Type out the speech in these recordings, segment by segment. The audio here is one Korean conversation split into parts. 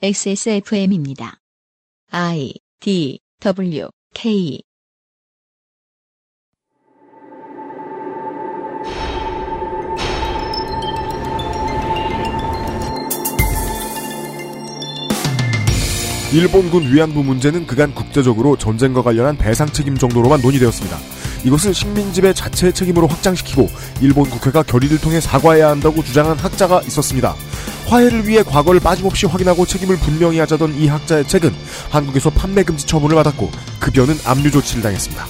XSFM입니다. I D W K 일본군 위안부 문제는 그간 국제적으로 전쟁과 관련한 배상 책임 정도로만 논의되었습니다. 이것을 식민지배 자체의 책임으로 확장시키고 일본 국회가 결의를 통해 사과해야 한다고 주장한 학자가 있었습니다. 화해를 위해 과거를 빠짐없이 확인하고 책임을 분명히 하자던 이 학자의 책은 한국에서 판매 금지 처분을 받았고 급여는 압류 조치를 당했습니다.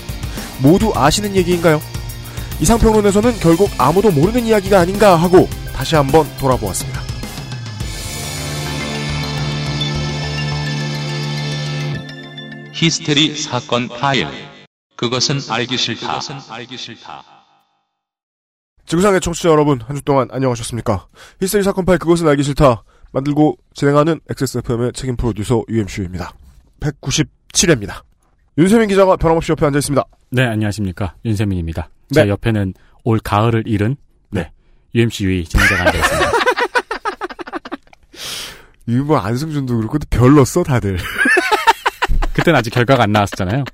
모두 아시는 얘기인가요? 이상평론에서는 결국 아무도 모르는 이야기가 아닌가 하고 다시 한번 돌아보았습니다. 히스테리 사건 파일. 그것은 알기 싫다. 지구상의 청취자 여러분, 한 주 동안 안녕하셨습니까? 히스테리 사건 파일 그것은 알기 싫다. 만들고 진행하는 XSFM의 책임 프로듀서 UMC입니다. 197회입니다. 윤세민 기자가 변함없이 옆에 앉아 있습니다. 네, 안녕하십니까. 윤세민입니다. 네. 제 옆에는 올 가을을 잃은, 네. UMC 유이 진행자가 앉아있습니다. 이거 뭐 안승준도 그렇고 별 넣었어 다들. 그때는 아직 결과가 안 나왔었잖아요.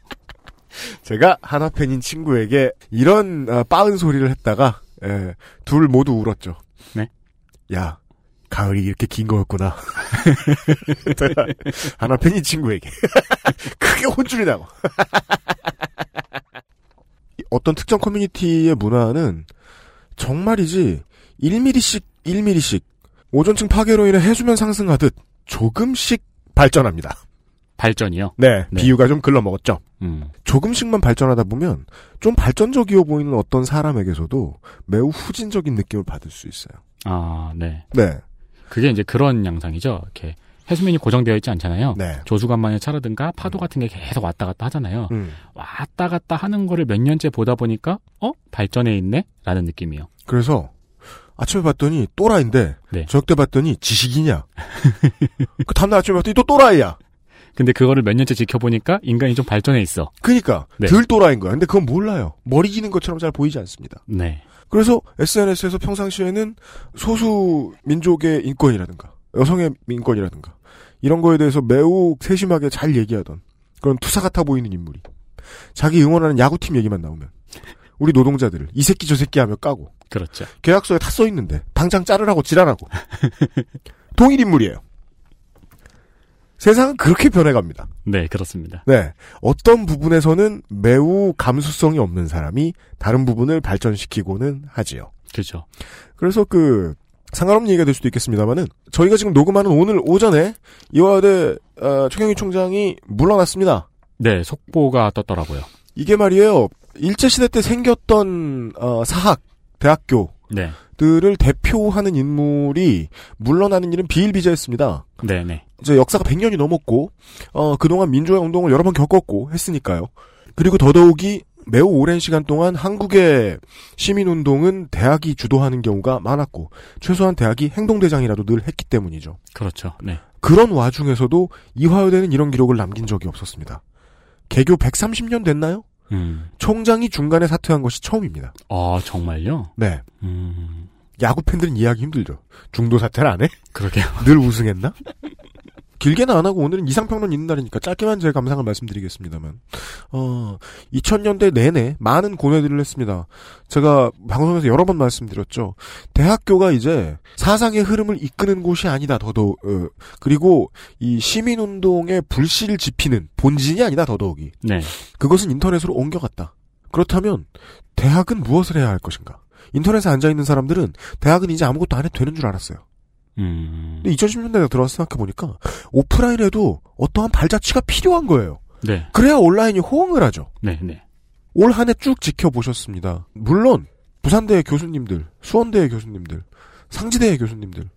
제가 하나 팬인 친구에게 이런 어, 빠은 소리를 했다가 예, 둘 모두 울었죠. 네. 야 가을이 이렇게 긴 거였구나. 하나 팬인 친구에게 크게 혼쭐이 나고. 어떤 특정 커뮤니티의 문화는 정말이지 1mm씩 1mm씩 오존층 파괴로 인해 해수면 상승하듯 조금씩 발전합니다. 발전이요. 네, 네. 비유가 좀 글러먹었죠. 음. 조금씩만 발전하다 보면 좀 발전적이어 보이는 어떤 사람에게서도 매우 후진적인 느낌을 받을 수 있어요. 아, 네. 네, 그게 이제 그런 양상이죠. 이렇게 해수면이 고정되어 있지 않잖아요. 네. 조수간만에 차르든가 파도 같은 게 계속 왔다 갔다 하잖아요. 음. 왔다 갔다 하는 거를 몇 년째 보다 보니까, 어? 발전해 있네? 라는 느낌이요. 그래서 아침에 봤더니 또라이인데 네. 저녁 때 봤더니 지식이냐. 그 다음날 아침에 봤더니 또 또라이야. 근데 그거를 몇 년째 지켜보니까 인간이 좀 발전해 있어. 그니까 네. 덜 또라이인 거야. 근데 그건 몰라요. 머리 기는 것처럼 잘 보이지 않습니다. 네. 그래서 SNS에서 평상시에는 소수 민족의 인권이라든가 여성의 인권이라든가 이런 거에 대해서 매우 세심하게 잘 얘기하던 그런 투사 같아 보이는 인물이 자기 응원하는 야구팀 얘기만 나오면 우리 노동자들을 이 새끼 저 새끼 하며 까고 그렇죠. 계약서에 다 써 있는데 당장 자르라고 지랄하고 동일 인물이에요. 세상은 그렇게 변해갑니다. 네, 그렇습니다. 네. 어떤 부분에서는 매우 감수성이 없는 사람이 다른 부분을 발전시키고는 하지요. 그렇죠. 그래서 그 상관없는 얘기가 될 수도 있겠습니다만은 저희가 지금 녹음하는 오늘 오전에 이화여대 어, 최경희 총장이 물러났습니다. 네, 속보가 떴더라고요. 이게 말이에요. 일제 시대 때 생겼던 어, 사학 대학교 네. 들을 대표하는 인물이 물러나는 일은 비일비재했습니다. 네, 네. 이제 역사가 100년이 넘었고 어, 그동안 민주화 운동을 여러 번 겪었고 했으니까요. 그리고 더더욱이 매우 오랜 시간 동안 한국의 시민운동은 대학이 주도하는 경우가 많았고 최소한 대학이 행동대장이라도 늘 했기 때문이죠. 그렇죠. 네. 그런 와중에서도 이화여대는 이런 기록을 남긴 적이 없었습니다. 개교 130년 됐나요? 음. 총장이 중간에 사퇴한 것이 처음입니다. 아, 정말요? 네. 음. 야구 팬들은 이해하기 힘들죠. 중도 사퇴를 안 해? 그러게요. 늘 우승했나? 길게는 안 하고 오늘은 이상평론 있는 날이니까 짧게만 제 감상을 말씀드리겠습니다만, 어, 2000년대 내내 많은 고뇌들을 했습니다. 제가 방송에서 여러 번 말씀드렸죠. 대학교가 이제 사상의 흐름을 이끄는 곳이 아니다, 더더욱, 어, 그리고 이 시민운동의 불씨를 지피는 본진이 아니다, 더더욱이. 네. 그것은 인터넷으로 옮겨갔다. 그렇다면, 대학은 무엇을 해야 할 것인가? 인터넷에 앉아있는 사람들은 대학은 이제 아무것도 안 해도 되는 줄 알았어요. 음. 근데 2010년대에 들어와서 생각해보니까 오프라인에도 어떠한 발자취가 필요한 거예요. 네. 그래야 온라인이 호응을 하죠. 네, 네. 올 한 해 쭉 지켜보셨습니다. 물론 부산대의 교수님들, 수원대의 교수님들, 상지대의 교수님들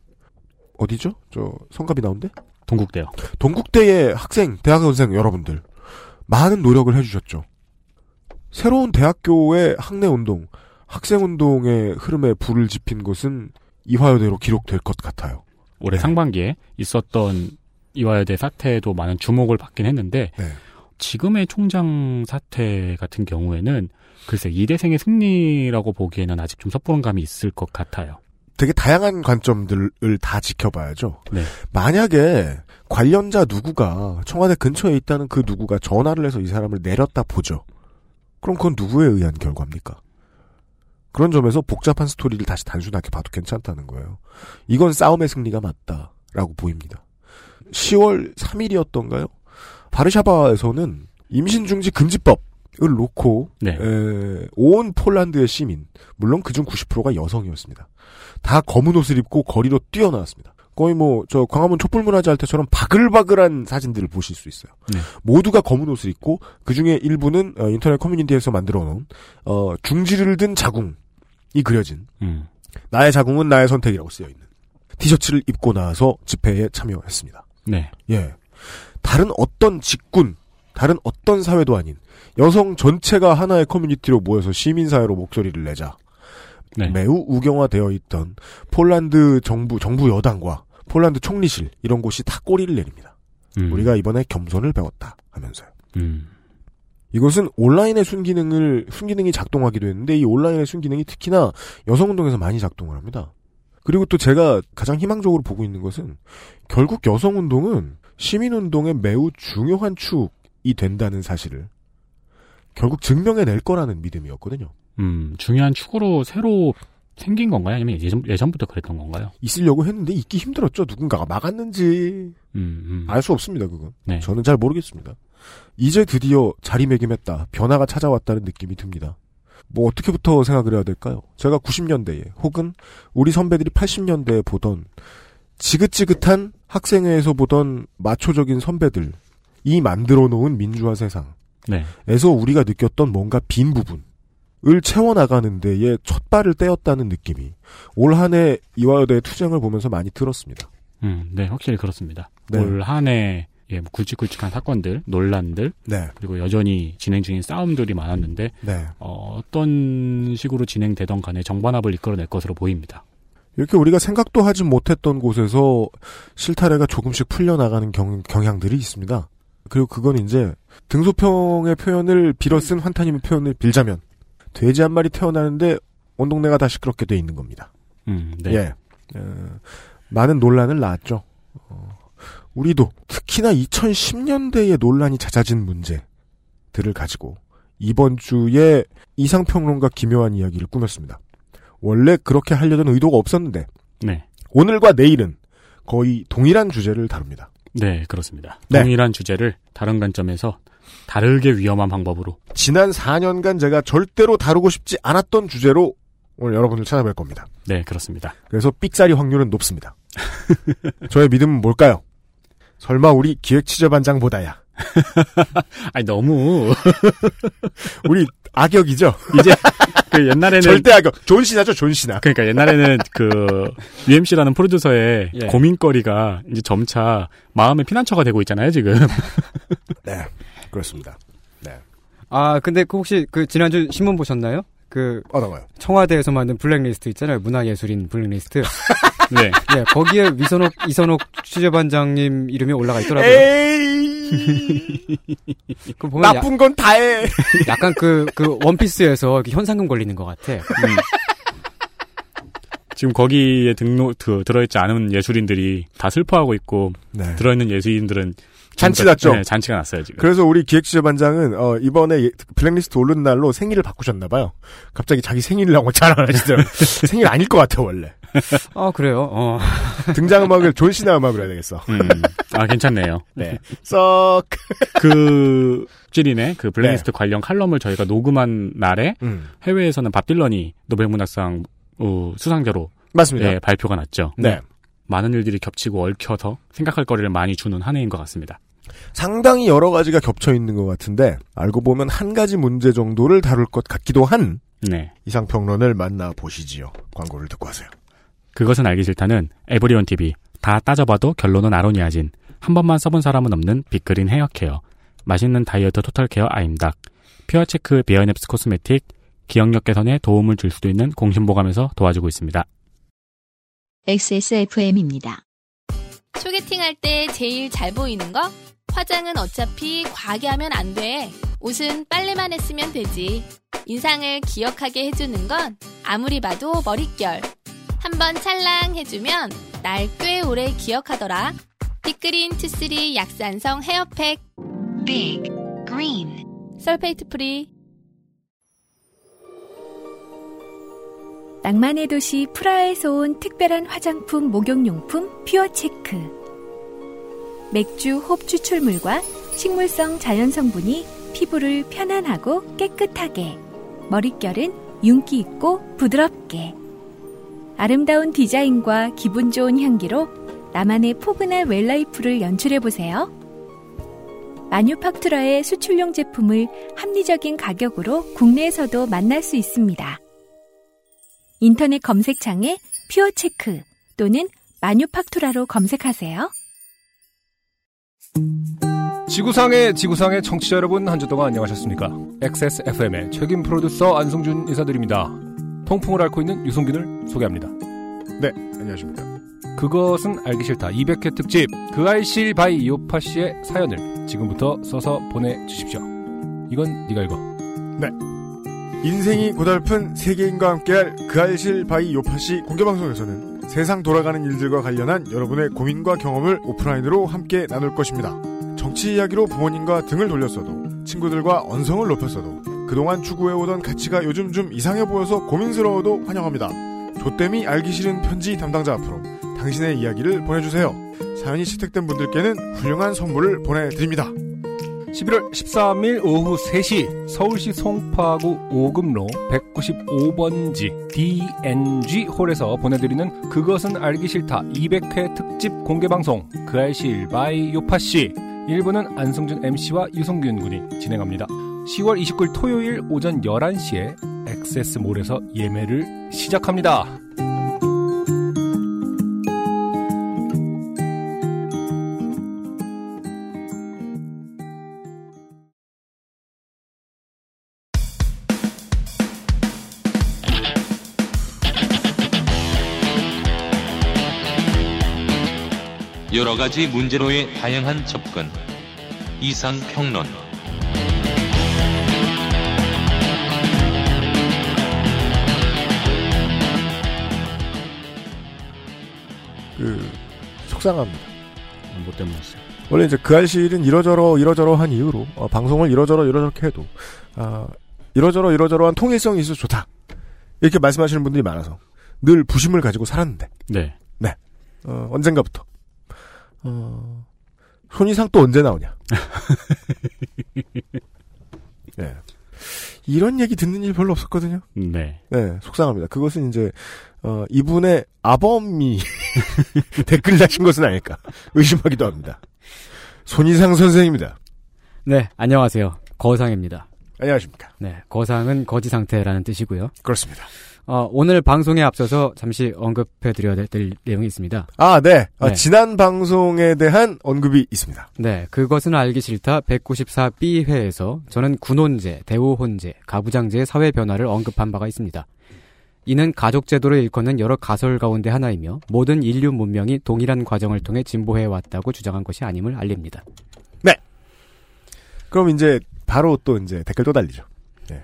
어디죠? 저 성갑이 나온데? 동국대요. 동국대의 학생, 대학원생 여러분들 많은 노력을 해주셨죠. 새로운 대학교의 학내 운동, 학생 운동의 흐름에 불을 지핀 것은 이화여대로 기록될 것 같아요. 올해 네. 상반기에 있었던 이화여대 사태도 많은 주목을 받긴 했는데 네. 지금의 총장 사태 같은 경우에는 글쎄 이대생의 승리라고 보기에는 아직 좀 섣부른 감이 있을 것 같아요. 되게 다양한 관점들을 다 지켜봐야죠. 네. 만약에 관련자 누구가 청와대 근처에 있다는 그 누구가 전화를 해서 이 사람을 내렸다 보죠. 그럼 그건 누구에 의한 결과입니까? 그런 점에서 복잡한 스토리를 다시 단순하게 봐도 괜찮다는 거예요. 이건 싸움의 승리가 맞다라고 보입니다. 10월 3일이었던가요? 바르샤바에서는 임신중지 금지법 을 놓고 네. 에, 온 폴란드의 시민, 물론 그중 90%가 여성이었습니다. 다 검은 옷을 입고 거리로 뛰어나왔습니다. 거의 뭐 저 광화문 촛불문화제 할 때처럼 바글바글한 사진들을 보실 수 있어요. 네. 모두가 검은 옷을 입고 그 중에 일부는 어, 인터넷 커뮤니티에서 만들어 놓은 어, 중지를 든 자궁 이 그려진 음. 나의 자궁은 나의 선택이라고 쓰여 있는 티셔츠를 입고 나와서 집회에 참여했습니다. 네. 예. 다른 어떤 직군, 다른 어떤 사회도 아닌 여성 전체가 하나의 커뮤니티로 모여서 시민사회로 목소리를 내자 네. 매우 우경화되어 있던 폴란드 정부, 정부 여당과 폴란드 총리실 이런 곳이 다 꼬리를 내립니다. 음. 우리가 이번에 겸손을 배웠다 하면서요. 음. 이것은 온라인의 순기능을, 순기능이 작동하기도 했는데 이 온라인의 순기능이 특히나 여성운동에서 많이 작동을 합니다. 그리고 또 제가 가장 희망적으로 보고 있는 것은 결국 여성운동은 시민운동의 매우 중요한 축이 된다는 사실을 결국 증명해낼 거라는 믿음이었거든요. 음. 중요한 축으로 새로 생긴 건가요? 아니면 예전, 예전부터 그랬던 건가요? 있으려고 했는데 있기 힘들었죠. 누군가가 막았는지 음. 음. 알수 없습니다. 그건 네. 저는 잘 모르겠습니다. 이제 드디어 자리매김했다. 변화가 찾아왔다는 느낌이 듭니다. 뭐 어떻게부터 생각을 해야 될까요? 제가 90년대에 혹은 우리 선배들이 80년대에 보던 지긋지긋한 학생회에서 보던 마초적인 선배들이 만들어 놓은 민주화 세상에서 네. 우리가 느꼈던 뭔가 빈 부분을 채워나가는 데에 첫 발을 떼었다는 느낌이 올 한 해 이화여대의 투쟁을 보면서 많이 들었습니다. 음. 네. 확실히 그렇습니다. 네. 올 한 해 예, 뭐 굵직굵직한 사건들, 논란들, 네, 그리고 여전히 진행 중인 싸움들이 많았는데 네. 어, 어떤 식으로 진행되던 간에 정반합을 이끌어낼 것으로 보입니다. 이렇게 우리가 생각도 하지 못했던 곳에서 실타래가 조금씩 풀려나가는 경, 경향들이 있습니다. 그리고 그건 이제 등소평의 표현을 빌어 쓴 환타님의 표현을 빌자면 돼지 한 마리 태어나는데 온 동네가 다 시끄럽게 돼 있는 겁니다. 음, 네. 예. 어, 많은 논란을 낳았죠. 어, 우리도 특히나 2010년대에 논란이 잦아진 문제들을 가지고 이번 주에 이상평론가 기묘한 이야기를 꾸몄습니다. 원래 그렇게 하려던 의도가 없었는데 네. 오늘과 내일은 거의 동일한 주제를 다룹니다. 네, 그렇습니다. 네. 동일한 주제를 다른 관점에서 다르게 위험한 방법으로 지난 4년간 제가 절대로 다루고 싶지 않았던 주제로 오늘 여러분을 찾아뵐 겁니다. 네, 그렇습니다. 그래서 삑사리 확률은 높습니다. 저의 믿음은 뭘까요? 설마 우리 기획 취재반장보다야. 아니 너무 우리 악역이죠? 이제 그 옛날에는 절대 악역. 존 시나죠, 존 시나. 그러니까 옛날에는 그 UMC라는 프로듀서의 예. 고민거리가 이제 점차 마음의 피난처가 되고 있잖아요, 지금. 네, 그렇습니다. 아, 근데 그 혹시 그 지난주 신문 보셨나요? 그 거요? 청와대에서 만든 블랙리스트 있잖아요. 문화예술인 블랙리스트. 네. 예, 거기에 위선옥 이선옥 취재반장님 이름이 올라가 있더라고요. 에이, 그 보면 야, 나쁜 건다 해. 약간 그, 그 원피스에서 이렇게 현상금 걸리는 것 같아. 음. 지금 거기에 등록 그, 들어있지 않은 예술인들이 다 슬퍼하고 있고 네. 들어있는 예술인들은 잔치 났죠? 네, 잔치가 났어요 지금. 그래서 우리 기획취재반장은 어, 이번에 예- 블랙리스트 오른 날로 생일을 바꾸셨나봐요. 갑자기 자기 생일이라고 자랑을 하시더라고요. 생일 아닐 것 같아 원래. 아, 그래요? 어. 등장음악을 존시나 음악으로 해야 되겠어. 음, 아 괜찮네요. 네. 썩. 그 찌린의 그 블랙리스트 네. 관련 칼럼을 저희가 녹음한 날에 음, 해외에서는 밥 딜런이 노벨문학상 어, 수상자로 맞습니다. 예, 발표가 났죠. 네. 많은 일들이 겹치고 얽혀서 생각할 거리를 많이 주는 한 해인 것 같습니다. 상당히 여러 가지가 겹쳐 있는 것 같은데 알고 보면 한 가지 문제 정도를 다룰 것 같기도 한 네. 이상 평론을 만나 보시지요. 광고를 듣고 하세요. 그것은 알기 싫다는 에브리온 TV. 다 따져봐도 결론은 아로니아진. 한 번만 써본 사람은 없는 빅그린 헤어케어. 맛있는 다이어트 total care 아임닭. 퓨어체크 비어넵스 코스메틱. 기억력 개선에 도움을 줄 수도 있는 공신보감에서 도와주고 있습니다. XSFM입니다. 소개팅 할 때 제일 잘 보이는 거? 화장은 어차피 과하게 하면 안 돼. 옷은 빨래만 했으면 되지. 인상을 기억하게 해주는 건 아무리 봐도 머릿결. 한번 찰랑 해주면 날 꽤 오래 기억하더라. 빅그린 투쓰리 약산성 헤어팩. Big Green. sulfate free. 낭만의 도시 프라하에서 온 특별한 화장품 목욕용품 퓨어체크. 맥주 홉 추출물과 식물성 자연 성분이 피부를 편안하고 깨끗하게, 머릿결은 윤기 있고 부드럽게. 아름다운 디자인과 기분 좋은 향기로 나만의 포근한 웰라이프를 연출해 보세요. 마뉴팍투라의 수출용 제품을 합리적인 가격으로 국내에서도 만날 수 있습니다. 인터넷 검색창에 퓨어체크 또는 마뉴팍투라로 검색하세요. 지구상의 지구상의 청취자 여러분 한 주 동안 안녕하셨습니까? XSFM의 책임 프로듀서 안승준 인사드립니다. 통풍을 앓고 있는 유승균을 소개합니다. 네, 안녕하십니까. 그것은 알기 싫다 200회 특집 그알싫 by 요팟시의 사연을 지금부터 써서 보내주십시오. 이건 네가 읽어. 인생이 고달픈 세계인과 함께할 그알싫 by 요팟시 공개방송에서는 세상 돌아가는 일들과 관련한 여러분의 고민과 경험을 오프라인으로 함께 나눌 것입니다. 정치 이야기로 부모님과 등을 돌렸어도 친구들과 언성을 높였어도 그동안 추구해오던 가치가 요즘 좀 이상해 보여서 고민스러워도 환영합니다. 조땜이 알기 싫은 편지 담당자 앞으로 당신의 이야기를 보내주세요. 사연이 채택된 분들께는 훌륭한 선물을 보내드립니다. 11월 13일 오후 3시 서울시 송파구 오금로 195번지 DNG 홀에서 보내드리는 그것은 알기 싫다 200회 특집 공개방송 그알싫 by 요팟시 1부는 안승준 MC와 유성균 군이 진행합니다. 10월 29일 토요일 오전 11시에 엑세스몰에서 예매를 시작합니다. 여러 가지 문제로의 다양한 접근. 이상 평론. 그 속상합니다. 뭐 때문이었어요? 원래 이제 그 알실은 이러저러 이러저러한 이유로 어, 방송을 이러저러 이러저렇게 해도 아, 이러저러 이러저러한 통일성이 있어서 좋다 이렇게 말씀하시는 분들이 많아서 늘 부심을 가지고 살았는데 네. 어, 언젠가부터 어, 손이상 또 언제 나오냐 예. 이런 얘기 듣는 일 별로 없었거든요 네. 네 속상합니다 그것은 이제 어, 이분의 아범이 댓글 다신 것은 아닐까 의심하기도 합니다 손이상 선생입니다 네, 안녕하세요. 거상입니다. 안녕하십니까 네, 거상은 거지 상태라는 뜻이고요. 그렇습니다 어, 오늘 방송에 앞서서 잠시 언급해드려야 될 내용이 있습니다. 아, 네. 아, 네. 지난 방송에 대한 언급이 있습니다. 네, 그것은 알기 싫다 194B회에서 저는 군혼제, 대우혼제, 가부장제의 사회 변화를 언급한 바가 있습니다. 이는 가족제도를 일컫는 여러 가설 가운데 하나이며 모든 인류 문명이 동일한 과정을 통해 진보해 왔다고 주장한 것이 아님을 알립니다. 그럼 이제 바로 또 이제 댓글 또 달리죠. 네.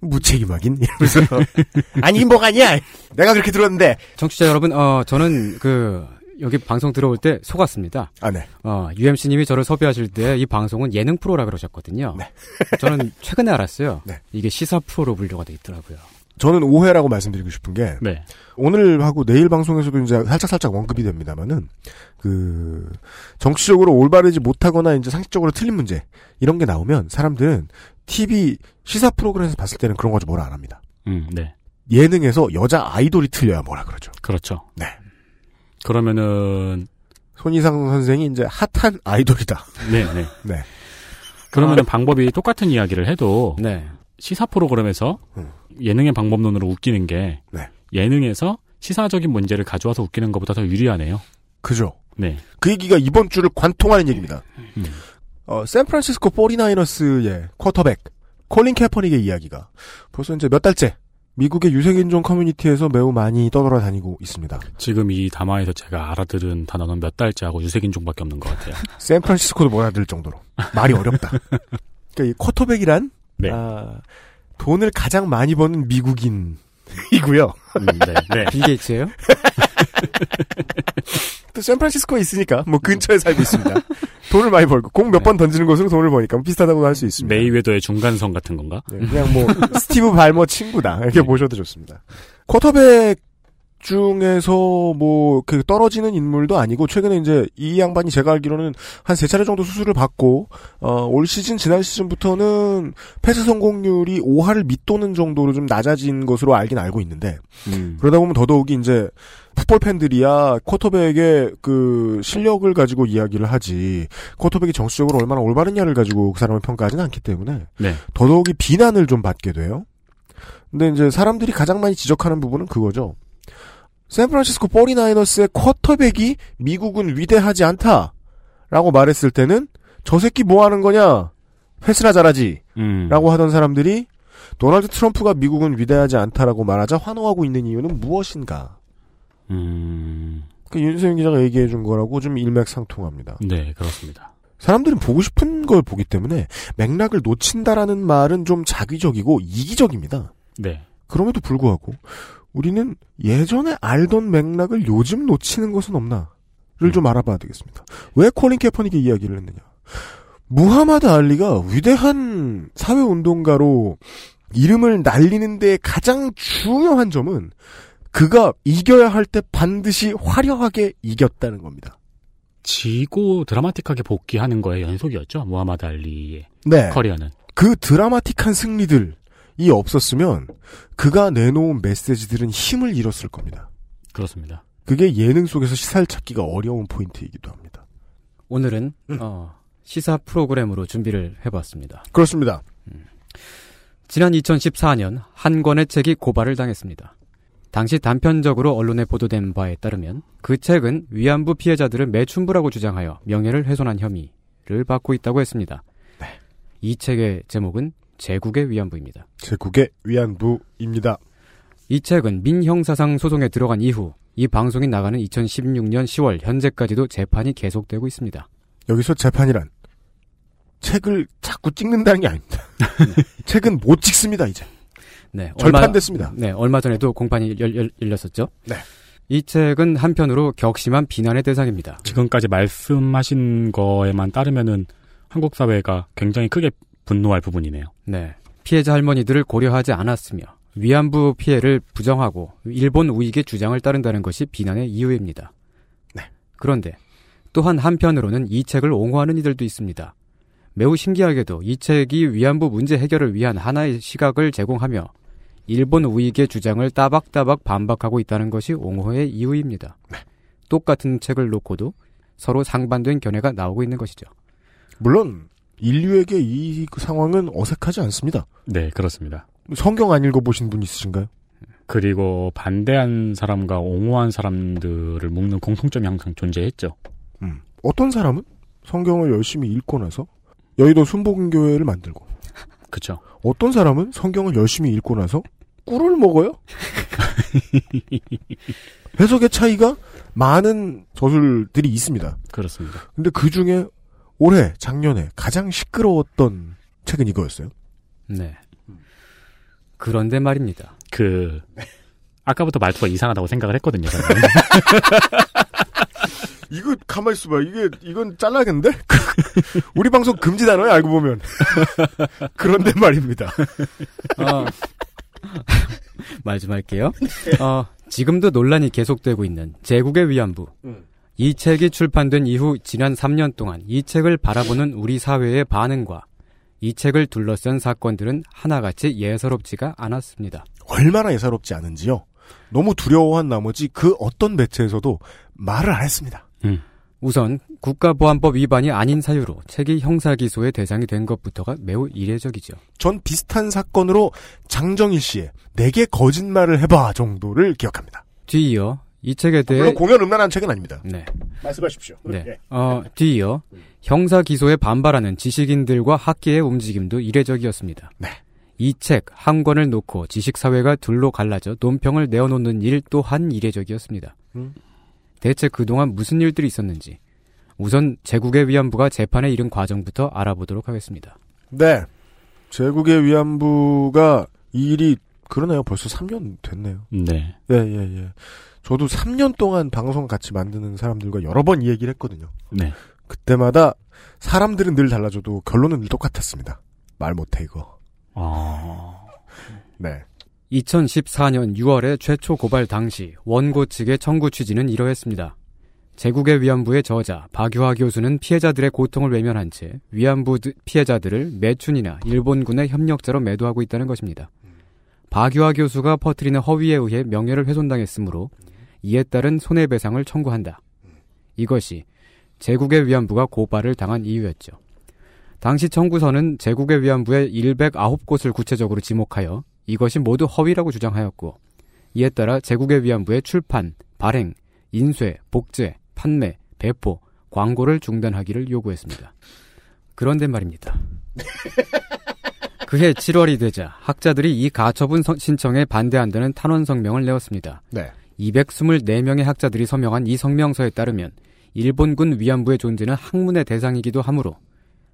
무책임하긴 이러면서 아니 뭐가 아니야. 내가 그렇게 들었는데. 청취자 여러분, 어, 저는 그 여기 방송 들어올 때 속았습니다. 아, 네. 어, UMC님이 저를 섭외하실 때 이 방송은 예능 프로라 그러셨거든요. 네. 저는 최근에 알았어요. 네. 이게 시사 프로로 분류가 돼 있더라고요. 저는 오해라고 말씀드리고 싶은 게 네. 오늘 하고 내일 방송에서도 이제 살짝 살짝 언급이 됩니다만은 그 정치적으로 올바르지 못하거나 이제 상식적으로 틀린 문제 이런 게 나오면 사람들은 TV 시사 프로그램에서 봤을 때는 그런 거지 뭐라 안 합니다. 음, 네. 예능에서 여자 아이돌이 틀려야 뭐라 그러죠. 그렇죠. 네. 그러면은, 손이상 선생이 이제 핫한 아이돌이다. 네, 네. 네. 그러면은 방법이 똑같은 이야기를 해도 네. 시사 프로그램에서 음. 예능의 방법론으로 웃기는 게 네. 예능에서 시사적인 문제를 가져와서 웃기는 것보다 더 유리하네요. 그죠. 네. 그 얘기가 이번 주를 관통하는 얘기입니다. 음. 어, 샌프란시스코 49이너스의 쿼터백 콜린 캐퍼닉의 이야기가 벌써 이제 몇 달째 미국의 유색인종 커뮤니티에서 매우 많이 떠돌아다니고 있습니다. 지금 이 담화에서 제가 알아들은 단어는 몇 달째하고 유색인종밖에 없는 것 같아요. 샌프란시스코도 못 알아들 정도로 말이 어렵다. 그러니까 이 쿼터백이란 네. 아, 돈을 가장 많이 버는 미국인 이고요. 음, 네, 네. 빌 게이츠예요? 또 샌프란시스코에 있으니까 뭐 근처에 살고 있습니다. 돈을 많이 벌고 공 몇 번 던지는 것으로 돈을 버니까 뭐 비슷하다고 할 수 있습니다. 메이웨더의 중간선 같은 건가? 네, 그냥 뭐 스티브 발머 친구다 이렇게 보셔도 좋습니다. 쿼터백 중에서 뭐 그 떨어지는 인물도 아니고 최근에 이제 이 양반이 제가 알기로는 한 세 차례 정도 수술을 받고 어, 올 시즌 지난 시즌부터는 패스 성공률이 5할을 밑도는 정도로 좀 낮아진 것으로 알긴 알고 있는데 음. 그러다 보면 더더욱이 이제 풋볼 팬들이야 쿼터백의 그 실력을 가지고 이야기를 하지 쿼터백이 정수적으로 얼마나 올바르냐를 가지고 그 사람을 평가하지는 않기 때문에 네. 더더욱이 비난을 좀 받게 돼요. 근데 이제 사람들이 가장 많이 지적하는 부분은 그거죠. 샌프란시스코 49너스의 쿼터백이 미국은 위대하지 않다. 라고 말했을 때는 저 새끼 뭐 하는 거냐? 패스나 잘하지. 음. 라고 하던 사람들이 도널드 트럼프가 미국은 위대하지 않다라고 말하자 환호하고 있는 이유는 무엇인가? 음. 그 윤세윤 기자가 얘기해 준 거라고 좀 일맥상통합니다. 네, 그렇습니다. 사람들은 보고 싶은 걸 보기 때문에 맥락을 놓친다라는 말은 좀 자기적이고 이기적입니다. 네. 그럼에도 불구하고 우리는 예전에 알던 맥락을 요즘 놓치는 것은 없나를 음. 좀 알아봐야 되겠습니다. 왜 콜린 캐퍼닉이 이야기를 했느냐? 무하마드 알리가 위대한 사회 운동가로 이름을 날리는데 가장 중요한 점은 그가 이겨야 할 때 반드시 화려하게 이겼다는 겁니다. 지고 드라마틱하게 복귀하는 거의 연속이었죠. 무하마드 알리의 네. 커리어는. 그 드라마틱한 승리들 이 없었으면 그가 내놓은 메시지들은 힘을 잃었을 겁니다. 그렇습니다. 그게 예능 속에서 시사를 찾기가 어려운 포인트이기도 합니다. 오늘은 음. 어, 시사 프로그램으로 준비를 해봤습니다. 그렇습니다. 지난 2014년 한 권의 책이 고발을 당했습니다. 당시 단편적으로 언론에 보도된 바에 따르면 그 책은 위안부 피해자들을 매춘부라고 주장하여 명예를 훼손한 혐의를 받고 있다고 했습니다. 이 책의 제목은 제국의 위안부입니다. 제국의 위안부입니다. 이 책은 민형사상 소송에 들어간 이후 이 방송이 나가는 2016년 10월 현재까지도 재판이 계속되고 있습니다. 여기서 재판이란 책을 자꾸 찍는다는 게 아닙니다. 책은 못 찍습니다 이제. 네, 절판됐습니다. 네, 얼마 전에도 공판이 열, 열, 열렸었죠. 네. 이 책은 한편으로 격심한 비난의 대상입니다. 지금까지 말씀하신 거에만 따르면은 한국 사회가 굉장히 크게 분노할 부분이네요. 네. 피해자 할머니들을 고려하지 않았으며 위안부 피해를 부정하고 일본 우익의 주장을 따른다는 것이 비난의 이유입니다. 네. 그런데 또한 한편으로는 이 책을 옹호하는 이들도 있습니다. 매우 신기하게도 이 책이 위안부 문제 해결을 위한 하나의 시각을 제공하며 일본 우익의 주장을 따박따박 반박하고 있다는 것이 옹호의 이유입니다. 똑같은 책을 놓고도 서로 상반된 견해가 나오고 있는 것이죠. 물론 인류에게 이 상황은 어색하지 않습니다. 네, 그렇습니다. 성경 안 읽어보신 분 있으신가요? 그리고 반대한 사람과 옹호한 사람들을 묶는 공통점이 항상 존재했죠. 음. 어떤 사람은 성경을 열심히 읽고 나서 여의도 순복음교회를 만들고 그쵸. 어떤 사람은 성경을 열심히 읽고 나서 꿀을 먹어요? 해석의 차이가 많은 저술들이 있습니다. 그렇습니다. 근데 그 중에 올해, 작년에 가장 시끄러웠던 책은 이거였어요. 네. 그런데 말입니다. 그, 아까부터 말투가 이상하다고 생각을 했거든요. 이거 가만 있어봐. 이게 이건 잘라야겠는데? 우리 방송 금지 단어야 알고 보면. 그런데 말입니다. 어, 말좀 할게요. 어, 지금도 논란이 계속되고 있는 제국의 위안부. 음. 이 책이 출판된 이후 지난 3년 동안 이 책을 바라보는 우리 사회의 반응과 이 책을 둘러싼 사건들은 하나같이 예사롭지가 않았습니다. 얼마나 예사롭지 않은지요. 너무 두려워한 나머지 그 어떤 매체에서도 말을 안 했습니다. 우선 국가보안법 위반이 아닌 사유로 책이 형사기소의 대상이 된 것부터가 매우 이례적이죠. 전 비슷한 사건으로 장정일 씨의 내게 거짓말을 해봐 정도를 기억합니다. 뒤이어 이 책에 대해 물론 공연 음란한 책은 아닙니다. 네. 말씀하십시오. 네. 예. 어, 뒤이어 형사 기소에 반발하는 지식인들과 학계의 움직임도 이례적이었습니다. 네. 이 책 한 권을 놓고 지식 사회가 둘로 갈라져 논평을 내어놓는 일 또한 이례적이었습니다. 음. 대체 그동안 무슨 일들이 있었는지 우선 제국의 위안부가 재판에 이른 과정부터 알아보도록 하겠습니다. 네. 제국의 위안부가 이 일이 그러네요. 벌써 3년 됐네요. 네. 예, 예, 예. 저도 3년 동안 방송 같이 만드는 사람들과 여러 번 이 얘기를 했거든요. 네. 그때마다 사람들은 늘 달라져도 결론은 늘 똑같았습니다. 말 못해, 이거. 아. 네. 2014년 6월에 최초 고발 당시 원고 측의 청구 취지는 이러했습니다. 제국의 위안부의 저자 박유하 교수는 피해자들의 고통을 외면한 채 위안부 드- 피해자들을 매춘이나 일본군의 협력자로 매도하고 있다는 것입니다. 박유하 교수가 퍼뜨리는 허위에 의해 명예를 훼손당했으므로 이에 따른 손해배상을 청구한다. 이것이 제국의 위안부가 고발을 당한 이유였죠. 당시 청구서는 제국의 위안부의 109곳을 구체적으로 지목하여 이것이 모두 허위라고 주장하였고 이에 따라 제국의 위안부의 출판, 발행, 인쇄, 복제, 판매, 배포, 광고를 중단하기를 요구했습니다. 그런데 말입니다. 그해 7월이 되자 학자들이 이 가처분 서- 신청에 반대한다는 탄원 성명을 내었습니다. 네. 224명의 학자들이 서명한 이 성명서에 따르면 일본군 위안부의 존재는 학문의 대상이기도 하므로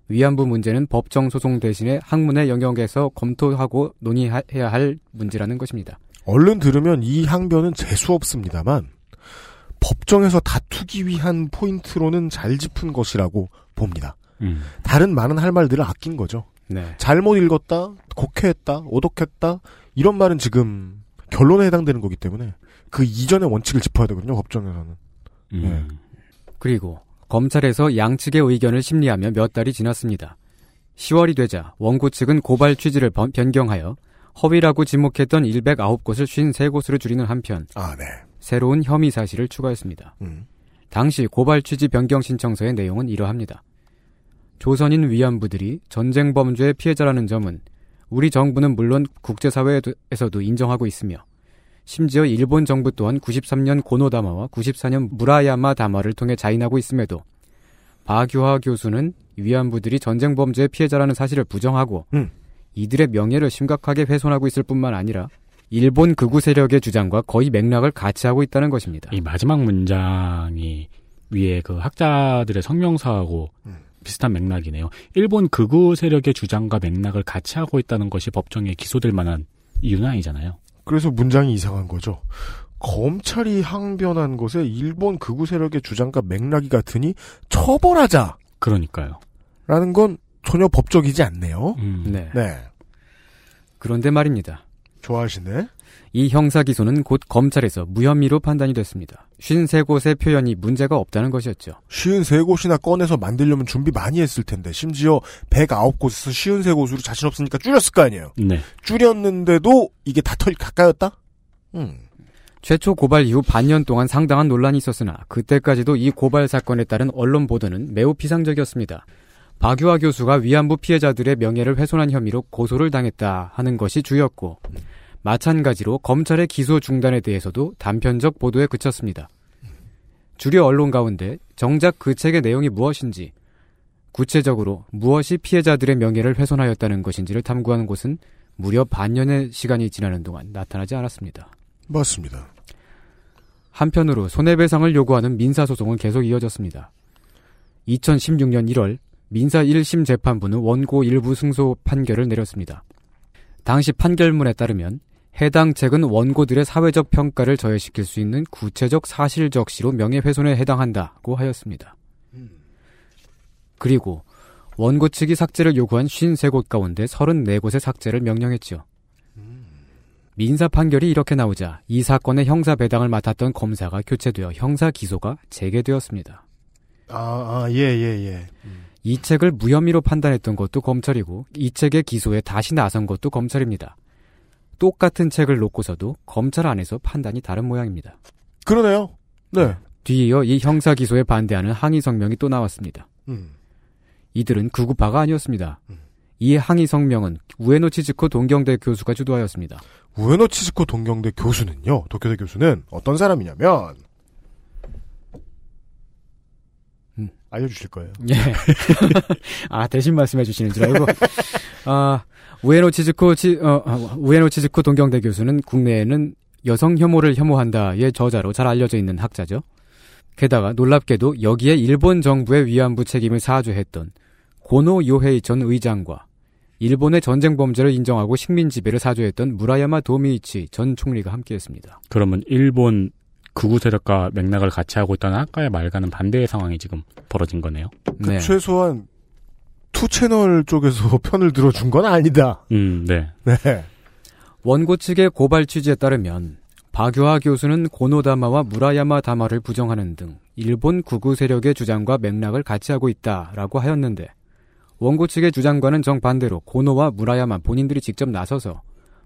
위안부 문제는 법정 소송 대신에 학문의 영역에서 검토하고 논의해야 할 문제라는 것입니다. 얼른 들으면 이 항변은 재수 없습니다만 법정에서 다투기 위한 포인트로는 잘 짚은 것이라고 봅니다. 음. 다른 많은 할 말들을 아낀 거죠. 네. 잘못 읽었다, 곡해했다, 오독했다 이런 말은 지금 결론에 해당되는 거기 때문에 그 이전의 원칙을 짚어야 되거든요. 법정에서는. 음. 그리고 검찰에서 양측의 의견을 심리하며 몇 달이 지났습니다. 10월이 되자 원고 측은 고발 취지를 번- 변경하여 허위라고 지목했던 109곳을 53곳으로 줄이는 한편 아, 네. 새로운 혐의 사실을 추가했습니다. 음. 당시 고발 취지 변경 신청서의 내용은 이러합니다. 조선인 위안부들이 전쟁 범죄의 피해자라는 점은 우리 정부는 물론 국제사회에서도 인정하고 있으며 심지어 일본 정부 또한 93년 고노다마와 94년 무라야마 다마를 통해 자인하고 있음에도 박유하 교수는 위안부들이 전쟁 범죄의 피해자라는 사실을 부정하고 음. 이들의 명예를 심각하게 훼손하고 있을 뿐만 아니라 일본 극우 세력의 주장과 거의 맥락을 같이 하고 있다는 것입니다. 이 마지막 문장이 위에 그 학자들의 성명서하고 음. 비슷한 맥락이네요. 일본 극우 세력의 주장과 맥락을 같이 하고 있다는 것이 법정에 기소될 만한 이유는 아니잖아요. 그래서 문장이 이상한 거죠. 검찰이 항변한 것에 일본 극우 세력의 주장과 맥락이 같으니 처벌하자. 그러니까요. 라는 건 전혀 법적이지 않네요. 음. 네. 네. 그런데 말입니다. 좋아하시네. 이 형사 기소는 곧 검찰에서 무혐의로 판단이 됐습니다. 53곳의 표현이 문제가 없다는 것이었죠. 쉬운 세 곳이나 꺼내서 만들려면 준비 많이 했을 텐데 심지어 109곳에서 쉬운 세 곳으로 자신 없으니까 줄였을 거 아니에요. 네. 줄였는데도 이게 다 털 가까였다? 음. 최초 고발 이후 반년 동안 상당한 논란이 있었으나 그때까지도 이 고발 사건에 따른 언론 보도는 매우 피상적이었습니다. 박유하 교수가 위안부 피해자들의 명예를 훼손한 혐의로 고소를 당했다 하는 것이 주였고 마찬가지로 검찰의 기소 중단에 대해서도 단편적 보도에 그쳤습니다. 주류 언론 가운데 정작 그 책의 내용이 무엇인지 구체적으로 무엇이 피해자들의 명예를 훼손하였다는 것인지를 탐구하는 곳은 무려 반년의 시간이 지나는 동안 나타나지 않았습니다. 맞습니다. 한편으로 손해배상을 요구하는 민사소송은 계속 이어졌습니다. 2016년 1월 민사 1심 재판부는 원고 일부 승소 판결을 내렸습니다. 당시 판결문에 따르면 해당 책은 원고들의 사회적 평가를 저해시킬 수 있는 구체적 사실적시로 명예훼손에 해당한다고 하였습니다. 그리고 원고 측이 삭제를 요구한 53곳 가운데 34곳의 삭제를 명령했죠. 민사 판결이 이렇게 나오자 이 사건의 형사 배당을 맡았던 검사가 교체되어 형사 기소가 재개되었습니다. 아, 아, 예, 예, 예. 이 책을 무혐의로 판단했던 것도 검찰이고 이 책의 기소에 다시 나선 것도 검찰입니다. 똑같은 책을 놓고서도 검찰 안에서 판단이 다른 모양입니다. 그러네요. 네. 뒤이어 이 형사 기소에 반대하는 항의 성명이 또 나왔습니다. 음. 이들은 구구파가 아니었습니다. 이 항의 성명은 우에노 치즈코 동경대 교수가 주도하였습니다. 우에노 치즈코 동경대 교수는요, 도쿄대 교수는 어떤 사람이냐면, 음. 알려주실 거예요. 예. 아, 대신 말씀해 주시는 줄 알고. 아, 우에노 치즈코, 치, 어, 아, 우에노 치즈코 동경대 교수는 국내에는 여성 혐오를 혐오한다의 저자로 잘 알려져 있는 학자죠. 게다가 놀랍게도 여기에 일본 정부의 위안부 책임을 사주했던 고노 요헤이 전 의장과 일본의 전쟁 범죄를 인정하고 식민 지배를 사죄했던 무라야마 도미이치 전 총리가 함께했습니다. 그러면 일본 극우 세력과 맥락을 같이 하고 있던 아까의 말과는 반대의 상황이 지금 벌어진 거네요. 그 네. 최소한 투 채널 쪽에서 편을 들어준 건 아니다. 음, 네. 네. 원고 측의 고발 취지에 따르면 박유하 교수는 고노 담화와 무라야마 담화를 부정하는 등 일본 극우 세력의 주장과 맥락을 같이 하고 있다라고 하였는데 원고 측의 주장과는 정반대로 고노와 무라야마 본인들이 직접 나서서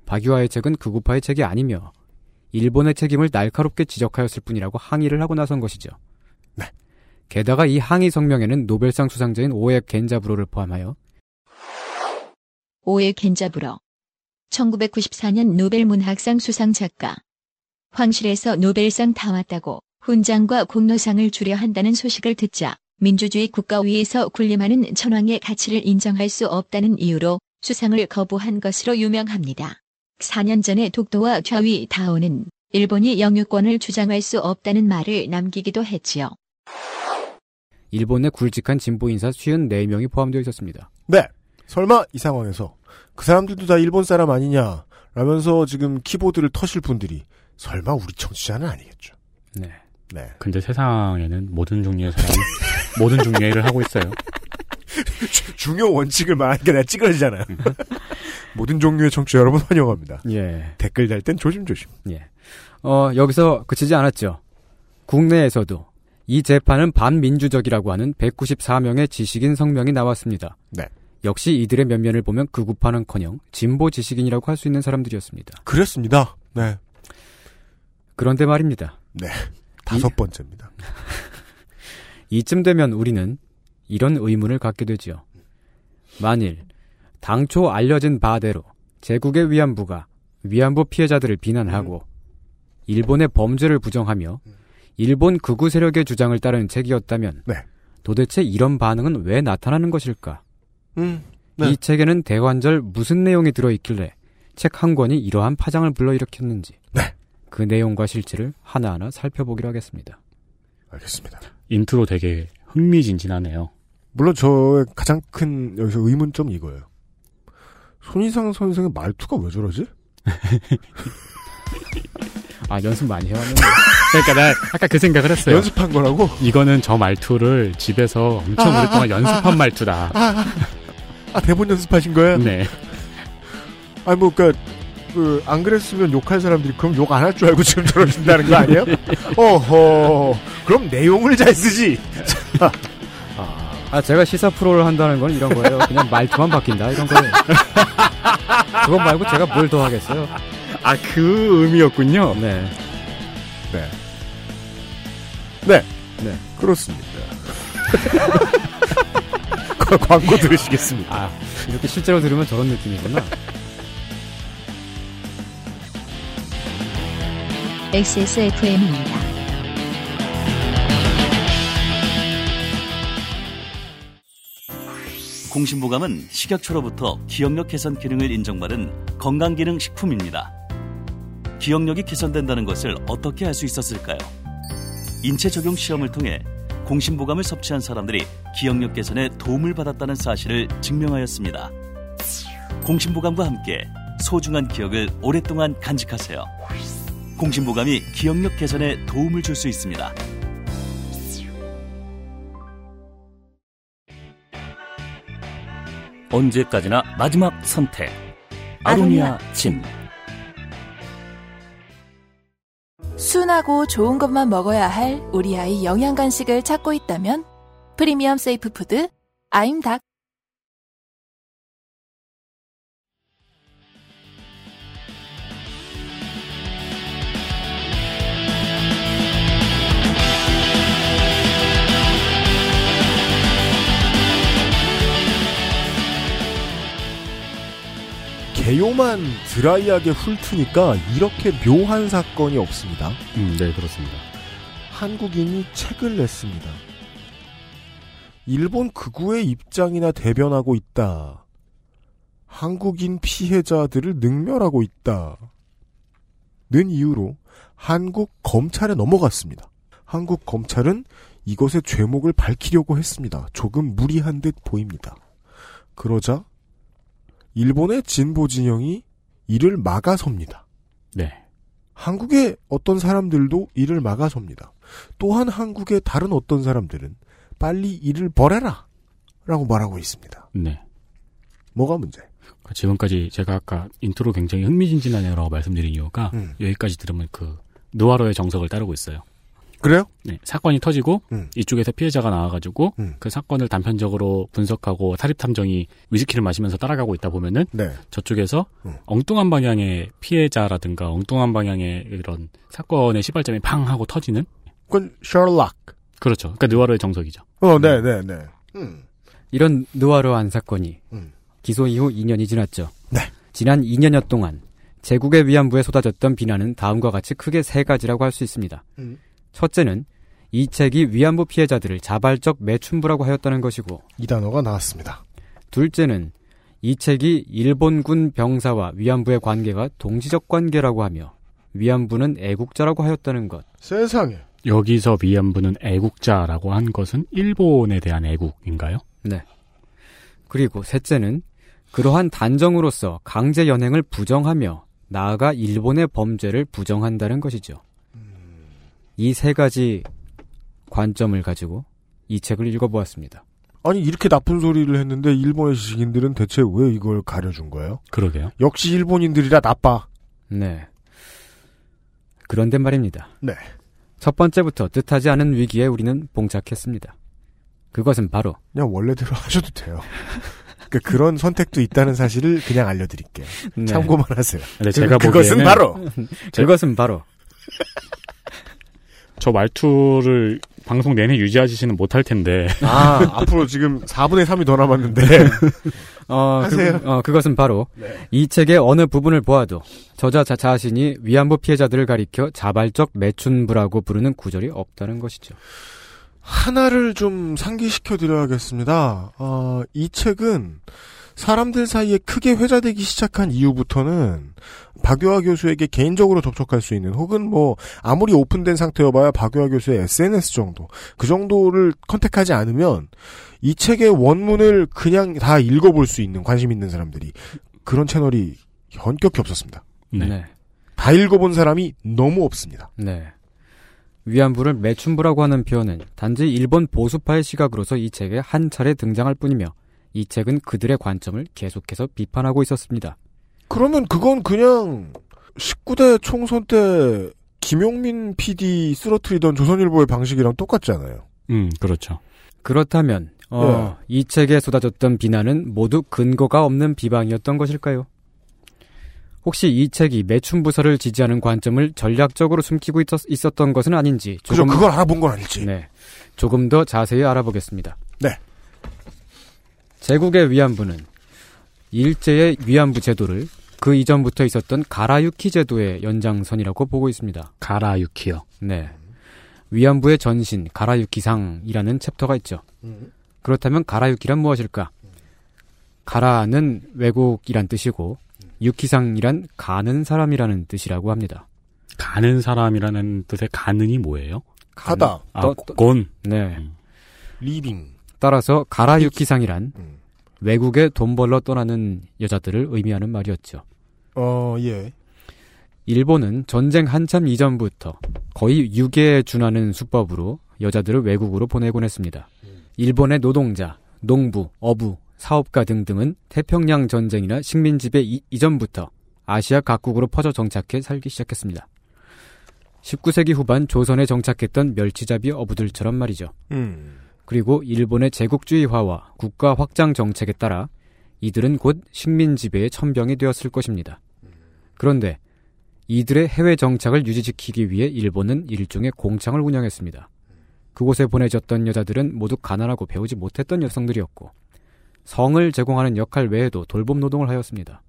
박유하의 책은 극우파의 책이 아니며 일본의 책임을 날카롭게 지적하였을 뿐이라고 항의를 하고 나선 것이죠. 네. 게다가 이 항의 성명에는 노벨상 수상자인 오에 겐자부로를 포함하여 오에 겐자부러 1994년 노벨 문학상 수상 작가 황실에서 노벨상 다 왔다고 훈장과 공로상을 주려 한다는 소식을 듣자 민주주의 국가 위에서 군림하는 천황의 가치를 인정할 수 없다는 이유로 수상을 거부한 것으로 유명합니다. 4년 전에 독도와 좌위 다오는 일본이 영유권을 주장할 수 없다는 말을 남기기도 했지요. 일본의 굵직한 진보 인사 54명이 포함되어 있었습니다. 네. 설마 이 상황에서 그 사람들도 다 일본 사람 아니냐 라면서 지금 키보드를 터실 분들이 설마 우리 청취자는 아니겠죠. 네. 네. 근데 세상에는 모든 종류의 사람이 모든 종류의 일을 하고 있어요. 중요 원칙을 말하니까 내가 찌그러지잖아요. 모든 종류의 청취자 여러분 환영합니다. 예. 댓글 달 땐 조심조심. 예. 어, 여기서 그치지 않았죠. 국내에서도 이 재판은 반민주적이라고 하는 194명의 지식인 성명이 나왔습니다. 네. 역시 이들의 면면을 보면 극우파는커녕 진보 지식인이라고 할 수 있는 사람들이었습니다. 그랬습니다. 네. 그런데 말입니다. 네. 다섯 번째입니다. 이쯤 되면 우리는 이런 의문을 갖게 되지요. 만일 당초 알려진 바대로 제국의 위안부가 위안부 피해자들을 비난하고 일본의 범죄를 부정하며 일본 극우 세력의 주장을 따르는 책이었다면 네. 도대체 이런 반응은 왜 나타나는 것일까? 음. 네. 이 책에는 대관절 무슨 내용이 들어있길래 책 한 권이 이러한 파장을 불러일으켰는지 네. 그 내용과 실체를 하나하나 살펴보기로 하겠습니다. 알겠습니다. 인트로 되게 흥미진진하네요. 물론 저의 가장 큰 여기서 의문점이 이거예요. 손희상 선생의 말투가 왜 저러지? 아 연습 많이 해왔네. 그러니까 나 아까 그 생각을 했어요. 연습한 거라고? 이거는 저 말투를 집에서 엄청 아, 오랫동안 아, 연습한 아, 말투다. 아, 아, 아, 대본 연습하신 거예요? 네. 아니, 뭐, 그니까, 그, 안 그랬으면 욕할 사람들이 그럼 욕 안 할 줄 알고 지금 저러신다는 거 아니에요? 어허, 그럼 내용을 잘 쓰지. 아 제가 시사 프로를 한다는 건 이런 거예요. 그냥 말투만 바뀐다 이런 거예요. 그것 말고 제가 뭘 더 하겠어요? 아, 그 의미였군요. 네. 네. 네. 네. 그렇습니다. 광고 들으시겠습니다. 아 이렇게 실제로 들으면 저런 느낌이구나. XSFM입니다. 공신보감은 식약처로부터 기억력 개선 기능을 인정받은 건강기능 식품입니다. 기억력이 개선된다는 것을 어떻게 알 수 있었을까요? 인체 적용 시험을 통해 공신보감을 섭취한 사람들이 기억력 개선에 도움을 받았다는 사실을 증명하였습니다. 공신보감과 함께 소중한 기억을 오랫동안 간직하세요. 공신보감이 기억력 개선에 도움을 줄 수 있습니다. 언제까지나 마지막 선택. 아로니아 진. 순하고 좋은 것만 먹어야 할 우리 아이 영양 간식을 찾고 있다면 프리미엄 safe food 아임닭 개요만 드라이하게 훑으니까 이렇게 묘한 사건이 없습니다. 음, 네, 그렇습니다. 한국인이 책을 냈습니다. 일본 극우의 입장이나 대변하고 있다. 한국인 피해자들을 능멸하고 있다. 는 이유로 한국 검찰에 넘어갔습니다. 한국 검찰은 이것의 죄목을 밝히려고 했습니다. 조금 무리한 듯 보입니다. 그러자 일본의 진보 진영이 이를 막아섭니다. 네. 한국의 어떤 사람들도 이를 막아섭니다. 또한 한국의 다른 어떤 사람들은 빨리 이를 버려라 라고 말하고 있습니다. 네. 뭐가 문제? 지금까지 제가 아까 인트로 굉장히 흥미진진하네요라고 말씀드린 이유가 음. 여기까지 들으면 그 누아르의 정석을 따르고 있어요. 그래요? 네, 사건이 터지고 음. 이쪽에서 피해자가 나와가지고 음. 그 사건을 단편적으로 분석하고 사립 탐정이 위스키를 마시면서 따라가고 있다 보면은 네. 저쪽에서 음. 엉뚱한 방향의 피해자라든가 엉뚱한 방향의 이런 사건의 시발점이 팡 하고 터지는 그건 셜록. 그렇죠. 그러니까 누아로의 정석이죠. 어, 네, 네, 네. 음. 이런 느와르한 사건이 음. 기소 이후 2년이 지났죠. 네. 지난 2년여 동안 제국의 위안부에 쏟아졌던 비난은 다음과 같이 크게 세 가지라고 할 수 있습니다. 음. 첫째는 이 책이 위안부 피해자들을 자발적 매춘부라고 하였다는 것이고 이 단어가 나왔습니다. 둘째는 이 책이 일본군 병사와 위안부의 관계가 동지적 관계라고 하며 위안부는 애국자라고 하였다는 것. 세상에. 여기서 위안부는 애국자라고 한 것은 일본에 대한 애국인가요? 네. 그리고 셋째는 그러한 단정으로서 강제 연행을 부정하며 나아가 일본의 범죄를 부정한다는 것이죠. 이 세 가지 관점을 가지고 이 책을 읽어보았습니다. 아니 이렇게 나쁜 소리를 했는데 일본의 지식인들은 대체 왜 이걸 가려준 거예요? 그러게요. 역시 일본인들이라 나빠. 네. 그런데 말입니다. 네. 첫 번째부터 뜻하지 않은 위기에 우리는 봉착했습니다. 그것은 바로 그냥 원래대로 하셔도 돼요. 그러니까 그런 선택도 있다는 사실을 그냥 알려드릴게요. 네. 참고만 하세요. 근데 제가 그, 그것은 보기에는 바로 그것은 바로 저 말투를 방송 내내 유지하시지는 못할 텐데. 아 앞으로 지금 4분의 3이 더 남았는데 어, 하세요. 그, 어, 그것은 바로 이 책의 어느 부분을 보아도 저자 자, 자신이 위안부 피해자들을 가리켜 자발적 매춘부라고 부르는 구절이 없다는 것이죠. 하나를 좀 상기시켜 드려야겠습니다. 어, 이 책은 사람들 사이에 크게 회자되기 시작한 이후부터는 박유하 교수에게 개인적으로 접촉할 수 있는 혹은 뭐 아무리 오픈된 상태여봐야 박유하 교수의 SNS 정도 그 정도를 컨택하지 않으면 이 책의 원문을 그냥 다 읽어볼 수 있는 관심 있는 사람들이 그런 채널이 현격히 없었습니다. 네. 다 읽어본 사람이 너무 없습니다. 네. 위안부를 매춘부라고 하는 표현은 단지 일본 보수파의 시각으로서 이 책에 한 차례 등장할 뿐이며 이 책은 그들의 관점을 계속해서 비판하고 있었습니다. 그러면 그건 그냥 19대 총선 때 김용민 PD 쓰러뜨리던 조선일보의 방식이랑 똑같잖아요. 음, 그렇죠. 그렇다면 어, 이 책에 쏟아졌던 비난은 모두 근거가 없는 비방이었던 것일까요? 혹시 이 책이 매춘 부서를 지지하는 관점을 전략적으로 숨기고 있었, 던 것은 아닌지 그죠, 그걸 알아본 건 아닐지. 네, 조금 더 자세히 알아보겠습니다. 네. 제국의 위안부는 일제의 위안부 제도를 그 이전부터 있었던 가라유키 제도의 연장선이라고 보고 있습니다. 가라유키요. 네. 위안부의 전신 가라유키상이라는 chapter가 있죠. 그렇다면 가라유키란 무엇일까? 가라는 외국이란 뜻이고 유키상이란 가는 사람이라는 뜻이라고 합니다. 가는 사람이라는 뜻의 가는이 뭐예요? 가다. 아, 떠- gone. 네. Leaving. 따라서 가라유키상이란 음. 외국에 돈 벌러 떠나는 여자들을 의미하는 말이었죠. 어, 예. 일본은 전쟁 한참 이전부터 거의 유괴에 준하는 수법으로 여자들을 외국으로 보내곤 했습니다. 일본의 노동자, 농부, 어부, 사업가 등등은 태평양 전쟁이나 식민 지배 이, 이전부터 아시아 각국으로 퍼져 정착해 살기 시작했습니다. 19세기 후반 조선에 정착했던 멸치잡이 어부들처럼 말이죠. 음. 그리고 일본의 제국주의화와 국가 확장 정책에 따라 이들은 곧 식민 지배의 천병이 되었을 것입니다. 그런데 이들의 해외 정착을 유지시키기 위해 일본은 일종의 공창을 운영했습니다. 그곳에 보내졌던 여자들은 모두 가난하고 배우지 못했던 여성들이었고 성을 제공하는 역할 외에도 돌봄 노동을 하였습니다.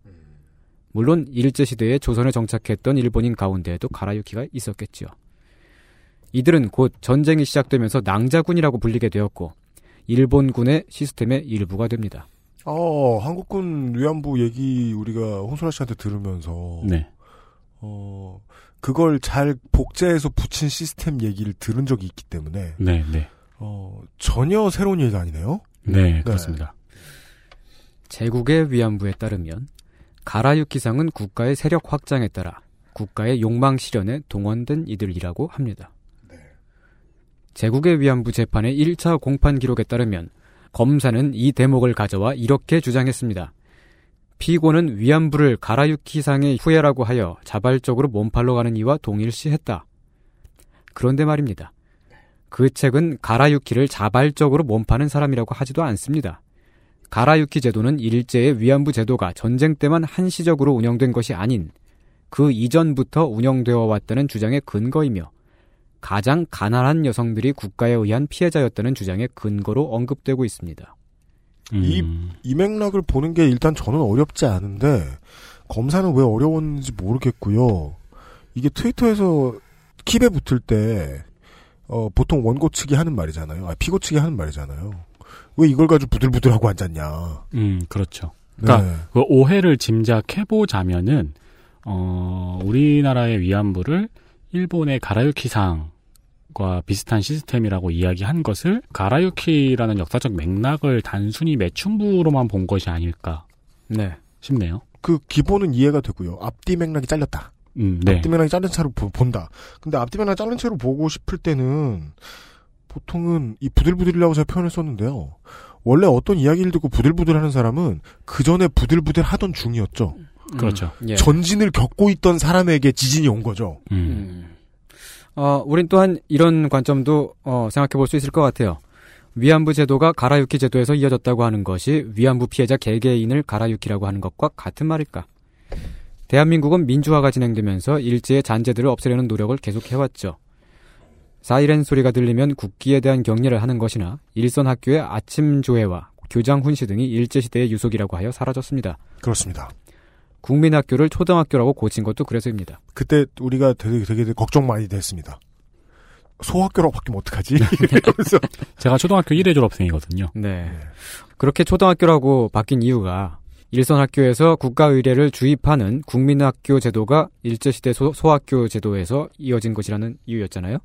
물론 일제시대에 조선에 정착했던 일본인 가운데에도 가라유키가 있었겠지요. 이들은 곧 전쟁이 시작되면서 낭자군이라고 불리게 되었고 일본군의 시스템의 일부가 됩니다. 어, 한국군 위안부 얘기 우리가 홍소라 씨한테 들으면서 네. 어, 그걸 잘 복제해서 붙인 시스템 얘기를 들은 적이 있기 때문에 네, 네. 어, 전혀 새로운 얘기가 아니네요. 네, 그렇습니다. 제국의 위안부에 따르면 가라유키상은 국가의 세력 확장에 따라 국가의 욕망 실현에 동원된 이들이라고 합니다. 제국의 위안부 재판의 1차 공판 기록에 따르면 검사는 이 대목을 가져와 이렇게 주장했습니다. 피고는 위안부를 가라유키상의 후예라고 하여 자발적으로 몸팔러 가는 이와 동일시했다. 그런데 말입니다. 그 책은 가라유키를 자발적으로 몸파는 사람이라고 하지도 않습니다. 가라유키 제도는 일제의 위안부 제도가 전쟁 때만 한시적으로 운영된 것이 아닌 그 이전부터 운영되어 왔다는 주장의 근거이며 가장 가난한 여성들이 국가에 의한 피해자였다는 주장의 근거로 언급되고 있습니다. 이, 이 맥락을 보는 게 일단 저는 어렵지 않은데, 검사는 왜 어려웠는지 모르겠고요. 이게 트위터에서 킵에 붙을 때, 어, 보통 원고 측이 하는 말이잖아요. 아, 피고 측이 하는 말이잖아요. 왜 이걸 가지고 부들부들하고 앉았냐. 음, 그렇죠. 그러니까 네. 그 오해를 짐작해 보자면은 어, 우리나라의 위안부를 일본의 가라유키상 과 비슷한 시스템이라고 이야기한 것을 가라유키라는 역사적 맥락을 단순히 매춘부로만 본 것이 아닐까 네. 싶네요. 그 기본은 이해가 되고요. 앞뒤 맥락이 잘렸다. 음, 네. 앞뒤 맥락이 잘린 채로 보- 본다. 근데 앞뒤 맥락 잘린 채로 보고 싶을 때는 보통은 이 부들부들이라고 제가 표현을 썼는데요. 원래 어떤 이야기를 듣고 부들부들하는 사람은 그 전에 부들부들 하던 중이었죠. 그렇죠. 음, 예. 전진을 겪고 있던 사람에게 지진이 온 거죠. 음. 어, 우린 또한 이런 관점도 어, 생각해 볼 수 있을 것 같아요. 위안부 제도가 가라유키 제도에서 이어졌다고 하는 것이 위안부 피해자 개개인을 가라유키라고 하는 것과 같은 말일까? 대한민국은 민주화가 진행되면서 일제의 잔재들을 없애려는 노력을 계속해왔죠. 사이렌 소리가 들리면 국기에 대한 경례를 하는 것이나 일선 학교의 아침 조회와 교장 훈시 등이 일제시대의 유속이라고 하여 사라졌습니다. 그렇습니다. 국민학교를 초등학교라고 고친 것도 그래서입니다. 그때 우리가 되게, 되게, 되게 걱정 많이 됐습니다. 소학교라고 바뀌면 어떡하지? 이러면서 제가 초등학교 1회 졸업생이거든요. 네. 그렇게 초등학교라고 바뀐 이유가 일선 학교에서 국가 의례를 주입하는 국민학교 제도가 일제시대 소, 소학교 제도에서 이어진 것이라는 이유였잖아요.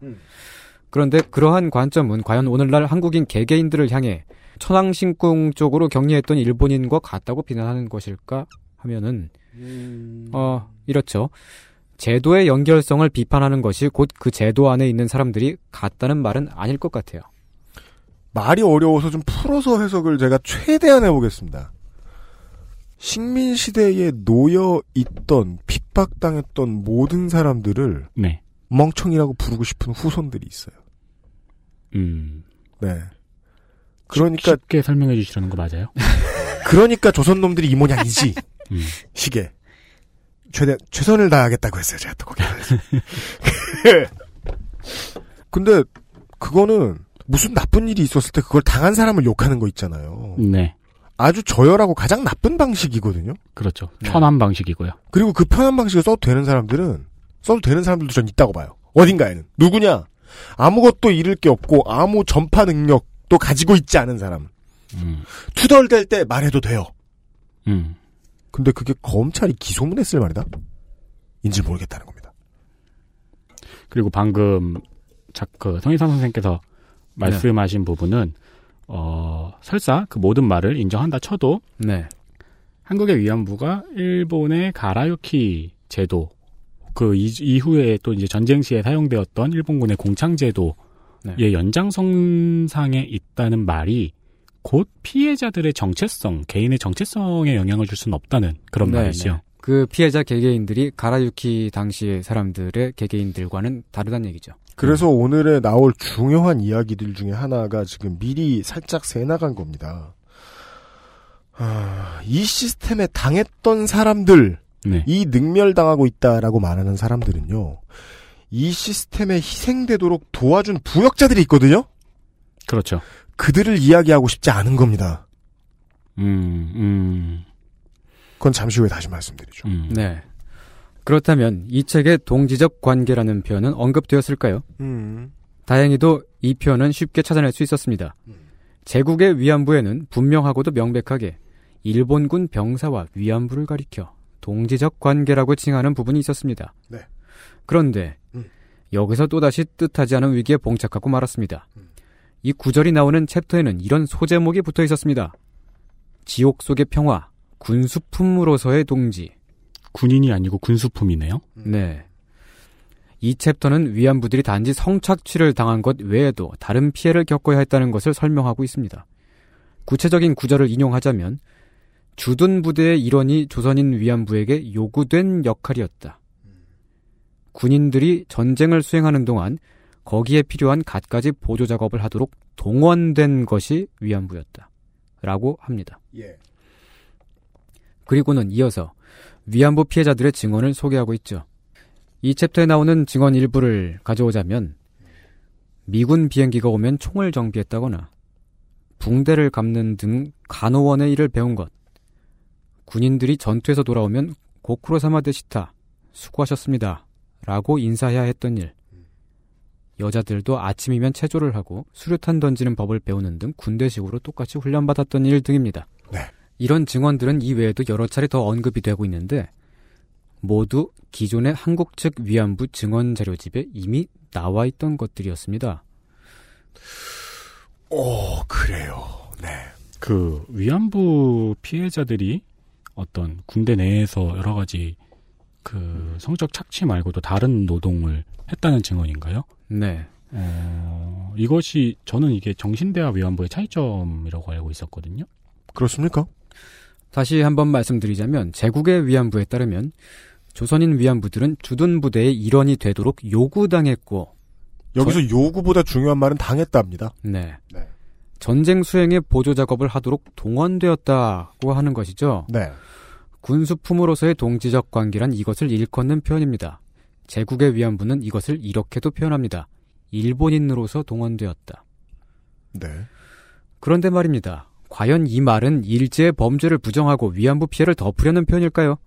그런데 그러한 관점은 과연 오늘날 한국인 개개인들을 향해 천황신궁 쪽으로 격리했던 일본인과 같다고 비난하는 것일까 하면은 어 이렇죠. 제도의 연결성을 비판하는 것이 곧 그 제도 안에 있는 사람들이 같다는 말은 아닐 것 같아요. 말이 어려워서 좀 풀어서 해석을 제가 최대한 해보겠습니다. 식민 시대에 놓여 있던, 핍박당했던 모든 사람들을 네. 멍청이라고 부르고 싶은 후손들이 있어요. 음. 네. 그러니까, 쉽게 설명해 주시려는 거 맞아요? 그러니까 조선 놈들이 이 모양이지. 음. 시계. 최대, 최선을 다하겠다고 했어요, 제가 또 거기. 근데, 그거는, 무슨 나쁜 일이 있었을 때 그걸 당한 사람을 욕하는 거 있잖아요. 네. 아주 저열하고 가장 나쁜 방식이거든요. 그렇죠. 편한 방식이고요. 그리고 그 편한 방식을 써도 되는 사람들은 써도 되는 사람들도 전 있다고 봐요. 어딘가에는 누구냐? 아무것도 잃을 게 없고 아무 전파 능력도 가지고 있지 않은 사람. 음. 투덜댈 때 말해도 돼요. 음. 근데 그게 검찰이 기소문했을 말이다. 인지 모르겠다는 겁니다. 그리고 방금 자, 그 성희상 선생께서 말씀하신 부분은 어, 설사 그 모든 말을 인정한다 쳐도 네. 한국의 위안부가 일본의 가라유키 제도 그 이, 이후에 또 이제 전쟁 시에 사용되었던 일본군의 공창 제도의 네. 연장선상에 있다는 말이 곧 피해자들의 정체성, 개인의 정체성에 영향을 줄 수는 없다는 그런 네, 말이죠. 네. 그 피해자 개개인들이 가라유키 당시의 사람들의 개개인들과는 다르다는 얘기죠. 그래서 오늘에 나올 중요한 이야기들 중에 하나가 지금 미리 살짝 새 나간 겁니다. 아, 이 시스템에 당했던 사람들, 네. 이 능멸당하고 있다라고 말하는 사람들은요, 이 시스템에 희생되도록 도와준 부역자들이 있거든요? 그렇죠. 그들을 이야기하고 싶지 않은 겁니다. 음, 음, 그건 잠시 후에 다시 말씀드리죠. 음. 네. 그렇다면 이 책의 동지적 관계라는 표현은 언급되었을까요? 음. 다행히도 이 표현은 쉽게 찾아낼 수 있었습니다. 제국의 위안부에는 분명하고도 명백하게 일본군 병사와 위안부를 가리켜 동지적 관계라고 칭하는 부분이 있었습니다. 네. 그런데 음. 여기서 또다시 뜻하지 않은 위기에 봉착하고 말았습니다. 이 구절이 나오는 챕터에는 이런 소제목이 붙어 있었습니다. 지옥 속의 평화, 군수품으로서의 동지. 군인이 아니고 군수품이네요. 네. 이 챕터는 위안부들이 단지 성착취를 당한 것 외에도 다른 피해를 겪어야 했다는 것을 설명하고 있습니다. 구체적인 구절을 인용하자면 주둔 부대의 일원이 조선인 위안부에게 요구된 역할이었다. 군인들이 전쟁을 수행하는 동안 거기에 필요한 갖가지 보조 작업을 하도록 동원된 것이 위안부였다. 라고 합니다. 예. 그리고는 이어서 위안부 피해자들의 증언을 소개하고 있죠. 이 챕터에 나오는 증언 일부를 가져오자면 미군 비행기가 오면 총을 정비했다거나 붕대를 감는 등 간호원의 일을 배운 것, 군인들이 전투에서 돌아오면 고쿠로 사마 데시타 수고하셨습니다. 라고 인사해야 했던 일, 여자들도 아침이면 체조를 하고 수류탄 던지는 법을 배우는 등 군대식으로 똑같이 훈련받았던 일 등입니다. 네. 이런 증언들은 이외에도 여러 차례 더 언급이 되고 있는데 모두 기존의 한국 측 위안부 증언 자료집에 이미 나와 있던 것들이었습니다. 오, 그래요. 네. 그 위안부 피해자들이 어떤 군대 내에서 여러 가지 그 성적 착취 말고도 다른 노동을 했다는 증언인가요? 네. 어, 이것이 저는 이게 정신대와 위안부의 차이점이라고 알고 있었거든요. 그렇습니까? 다시 한번 말씀드리자면 제국의 위안부에 따르면 조선인 위안부들은 주둔 부대의 일원이 되도록 요구당했고 여기서 요구보다 중요한 말은 당했답니다. 네. 네. 전쟁 수행에 보조 작업을 하도록 동원되었다고 하는 것이죠. 네. 군수품으로서의 동지적 관계란 이것을 일컫는 표현입니다. 제국의 위안부는 이것을 이렇게도 표현합니다. 일본인으로서 동원되었다. 네. 그런데 말입니다. 과연 이 말은 일제의 범죄를 부정하고 위안부 피해를 덮으려는 표현일까요?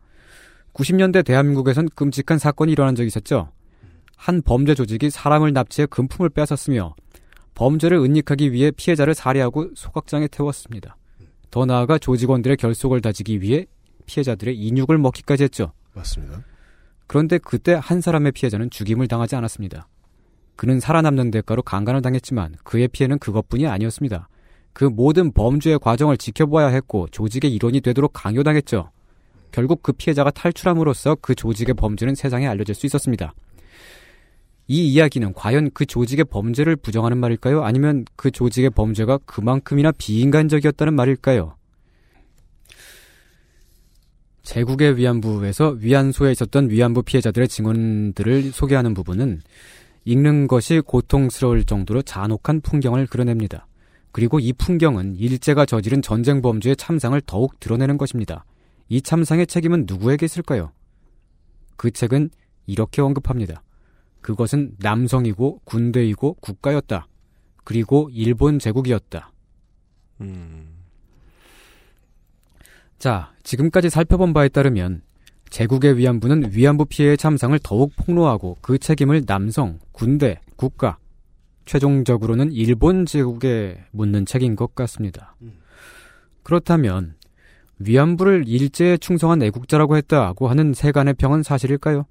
90년대 대한민국에선 끔찍한 사건이 일어난 적이 있었죠. 한 범죄 조직이 사람을 납치해 금품을 빼앗았으며 범죄를 은닉하기 위해 피해자를 살해하고 소각장에 태웠습니다. 더 나아가 조직원들의 결속을 다지기 위해 피해자들의 인육을 먹기까지 했죠. 맞습니다. 그런데 그때 한 사람의 피해자는 죽임을 당하지 않았습니다. 그는 살아남는 대가로 강간을 당했지만 그의 피해는 그것뿐이 아니었습니다. 그 모든 범죄의 과정을 지켜보아야 했고 조직의 일원이 되도록 강요당했죠. 결국 그 피해자가 탈출함으로써 그 조직의 범죄는 세상에 알려질 수 있었습니다. 이 이야기는 과연 그 조직의 범죄를 부정하는 말일까요? 아니면 그 조직의 범죄가 그만큼이나 비인간적이었다는 말일까요? 제국의 위안부에서 위안소에 있었던 위안부 피해자들의 증언들을 소개하는 부분은 읽는 것이 고통스러울 정도로 잔혹한 풍경을 그려냅니다. 그리고 이 풍경은 일제가 저지른 전쟁 범죄의 참상을 더욱 드러내는 것입니다. 이 참상의 책임은 누구에게 있을까요? 그 책은 이렇게 언급합니다. 그것은 남성이고 군대이고 국가였다. 그리고 일본 제국이었다. 음. 자, 지금까지 살펴본 바에 따르면 제국의 위안부는 위안부 피해의 참상을 더욱 폭로하고 그 책임을 남성, 군대, 국가, 최종적으로는 일본 제국에 묻는 책인 것 같습니다. 그렇다면 위안부를 일제에 충성한 애국자라고 했다고 하는 세간의 평은 사실일까요?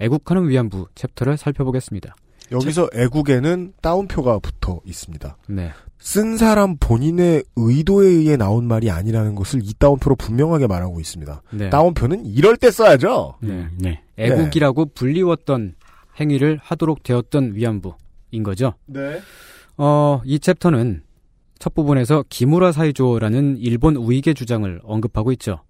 애국하는 위안부 챕터를 살펴보겠습니다. 여기서 애국에는 따옴표가 붙어 있습니다. 네. 쓴 사람 본인의 의도에 의해 나온 말이 아니라는 것을 이 따옴표로 분명하게 말하고 있습니다. 네. 따옴표는 이럴 때 써야죠. 네. 네. 애국이라고 불리웠던 행위를 하도록 되었던 위안부인 거죠. 네. 어, 이 챕터는 첫 부분에서 기무라 사이조라는 일본 우익의 주장을 언급하고 있죠.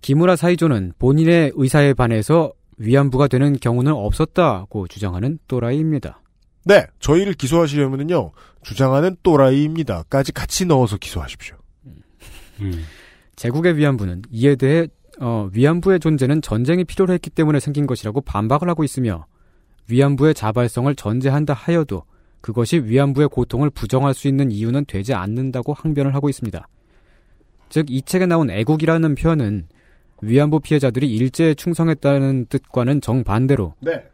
기무라 사이조는 본인의 의사에 반해서 위안부가 되는 경우는 없었다고 주장하는 또라이입니다. 네, 저희를 기소하시려면요 주장하는 또라이입니다까지 같이 넣어서 기소하십시오. 음. 제국의 위안부는 이에 대해 어, 위안부의 존재는 전쟁이 필요로 했기 때문에 생긴 것이라고 반박을 하고 있으며 위안부의 자발성을 전제한다 하여도 그것이 위안부의 고통을 부정할 수 있는 이유는 되지 않는다고 항변을 하고 있습니다. 즉, 이 책에 나온 애국이라는 표현은 위안부 피해자들이 일제에 충성했다는 뜻과는 정반대로 네.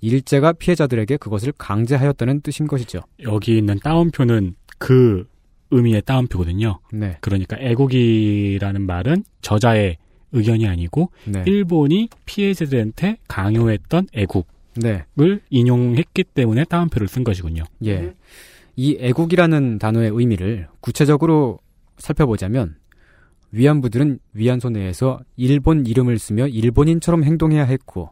일제가 피해자들에게 그것을 강제하였다는 뜻인 것이죠. 여기 있는 따옴표는 그 의미의 따옴표거든요. 네. 그러니까 애국이라는 말은 저자의 의견이 아니고 네. 일본이 피해자들한테 강요했던 애국을 네. 인용했기 때문에 따옴표를 쓴 것이군요. 예. 이 애국이라는 단어의 의미를 구체적으로 살펴보자면 위안부들은 위안소 내에서 일본 이름을 쓰며 일본인처럼 행동해야 했고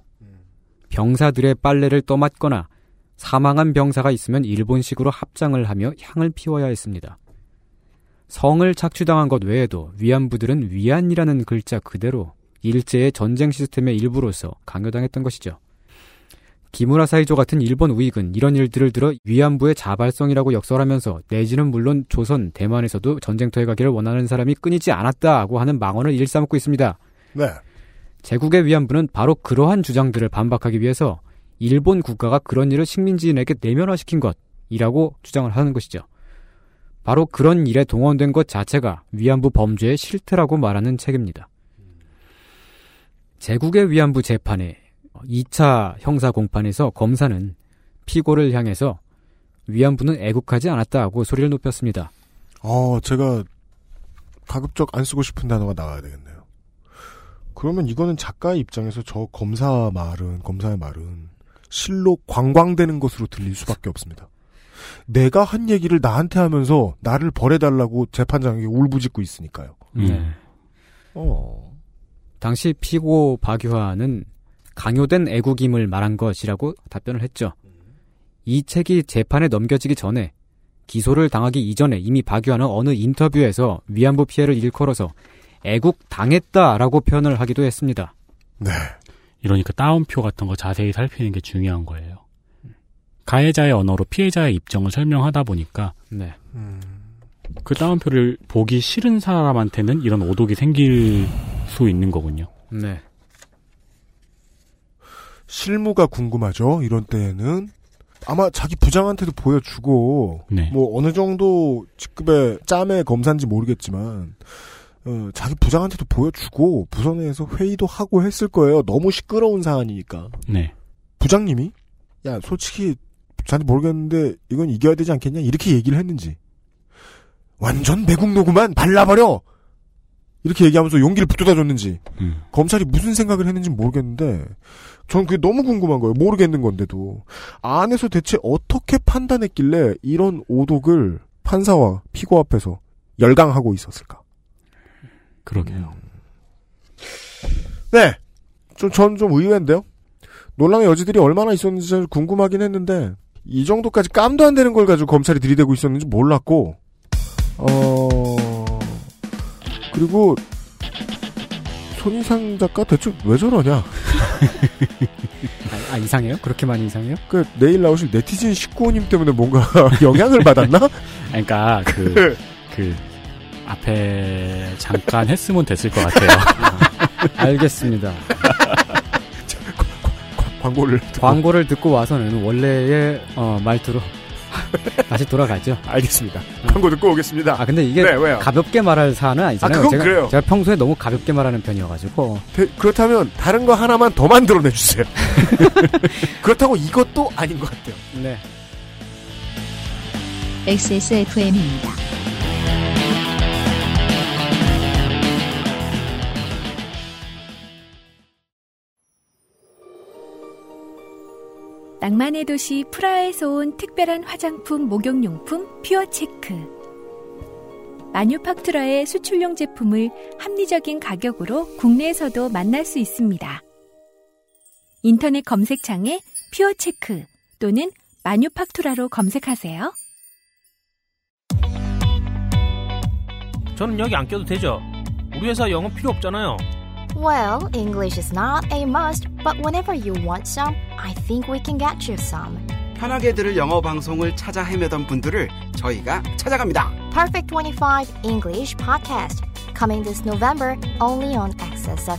병사들의 빨래를 떠맡거나 사망한 병사가 있으면 일본식으로 합장을 하며 향을 피워야 했습니다. 성을 착취당한 것 외에도 위안부들은 위안이라는 글자 그대로 일제의 전쟁 시스템의 일부로서 강요당했던 것이죠. 기무라 사이조 같은 일본 우익은 이런 일들을 들어 위안부의 자발성이라고 역설하면서 내지는 물론 조선, 대만에서도 전쟁터에 가기를 원하는 사람이 끊이지 않았다고 하는 망언을 일삼고 있습니다. 네. 제국의 위안부는 바로 그러한 주장들을 반박하기 위해서 일본 국가가 그런 일을 식민지인에게 내면화시킨 것이라고 주장을 하는 것이죠. 바로 그런 일에 동원된 것 자체가 위안부 범죄의 실태라고 말하는 책입니다. 제국의 위안부 재판에 2차 형사 공판에서 검사는 피고를 향해서 위안부는 애국하지 않았다고 소리를 높였습니다. 어, 제가 가급적 안 쓰고 싶은 단어가 나와야 되겠네요. 그러면 이거는 작가의 입장에서 저 검사 말은, 검사의 말은 실로 관광되는 것으로 들릴 수밖에 없습니다. 내가 한 얘기를 나한테 하면서 나를 벌해달라고 재판장에게 울부짖고 있으니까요. 네. 어. 당시 피고 박유하는 강요된 애국임을 말한 것이라고 답변을 했죠. 이 책이 재판에 넘겨지기 전에 기소를 당하기 이전에 이미 박유하는 어느 인터뷰에서 위안부 피해를 일컬어서 애국 당했다라고 표현을 하기도 했습니다. 네. 이러니까 따옴표 같은 거 자세히 살피는 게 중요한 거예요. 가해자의 언어로 피해자의 입장을 설명하다 보니까 네. 그 따옴표를 보기 싫은 사람한테는 이런 오독이 생길 수 있는 거군요. 네. 실무가 궁금하죠. 이런 때에는 아마 자기 부장한테도 보여주고 네. 뭐 어느 정도 직급의 짬의 검사인지 모르겠지만 어, 자기 부장한테도 보여주고 부서 내에서 회의도 하고 했을 거예요. 너무 시끄러운 사안이니까. 네. 부장님이 야 솔직히 자한테 모르겠는데 이건 이겨야 되지 않겠냐 이렇게 얘기를 했는지 완전 매국 노구만 발라버려 이렇게 얘기하면서 용기를 북돋아줬는지 음. 검찰이 무슨 생각을 했는지 모르겠는데 전 그게 너무 궁금한 거예요 모르겠는 건데도 안에서 대체 어떻게 판단했길래 이런 오독을 판사와 피고 앞에서 열강하고 있었을까 그러게요. 네. 좀, 전 좀 의외인데요? 논란의 여지들이 얼마나 있었는지 잘 궁금하긴 했는데, 이 정도까지 깜도 안 되는 걸 가지고 검찰이 들이대고 있었는지 몰랐고, 어, 그리고, 손희상 작가 대체 왜 저러냐? 아, 아, 이상해요? 그렇게 많이 이상해요? 그, 내일 나오실 네티즌 19호님 때문에 뭔가 영향을 받았나? 그러니까 그, 그 앞에 잠깐 했으면 됐을 것 같아요. 알겠습니다. 광고를 듣고. 광고를 듣고 와서는 원래의 어, 말투로 다시 돌아가죠. 알겠습니다. 광고 듣고 오겠습니다. 아 근데 이게 네? 가볍게 말할 사안은 아니잖아요. 아, 그건 제가, 그래요. 제가 평소에 너무 가볍게 말하는 편이어가지고 대- 그렇다면 다른 거 하나만 더 만들어내 주세요. 그렇다고 이것도 아닌 것 같아요. 네. XSFM입니다. 낭만의 도시 프라하에서 온 특별한 화장품 목욕용품 퓨어체크. 마뉴팍투라의 수출용 제품을 합리적인 가격으로 국내에서도 만날 수 있습니다. 인터넷 검색창에 퓨어체크 또는 마뉴팍투라로 검색하세요. 저는 여기 안 껴도 되죠? 우리 회사 영어 필요 없잖아요. Well, English is not a must, but whenever you want some, I think we can get you some. 편하게 들을 영어 방송을 찾아 헤매던 분들을 저희가 찾아갑니다. Perfect 25 English Podcast, coming this November only on Access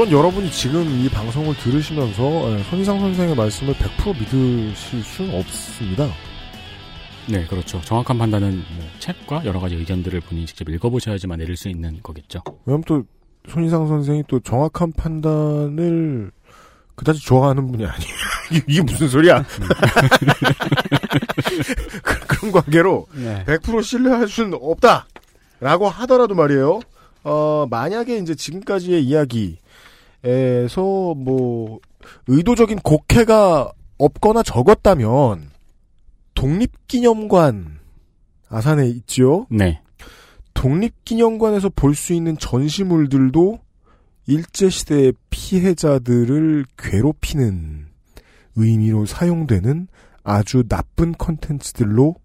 물론 여러분이 지금 이 방송을 들으시면서 예, 손희상 선생의 말씀을 100% 믿으실 수는 없습니다. 네, 그렇죠. 정확한 판단은 뭐 책과 여러 가지 의견들을 본인이 직접 읽어보셔야지만 내릴 수 있는 거겠죠. 왜냐면 또 손희상 선생이 또 정확한 판단을 그다지 좋아하는 분이 아니에요. 이게, 무슨 소리야? 그- 그런 관계로 네. 100% 신뢰할 수는 없다. 라고 하더라도 말이에요. 어, 만약에 이제 지금까지의 이야기 에서 뭐, 의도적인 곡해가 없거나 적었다면, 독립기념관, 아산에 있지요? 네. 독립기념관에서 볼 수 있는 전시물들도 일제시대의 피해자들을 괴롭히는 의미로 사용되는 아주 나쁜 컨텐츠들로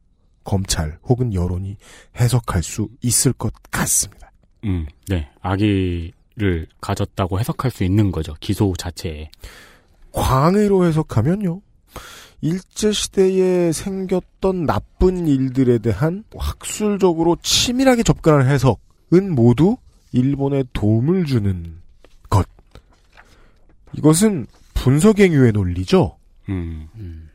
검찰 혹은 여론이 해석할 수 있을 것 같습니다. 음, 네. 아기 를 가졌다고 해석할 수 있는 거죠. 기소 자체에. 광의로 해석하면요. 일제시대에 생겼던 나쁜 일들에 대한 학술적으로 치밀하게 접근한 해석은 모두 일본에 도움을 주는 것. 이것은 분석행위의 논리죠. 음.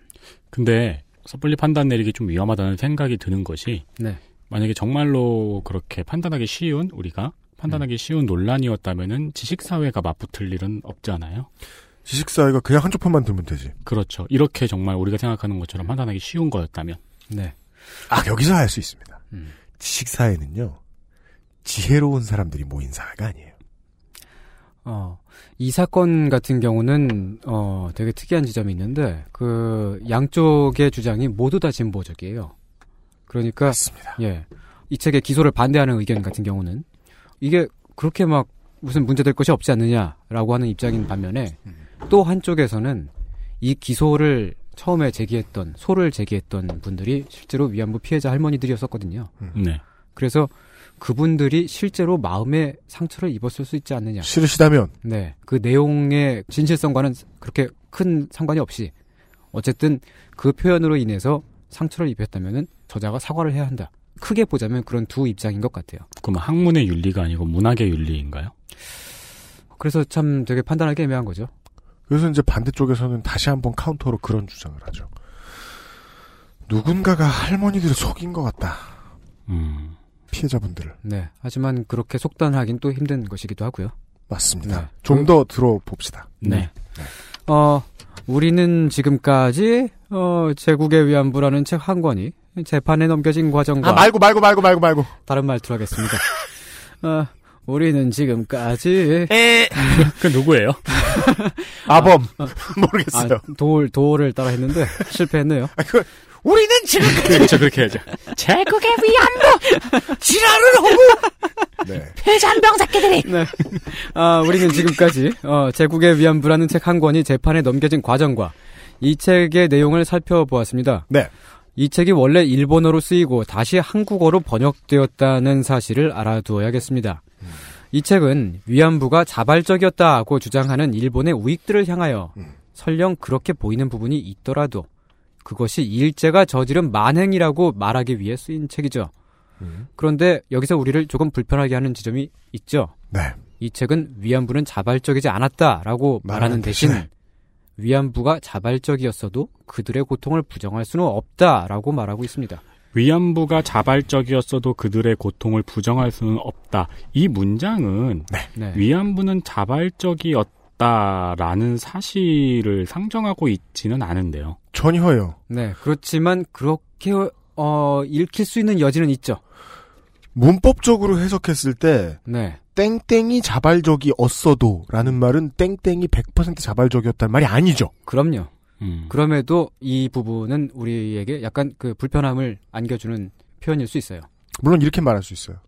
근데 섣불리 판단 내리기 좀 위험하다는 생각이 드는 것이 네. 만약에 정말로 그렇게 판단하기 쉬운 우리가 판단하기 쉬운 논란이었다면은 지식 사회가 맞붙을 일은 없잖아요. 지식사회가 그냥 한쪽 편만 들면 되지. 그렇죠. 이렇게 정말 우리가 생각하는 것처럼 판단하기 쉬운 거였다면. 네. 아, 여기서 할수 있습니다. 음. 지식사회는요, 지혜로운 사람들이 모인 사회가 아니에요. 어, 이 사건 같은 경우는 어, 되게 특이한 지점이 있는데 그 양쪽의 주장이 모두 다 진보적이에요. 그러니까 맞습니다. 예. 이 책에 기소를 반대하는 의견 같은 경우는 이게 그렇게 막 무슨 문제될 것이 없지 않느냐라고 하는 입장인 반면에 또 한쪽에서는 이 기소를 처음에 제기했던 소를 제기했던 분들이 실제로 위안부 피해자 할머니들이었었거든요. 네. 그래서 그분들이 실제로 마음에 상처를 입었을 수 있지 않느냐. 싫으시다면 네. 그 내용의 진실성과는 그렇게 큰 상관이 없이 어쨌든 그 표현으로 인해서 상처를 입혔다면은 저자가 사과를 해야 한다. 크게 보자면 그런 두 입장인 것 같아요. 그럼 학문의 윤리가 아니고 문학의 윤리인가요? 그래서 참 되게 판단하기 애매한 거죠. 그래서 이제 반대쪽에서는 다시 한번 카운터로 그런 주장을 하죠. 누군가가 할머니들을 속인 것 같다. 음. 피해자분들을. 네. 하지만 그렇게 속단하긴 또 힘든 것이기도 하고요. 맞습니다. 네. 좀더 들어봅시다. 네. 어, 우리는 지금까지 어, 제국의 위안부라는 책 한 권이 재판에 넘겨진 과정과 아, 말고, 말고, 말고, 말고, 말고. 다른 말투로 하겠습니다. 어, 우리는 지금까지 그 누구예요? 아범. 모르겠어요. 아, 도울 도울을 따라 했는데 실패했네요. 우리는 지금 그렇죠, 그렇게 해야죠. 제국의 위안부 지랄을 하고 네. 폐잔병 새끼들이 네. 아, 우리는 지금까지 어, 제국의 위안부라는 책 한 권이 재판에 넘겨진 과정과 이 책의 내용을 살펴보았습니다. 네. 이 책이 원래 일본어로 쓰이고 다시 한국어로 번역되었다는 사실을 알아두어야겠습니다. 이 책은 위안부가 자발적이었다고 주장하는 일본의 우익들을 향하여 설령 그렇게 보이는 부분이 있더라도 그것이 일제가 저지른 만행이라고 말하기 위해 쓰인 책이죠. 그런데 여기서 우리를 조금 불편하게 하는 지점이 있죠. 네. 이 책은 위안부는 자발적이지 않았다라고 말하는 대신. 위안부가 자발적이었어도 그들의 고통을 부정할 수는 없다라고 말하고 있습니다. 위안부가 자발적이었어도 그들의 고통을 부정할 수는 없다. 이 문장은 네. 위안부는 자발적이었다 라는 사실을 상정하고 있지는 않은데요. 전혀요. 네, 그렇지만 그렇게 어, 읽힐 수 있는 여지는 있죠. 문법적으로 해석했을 때 네. 땡땡이 자발적이었어도 라는 말은 땡땡이 100% 자발적이었다는 말이 아니죠. 그럼요. 음. 그럼에도 이 부분은 우리에게 약간 그 불편함을 안겨주는 표현일 수 있어요. 물론 이렇게 말할 수 있어요.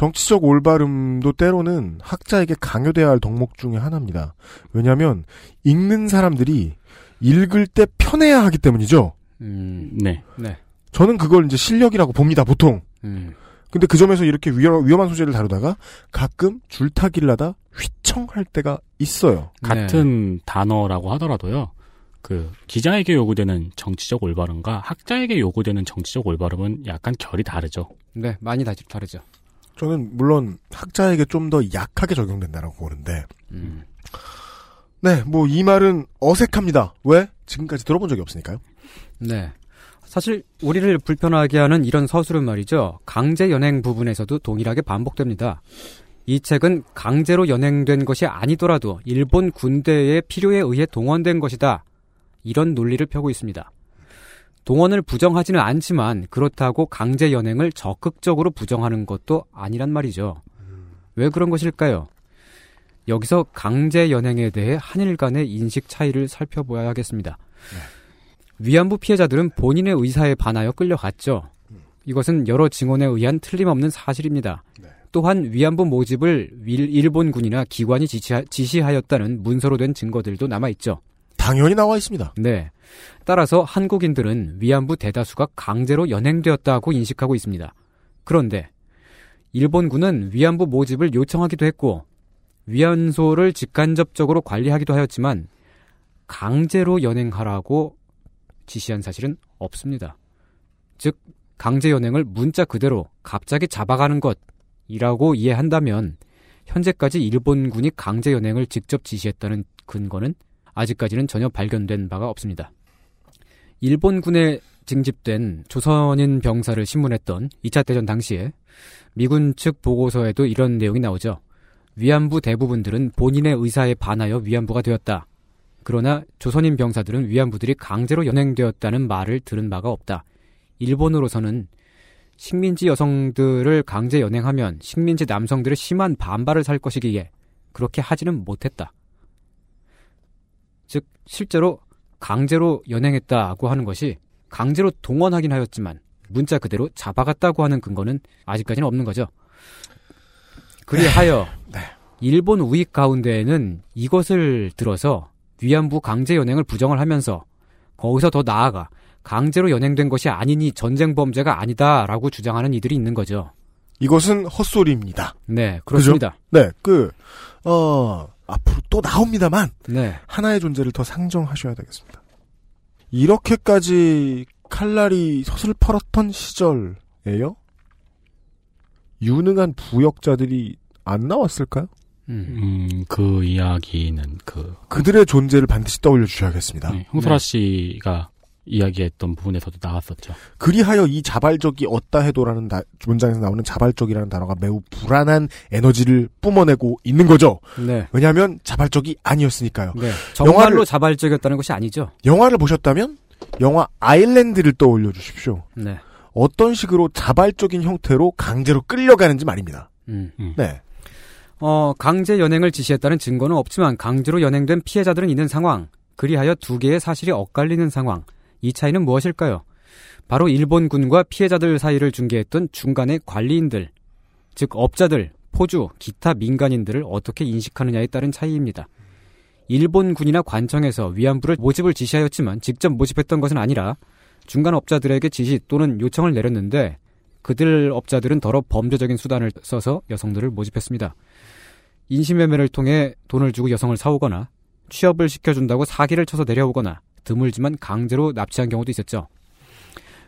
정치적 올바름도 때로는 학자에게 강요돼야 할 덕목 중에 하나입니다. 왜냐하면 읽는 사람들이 읽을 때 편해야 하기 때문이죠. 음, 네. 네. 저는 그걸 이제 실력이라고 봅니다, 보통. 음, 근데 그 점에서 이렇게 위험, 위험한 소재를 다루다가 가끔 줄타기를 하다 휘청할 때가 있어요. 같은 단어라고 하더라도요. 그 기자에게 요구되는 정치적 올바름과 학자에게 요구되는 정치적 올바름은 약간 결이 다르죠. 네, 많이 다 다르죠. 저는 물론 학자에게 좀 더 약하게 적용된다라고 보는데, 음. 네, 뭐 이 말은 어색합니다. 왜? 지금까지 들어본 적이 없으니까요. 네. 사실 우리를 불편하게 하는 이런 서술은 말이죠. 강제 연행 부분에서도 동일하게 반복됩니다. 이 책은 강제로 연행된 것이 아니더라도 일본 군대의 필요에 의해 동원된 것이다. 이런 논리를 펴고 있습니다. 동원을 부정하지는 않지만 그렇다고 강제 연행을 적극적으로 부정하는 것도 아니란 말이죠. 왜 그런 것일까요? 여기서 강제 연행에 대해 한일 간의 인식 차이를 살펴보아야겠습니다. 위안부 피해자들은 본인의 의사에 반하여 끌려갔죠. 이것은 여러 증언에 의한 틀림없는 사실입니다. 또한 위안부 모집을 윌- 일본군이나 기관이 지시하, 지시하였다는 문서로 된 증거들도 남아있죠. 당연히 나와 있습니다. 네. 따라서 한국인들은 위안부 대다수가 강제로 연행되었다고 인식하고 있습니다. 그런데 일본군은 위안부 모집을 요청하기도 했고 위안소를 직간접적으로 관리하기도 하였지만 강제로 연행하라고 지시한 사실은 없습니다. 즉 강제 연행을 문자 그대로 갑자기 잡아가는 것이라고 이해한다면 현재까지 일본군이 강제 연행을 직접 지시했다는 근거는 아직까지는 전혀 발견된 바가 없습니다. 일본군에 징집된 조선인 병사를 신문했던 2차 대전 당시에 미군 측 보고서에도 이런 내용이 나오죠. 위안부 대부분들은 본인의 의사에 반하여 위안부가 되었다. 그러나 조선인 병사들은 위안부들이 강제로 연행되었다는 말을 들은 바가 없다. 일본으로서는 식민지 여성들을 강제 연행하면 식민지 남성들의 심한 반발을 살 것이기에 그렇게 하지는 못했다. 즉 실제로 강제로 연행했다고 하는 것이 강제로 동원하긴 하였지만 문자 그대로 잡아갔다고 하는 근거는 아직까지는 없는 거죠. 그리하여 일본 우익 가운데에는 이것을 들어서 위안부 강제 연행을 부정을 하면서 거기서 더 나아가 강제로 연행된 것이 아니니 전쟁 범죄가 아니다라고 주장하는 이들이 있는 거죠. 이것은 헛소리입니다. 네, 그렇습니다. 그죠? 네, 그, 어, 앞으로 또 나옵니다만, 네. 하나의 존재를 더 상정하셔야 되겠습니다. 이렇게까지 칼날이 서슬퍼렇던 시절에요? 유능한 부역자들이 안 나왔을까요? 음, 그 이야기는 그 그들의 존재를 반드시 떠올려 주셔야겠습니다. 네, 홍소라 네. 씨가 이야기했던 부분에서도 나왔었죠. 그리하여 이 자발적이 어따 해도라는 다- 문장에서 나오는 자발적이라는 단어가 매우 불안한 에너지를 뿜어내고 있는 거죠. 네. 왜냐하면 자발적이 아니었으니까요. 네. 정말로 영화를, 자발적이었다는 것이 아니죠. 영화를 보셨다면 영화 아일랜드를 떠올려 주십시오. 네. 어떤 식으로 자발적인 형태로 강제로 끌려가는지 말입니다. 음. 네. 어, 강제 연행을 지시했다는 증거는 없지만 강제로 연행된 피해자들은 있는 상황. 그리하여 두 개의 사실이 엇갈리는 상황. 이 차이는 무엇일까요? 바로 일본군과 피해자들 사이를 중개했던 중간의 관리인들, 즉 업자들, 포주, 기타 민간인들을 어떻게 인식하느냐에 따른 차이입니다. 일본군이나 관청에서 위안부를 모집을 지시하였지만 직접 모집했던 것은 아니라 중간 업자들에게 지시 또는 요청을 내렸는데 그들 업자들은 더러 범죄적인 수단을 써서 여성들을 모집했습니다. 인신매매를 통해 돈을 주고 여성을 사오거나 취업을 시켜준다고 사기를 쳐서 내려오거나 드물지만 강제로 납치한 경우도 있었죠.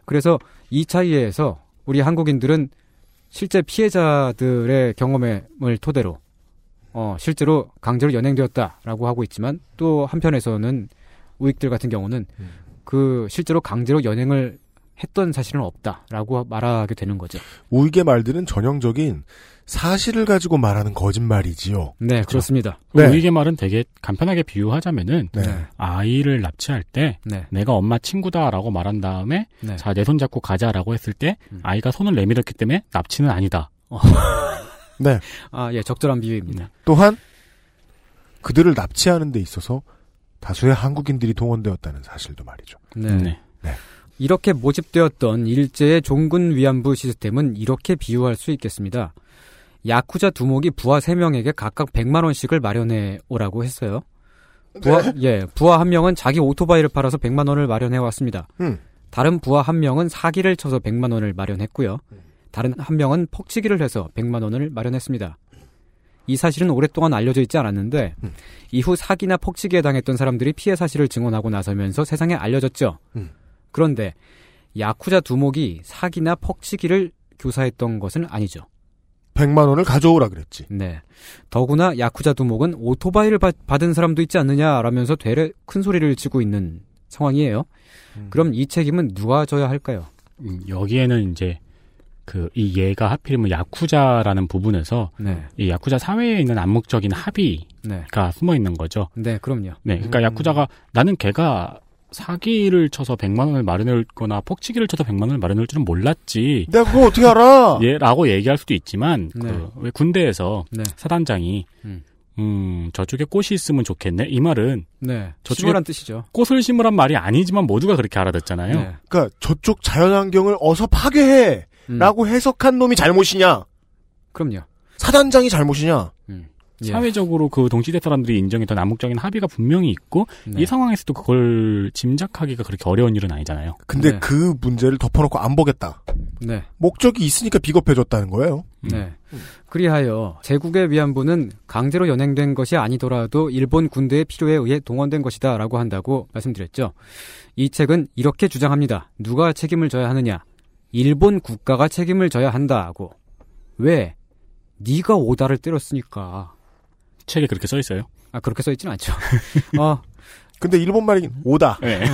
그래서 이 차이에서 우리 한국인들은 실제 피해자들의 경험을 토대로 어, 실제로 강제로 연행되었다라고 하고 있지만 또 한편에서는 우익들 같은 경우는 그 실제로 강제로 연행을 했던 사실은 없다라고 말하게 되는 거죠. 우익의 말들은 전형적인 사실을 가지고 말하는 거짓말이지요. 네, 그렇습니다. 네. 우익의 말은 되게 간편하게 비유하자면은 네. 아이를 납치할 때 네. 내가 엄마 친구다라고 말한 다음에 네. 자내 손 잡고 가자라고 했을 때 아이가 손을 내밀었기 때문에 납치는 아니다. 네. 아, 예, 적절한 비유입니다. 또한 그들을 납치하는 데 있어서 다수의 한국인들이 동원되었다는 사실도 말이죠. 네. 네. 이렇게 모집되었던 일제의 종군 위안부 시스템은 이렇게 비유할 수 있겠습니다. 야쿠자 두목이 부하 3명에게 각각 100만 원씩을 마련해 오라고 했어요. 부하, 예, 부하 한 명은 자기 오토바이를 팔아서 100만 원을 마련해 왔습니다. 음. 다른 부하 한 명은 사기를 쳐서 100만 원을 마련했고요. 다른 한 명은 퍽치기를 해서 100만 원을 마련했습니다. 이 사실은 오랫동안 알려져 있지 않았는데 이후 사기나 퍽치기에 당했던 사람들이 피해 사실을 증언하고 나서면서 세상에 알려졌죠. 음. 그런데 야쿠자 두목이 사기나 퍽치기를 교사했던 것은 아니죠. 100만 원을 가져오라 그랬지. 네. 더구나 야쿠자 두목은 오토바이를 받, 받은 사람도 있지 않느냐라면서 되레 큰 소리를 치고 있는 상황이에요. 그럼 이 책임은 누가 져야 할까요? 음, 여기에는 이제 그 이 얘가 하필이면 야쿠자라는 부분에서 네. 이 야쿠자 사회에 있는 암묵적인 합의가 네. 숨어 있는 거죠. 네, 그럼요. 네, 그러니까 야쿠자가 나는 걔가 사기를 쳐서 100만 원을 마련했거나 폭치기를 쳐서 100만 원을 마련할 줄은 몰랐지. 내가 그거 어떻게 알아? 예, 라고 얘기할 수도 있지만 네. 그왜 군대에서 네. 사단장이 음. 음, 저쪽에 꽃이 있으면 좋겠네. 이 말은 네. 저쪽에 심으란 뜻이죠. 꽃을 심으란 말이 아니지만 모두가 그렇게 알아듣잖아요. 네. 그러니까 저쪽 자연환경을 어서 파괴해! 음. 라고 해석한 놈이 잘못이냐? 그럼요. 사단장이 잘못이냐? 예. 사회적으로 그 동시대 사람들이 인정했던 암묵적인 합의가 분명히 있고 네. 이 상황에서도 그걸 짐작하기가 그렇게 어려운 일은 아니잖아요. 근데 네. 그 문제를 덮어놓고 안 보겠다. 네. 목적이 있으니까 비겁해졌다는 거예요. 네. 그리하여 제국의 위안부는 강제로 연행된 것이 아니더라도 일본 군대의 필요에 의해 동원된 것이다라고 한다고 말씀드렸죠. 이 책은 이렇게 주장합니다. 누가 책임을 져야 하느냐? 일본 국가가 책임을 져야 한다고. 왜? 네가 오다를 때렸으니까. 책에 그렇게 써 있어요. 아 그렇게 써 있진 않죠. 어. 근데 일본 말이긴 오다. 네.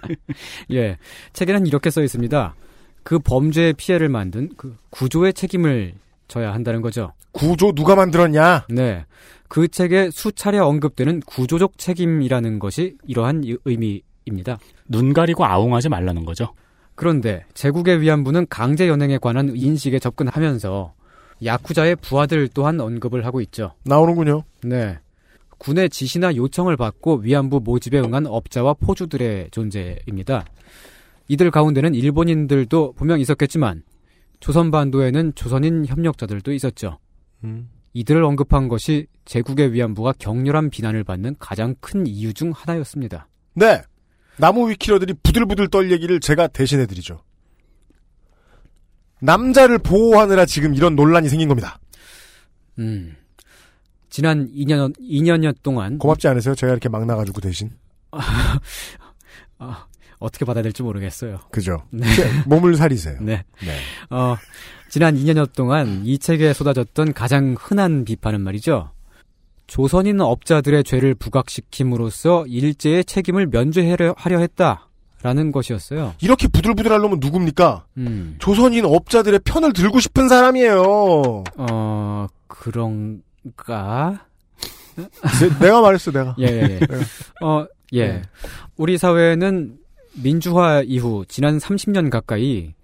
예. 책에는 이렇게 써 있습니다. 그 범죄의 피해를 만든 그 구조의 책임을 져야 한다는 거죠. 구조 누가 만들었냐? 네. 그 책에 수차례 언급되는 구조적 책임이라는 것이 이러한 이- 의미입니다. 눈 가리고 아웅하지 말라는 거죠. 그런데 제국의 위안부는 강제 연행에 관한 인식에 접근하면서 야쿠자의 부하들 또한 언급을 하고 있죠. 나오는군요. 네. 군의 지시나 요청을 받고 위안부 모집에 응한 업자와 포주들의 존재입니다. 이들 가운데는 일본인들도 분명 있었겠지만 조선반도에는 조선인 협력자들도 있었죠. 음. 이들을 언급한 것이 제국의 위안부가 격렬한 비난을 받는 가장 큰 이유 중 하나였습니다. 네. 나무 위키러들이 부들부들 떨 얘기를 제가 대신해드리죠. 남자를 보호하느라 지금 이런 논란이 생긴 겁니다. 음. 지난 2년, 2년여 동안. 고맙지 않으세요? 제가 이렇게 막 나가지고 대신. 아, 어떻게 받아야 될지 모르겠어요. 그죠. 네. 몸을 사리세요. 네. 네. 어, 지난 2년여 동안 이 책에 쏟아졌던 가장 흔한 비판은 말이죠. 조선인 업자들의 죄를 부각시킴으로써 일제의 책임을 면죄하려 하려 했다 라는 것이었어요. 이렇게 부들부들할 놈은 누굽니까? 음. 조선인 업자들의 편을 들고 싶은 사람이에요. 어, 그런가? 제- 내가 말했어, 내가. 예, 예, 예. 어, 예. 네. 우리 사회는 민주화 이후 지난 30년 가까이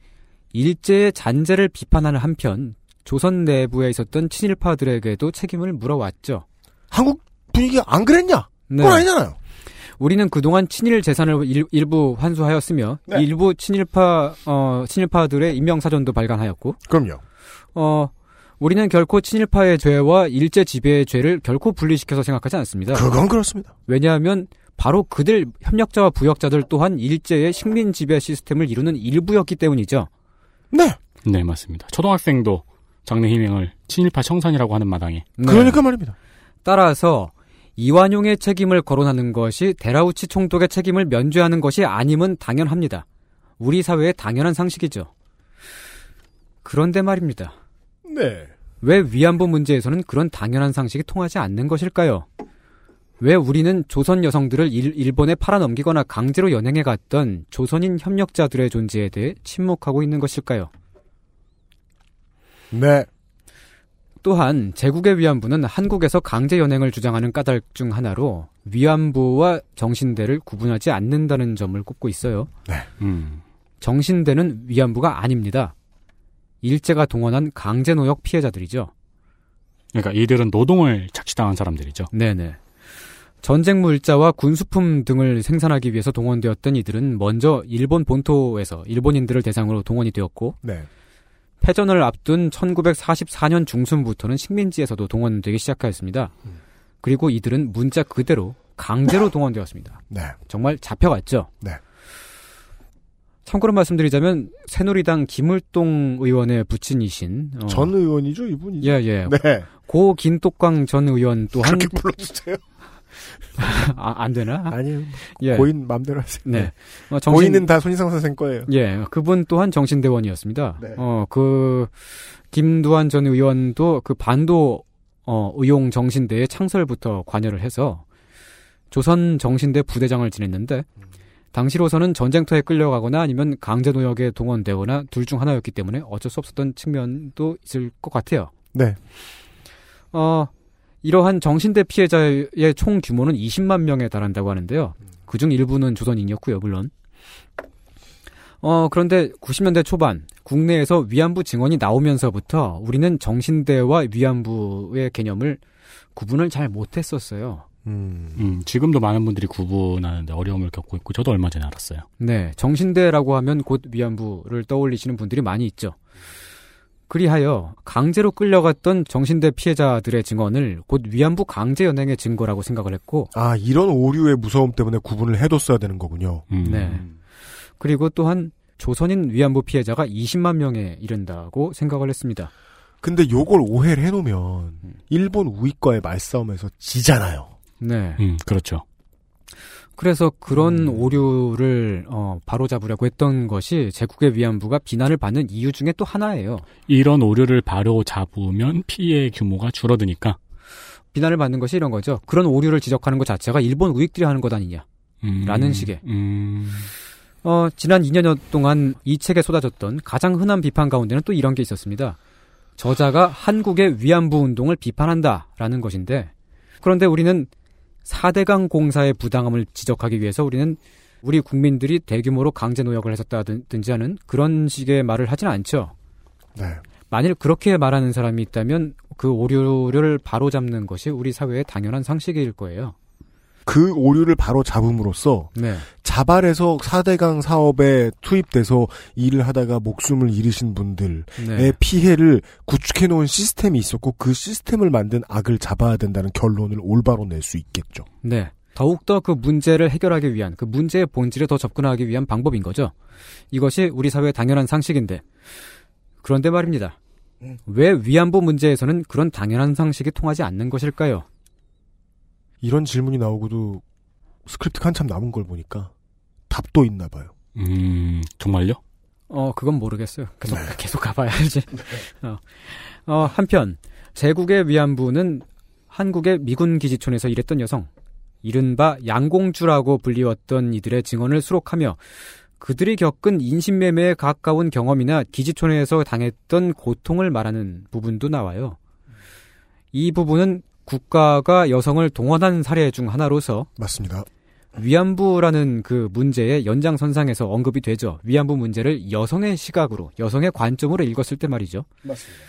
일제의 잔재를 비판하는 한편 조선 내부에 있었던 친일파들에게도 책임을 물어왔죠. 한국 분위기가 안 그랬냐? 네. 그건 아니잖아요. 우리는 그동안 친일 재산을 일, 부 환수하였으며 네. 일부 친일파 어 친일파들의 인명 사전도 발간하였고 그럼요. 어 우리는 결코 친일파의 죄와 일제 지배의 죄를 결코 분리시켜서 생각하지 않습니다. 그건 그렇습니다. 왜냐하면 바로 그들 협력자와 부역자들 또한 일제의 식민 지배 시스템을 이루는 일부였기 때문이죠. 네. 네, 맞습니다. 초등학생도 장래 희명을 친일파 청산이라고 하는 마당에. 네. 그러니까 말입니다. 따라서 이완용의 책임을 거론하는 것이 데라우치 총독의 책임을 면죄하는 것이 아님은 당연합니다. 우리 사회의 당연한 상식이죠. 그런데 말입니다. 네. 왜 위안부 문제에서는 그런 당연한 상식이 통하지 않는 것일까요? 왜 우리는 조선 여성들을 일, 본에 팔아넘기거나 강제로 연행해 갔던 조선인 협력자들의 존재에 대해 침묵하고 있는 것일까요? 네. 또한 제국의 위안부는 한국에서 강제 연행을 주장하는 까닭 중 하나로 위안부와 정신대를 구분하지 않는다는 점을 꼽고 있어요. 네. 음. 정신대는 위안부가 아닙니다. 일제가 동원한 강제 노역 피해자들이죠. 그러니까 이들은 노동을 착취당한 사람들이죠. 네네. 전쟁 물자와 군수품 등을 생산하기 위해서 동원되었던 이들은 먼저 일본 본토에서 일본인들을 대상으로 동원이 되었고 네. 패전을 앞둔 1944년 중순부터는 식민지에서도 동원되기 시작하였습니다. 그리고 이들은 문자 그대로 강제로 동원되었습니다. 네. 정말 잡혀갔죠. 네. 참고로 말씀드리자면 새누리당 김을동 의원의 부친이신 어, 전 의원이죠, 이분이. 예, 예. 네. 고 김똑광 전 의원 또한 그렇게 불러주세요. 아, 안 되나? 아니요. 예. 고인 맘대로 하세요. 네. 어, 고인은 다 손희상 선생 거예요. 예, 그분 또한 정신대원이었습니다. 네. 어, 그, 김두한 전 의원도 그 반도, 어, 의용 정신대의 창설부터 관여를 해서 조선 정신대 부대장을 지냈는데, 당시로서는 전쟁터에 끌려가거나 아니면 강제노역에 동원되거나 둘 중 하나였기 때문에 어쩔 수 없었던 측면도 있을 것 같아요. 네. 어, 이러한 정신대 피해자의 총 규모는 20만 명에 달한다고 하는데요. 그중 일부는 조선인이었고요, 물론. 어, 그런데 90년대 초반 국내에서 위안부 증언이 나오면서부터 우리는 정신대와 위안부의 개념을 구분을 잘 못했었어요. 음, 지금도 많은 분들이 구분하는데 어려움을 겪고 있고 저도 얼마 전에 알았어요. 네, 정신대라고 하면 곧 위안부를 떠올리시는 분들이 많이 있죠. 그리하여 강제로 끌려갔던 정신대 피해자들의 증언을 곧 위안부 강제 연행의 증거라고 생각을 했고 아, 이런 오류의 무서움 때문에 구분을 해뒀어야 되는 거군요. 네. 그리고 또한 조선인 위안부 피해자가 20만 명에 이른다고 생각을 했습니다. 근데 요걸 오해를 해놓으면 일본 우익과의 말싸움에서 지잖아요. 네. 음, 그렇죠. 그래서 그런 오류를 어, 바로잡으려고 했던 것이 제국의 위안부가 비난을 받는 이유 중에 또 하나예요. 이런 오류를 바로 잡으면 피해 규모가 줄어드니까. 비난을 받는 것이 이런 거죠. 그런 오류를 지적하는 것 자체가 일본 우익들이 하는 것 아니냐. 음, 라는 식의. 음, 어, 지난 2년여 동안 이 책에 쏟아졌던 가장 흔한 비판 가운데는 또 이런 게 있었습니다. 저자가 한국의 위안부 운동을 비판한다라는 것인데, 그런데 우리는 4대강 공사의 부당함을 지적하기 위해서 우리는 우리 국민들이 대규모로 강제 노역을 했었다든지 하는 그런 식의 말을 하지는 않죠. 네. 만일 그렇게 말하는 사람이 있다면 그 오류를 바로잡는 것이 우리 사회의 당연한 상식일 거예요. 그 오류를 바로 잡음으로써 네. 자발해서 4대강 사업에 투입돼서 일을 하다가 목숨을 잃으신 분들의 네. 피해를 구축해 놓은 시스템이 있었고 그 시스템을 만든 악을 잡아야 된다는 결론을 올바로 낼 수 있겠죠. 네. 더욱더 그 문제를 해결하기 위한, 그 문제의 본질에 더 접근하기 위한 방법인 거죠. 이것이 우리 사회의 당연한 상식인데. 그런데 말입니다. 왜 위안부 문제에서는 그런 당연한 상식이 통하지 않는 것일까요? 이런 질문이 나오고도 스크립트가 한참 남은 걸 보니까 답도 있나 봐요. 음, 정말요? 어, 그건 모르겠어요. 계속, 계속 가봐야 알지. 어. 어, 한편, 제국의 위안부는 한국의 미군 기지촌에서 일했던 여성, 이른바 양공주라고 불리웠던 이들의 증언을 수록하며 그들이 겪은 인신매매에 가까운 경험이나 기지촌에서 당했던 고통을 말하는 부분도 나와요. 이 부분은 국가가 여성을 동원한 사례 중 하나로서 맞습니다. 위안부라는 그 문제의 연장선상에서 언급이 되죠. 위안부 문제를 여성의 시각으로, 여성의 관점으로 읽었을 때 말이죠. 맞습니다.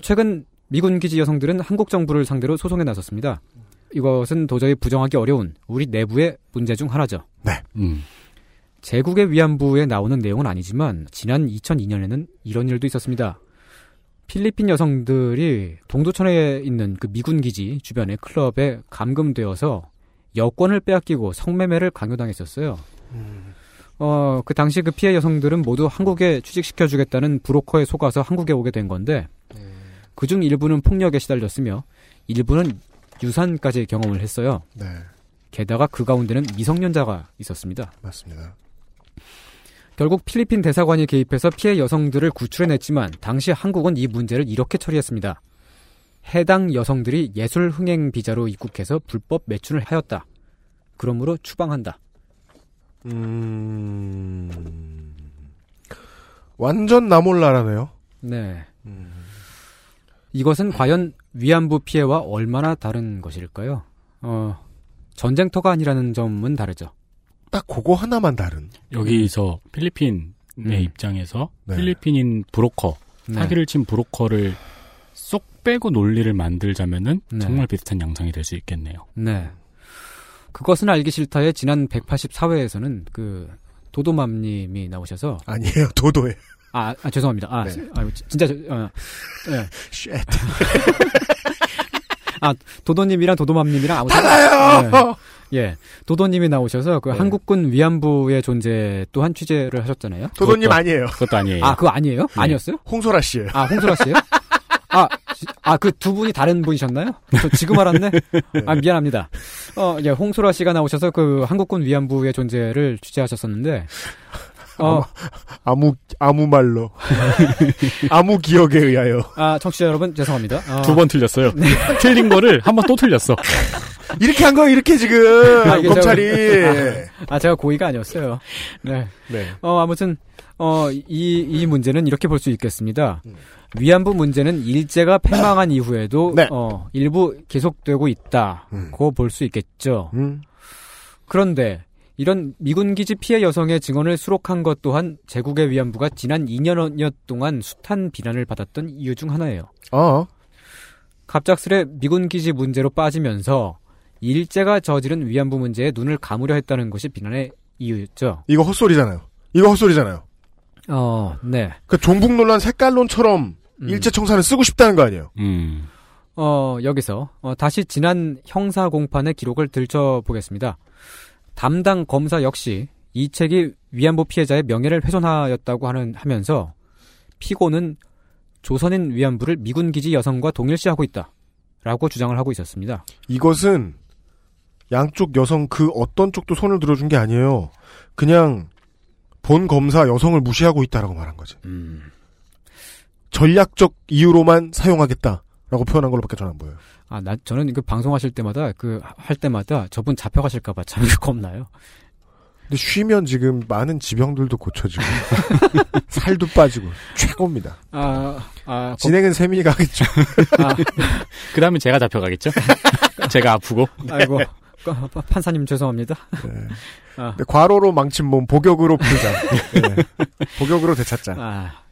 최근 미군 기지 여성들은 한국 정부를 상대로 소송에 나섰습니다. 이것은 도저히 부정하기 어려운 우리 내부의 문제 중 하나죠. 네. 음. 제국의 위안부에 나오는 내용은 아니지만 지난 2002년에는 이런 일도 있었습니다. 필리핀 여성들이 동두천에 있는 그 미군 기지 주변의 클럽에 감금되어서 여권을 빼앗기고 성매매를 강요당했었어요. 어, 그 당시 그 피해 여성들은 모두 한국에 취직시켜주겠다는 브로커에 속아서 한국에 오게 된 건데, 그중 일부는 폭력에 시달렸으며, 일부는 유산까지 경험을 했어요. 네. 게다가 그 가운데는 미성년자가 있었습니다. 맞습니다. 결국 필리핀 대사관이 개입해서 피해 여성들을 구출해냈지만 당시 한국은 이 문제를 이렇게 처리했습니다. 해당 여성들이 예술 흥행 비자로 입국해서 불법 매춘을 하였다. 그러므로 추방한다. 음... 완전 나몰라라네요. 네. 이것은 과연 위안부 피해와 얼마나 다른 것일까요? 어, 전쟁터가 아니라는 점은 다르죠. 딱 그거 하나만 다른. 여기서 필리핀의 음. 입장에서 네. 필리핀인 브로커, 네. 사기를 친 브로커를 쏙 빼고 논리를 만들자면은 네. 정말 비슷한 양상이 될 수 있겠네요. 네. 그것은 알기 싫다의 지난 184회에서는 그 도도맘님이 나오셔서 아니에요, 도도에. 아, 아, 죄송합니다. 아, 네. 아, 진짜 저, 어, 예. 아, 도도님이랑 도도맘님이랑 아무 달라요! 네. 예. 도도님이 나오셔서 그 네. 한국군 위안부의 존재 또한 취재를 하셨잖아요. 도도님 그것도- 아니에요. 그것도 아니에요. 아, 그거 아니에요? 네. 아니었어요? 홍소라 씨예요. 아, 홍소라 씨예요? 아, 지- 아, 그 두 분이 다른 분이셨나요? 저 지금 알았네? 아, 미안합니다. 어, 예, 홍소라 씨가 나오셔서 그 한국군 위안부의 존재를 취재하셨었는데, 어, 아무 아무 말로 아무 기억에 의하여 아, 청취자 여러분, 죄송합니다. 어, 두번 틀렸어요. 틀린 거를 한 번 또 틀렸어. 이렇게 한 거 이렇게 지금 아, 검찰이 제가- 아, 제가 고의가 아니었어요. 네. 네. 어, 아무튼, 어, 이, 이 문제는 이렇게 볼 수 있겠습니다. 위안부 문제는 일제가 패망한 이후에도, 네. 어, 일부 계속되고 있다고 볼수 있겠죠. 음. 그런데, 이런 미군 기지 피해 여성의 증언을 수록한 것 또한 제국의 위안부가 지난 2년여 동안 숱한 비난을 받았던 이유 중 하나예요. 어. 갑작스레 미군 기지 문제로 빠지면서 일제가 저지른 위안부 문제에 눈을 감으려 했다는 것이 비난의 이유였죠. 이거 헛소리잖아요. 이거 헛소리잖아요. 어, 네. 그 종북 논란 색깔론처럼 일제 청산을 쓰고 싶다는 거 아니에요. 음. 어, 여기서 어, 다시 지난 형사 공판의 기록을 들춰보겠습니다. 담당 검사 역시 이 책이 위안부 피해자의 명예를 훼손하였다고 하는 하면서 피고는 조선인 위안부를 미군 기지 여성과 동일시하고 있다라고 주장을 하고 있었습니다. 이것은 양쪽 여성 그 어떤 쪽도 손을 들어준 게 아니에요. 그냥 본 검사 여성을 무시하고 있다라고 말한 거지. 전략적 이유로만 사용하겠다 라고 표현한 걸로밖에 저는 안 보여요. 아, 나 저는 그 방송하실 때마다 그 할 때마다 저분 잡혀가실까봐 참 겁나요. 근데 쉬면 지금 많은 지병들도 고쳐지고 살도 빠지고 최고입니다. 아, 아, 진행은 세민이가 하겠죠. 그 다음에 제가 잡혀가겠죠? 제가 아프고. 아이고, 어, 판사님 죄송합니다. 아, 근데 과로로 망친 몸 복역으로 풀자. 네. 복역으로 되찾자. 아.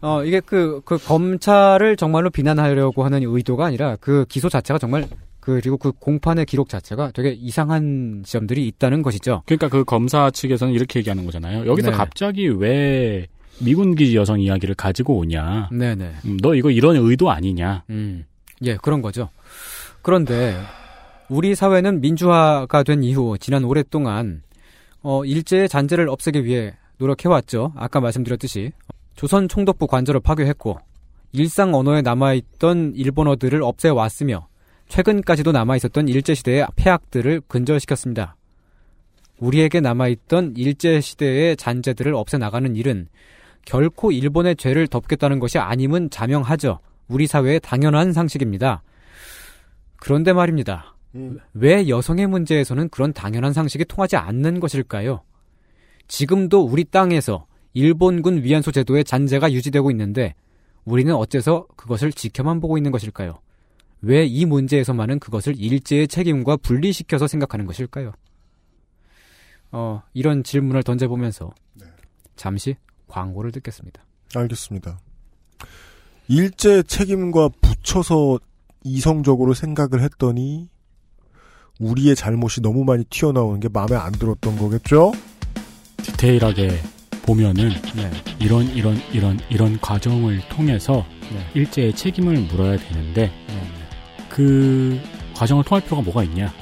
어, 이게 그, 그 검찰을 정말로 비난하려고 하는 의도가 아니라 그 기소 자체가 정말 그, 그리고 그 공판의 기록 자체가 되게 이상한 지점들이 있다는 것이죠. 그러니까 그 검사 측에서는 이렇게 얘기하는 거잖아요. 여기서 네. 갑자기 왜 미군 기지 여성 이야기를 가지고 오냐. 네네. 음, 너 이거 이런 의도 아니냐. 음, 예, 그런 거죠. 그런데 우리 사회는 민주화가 된 이후 지난 오랫동안 어, 일제의 잔재를 없애기 위해 노력해왔죠. 아까 말씀드렸듯이 조선 총독부 관저를 파괴했고 일상 언어에 남아있던 일본어들을 없애왔으며 최근까지도 남아있었던 일제시대의 폐악들을 근절시켰습니다. 우리에게 남아있던 일제시대의 잔재들을 없애나가는 일은 결코 일본의 죄를 덮겠다는 것이 아님은 자명하죠. 우리 사회의 당연한 상식입니다. 그런데 말입니다. 왜 여성의 문제에서는 그런 당연한 상식이 통하지 않는 것일까요? 지금도 우리 땅에서 일본군 위안소 제도의 잔재가 유지되고 있는데 우리는 어째서 그것을 지켜만 보고 있는 것일까요? 왜 이 문제에서만은 그것을 일제의 책임과 분리시켜서 생각하는 것일까요? 어, 이런 질문을 던져보면서 잠시 광고를 듣겠습니다. 알겠습니다. 일제 책임과 붙여서 이성적으로 생각을 했더니 우리의 잘못이 너무 많이 튀어나오는 게 마음에 안 들었던 거겠죠? 디테일하게 보면은 네. 이런 이런 이런 이런 과정을 통해서 네. 일제의 책임을 물어야 되는데 그 과정을 통할 필요가 뭐가 있냐?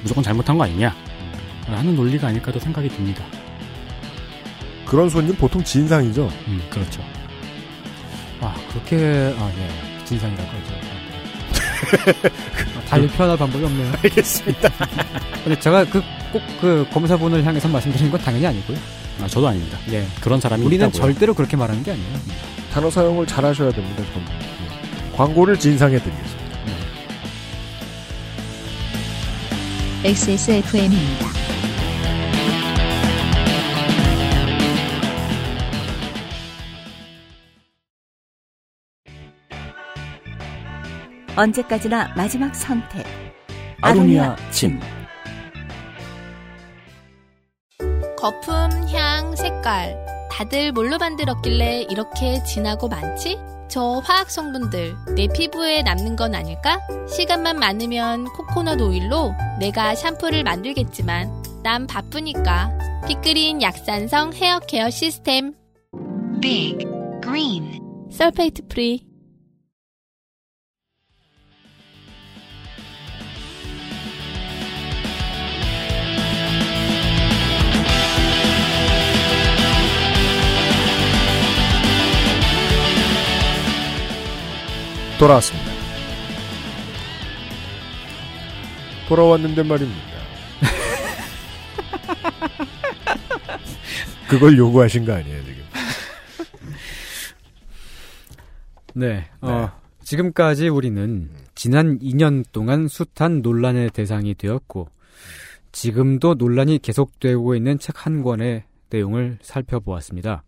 무조건 잘못한 거 아니냐? 하는 논리가 아닐까도 생각이 듭니다. 그런 손님 보통 진상이죠. 음, 그렇죠. 아, 그렇게, 아, 예. 진상이라고 하죠. 아, 달리 표현할 방법이 없네요. 알겠습니다. 근데 제가 그, 꼭그 검사분을 향해서 말씀드리는 건 당연히 아니고요. 아, 저도 아닙니다. 예. 그런 사람이 우리는 있다고요. 절대로 그렇게 말하는 게 아니에요. 단어 사용을 잘 하셔야 됩니다. 좀. 광고를 진상해 드리겠습니다. XSFM입니다. 언제까지나 마지막 선택. 아로니아 침. 거품, 향, 색깔. 다들 뭘로 만들었길래 이렇게 진하고 많지? 저 화학 성분들 내 피부에 남는 건 아닐까? 시간만 많으면 코코넛 오일로 내가 샴푸를 만들겠지만 난 바쁘니까 빅그린 약산성 헤어 케어 시스템 Big Green 설페이트 프리 돌아왔습니다. 돌아왔는데 말입니다. 그걸 요구하신 거 아니에요, 지금? 네. 어, 지금까지 우리는 지난 2년 동안 숱한 논란의 대상이 되었고 지금도 논란이 계속되고 있는 책 한 권의 내용을 살펴보았습니다.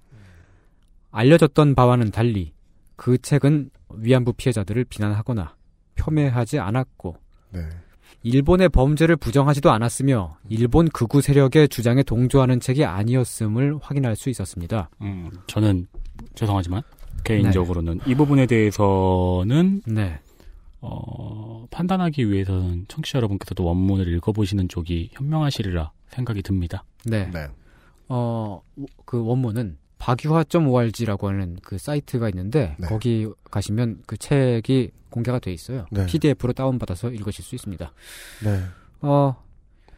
알려졌던 바와는 달리 그 책은 위안부 피해자들을 비난하거나 폄훼하지 않았고 네. 일본의 범죄를 부정하지도 않았으며 일본 극우 세력의 주장에 동조하는 책이 아니었음을 확인할 수 있었습니다. 음, 저는 죄송하지만 개인적으로는 이 부분에 대해서는 네. 어, 판단하기 위해서는 청취자 여러분께서도 원문을 읽어보시는 쪽이 현명하시리라 생각이 듭니다. 네. 어, 그 원문은 박유화.org라고 하는 그 사이트가 있는데 네. 거기 가시면 그 책이 공개가 돼 있어요. 네. PDF로 다운받아서 읽으실 수 있습니다. 네. 어,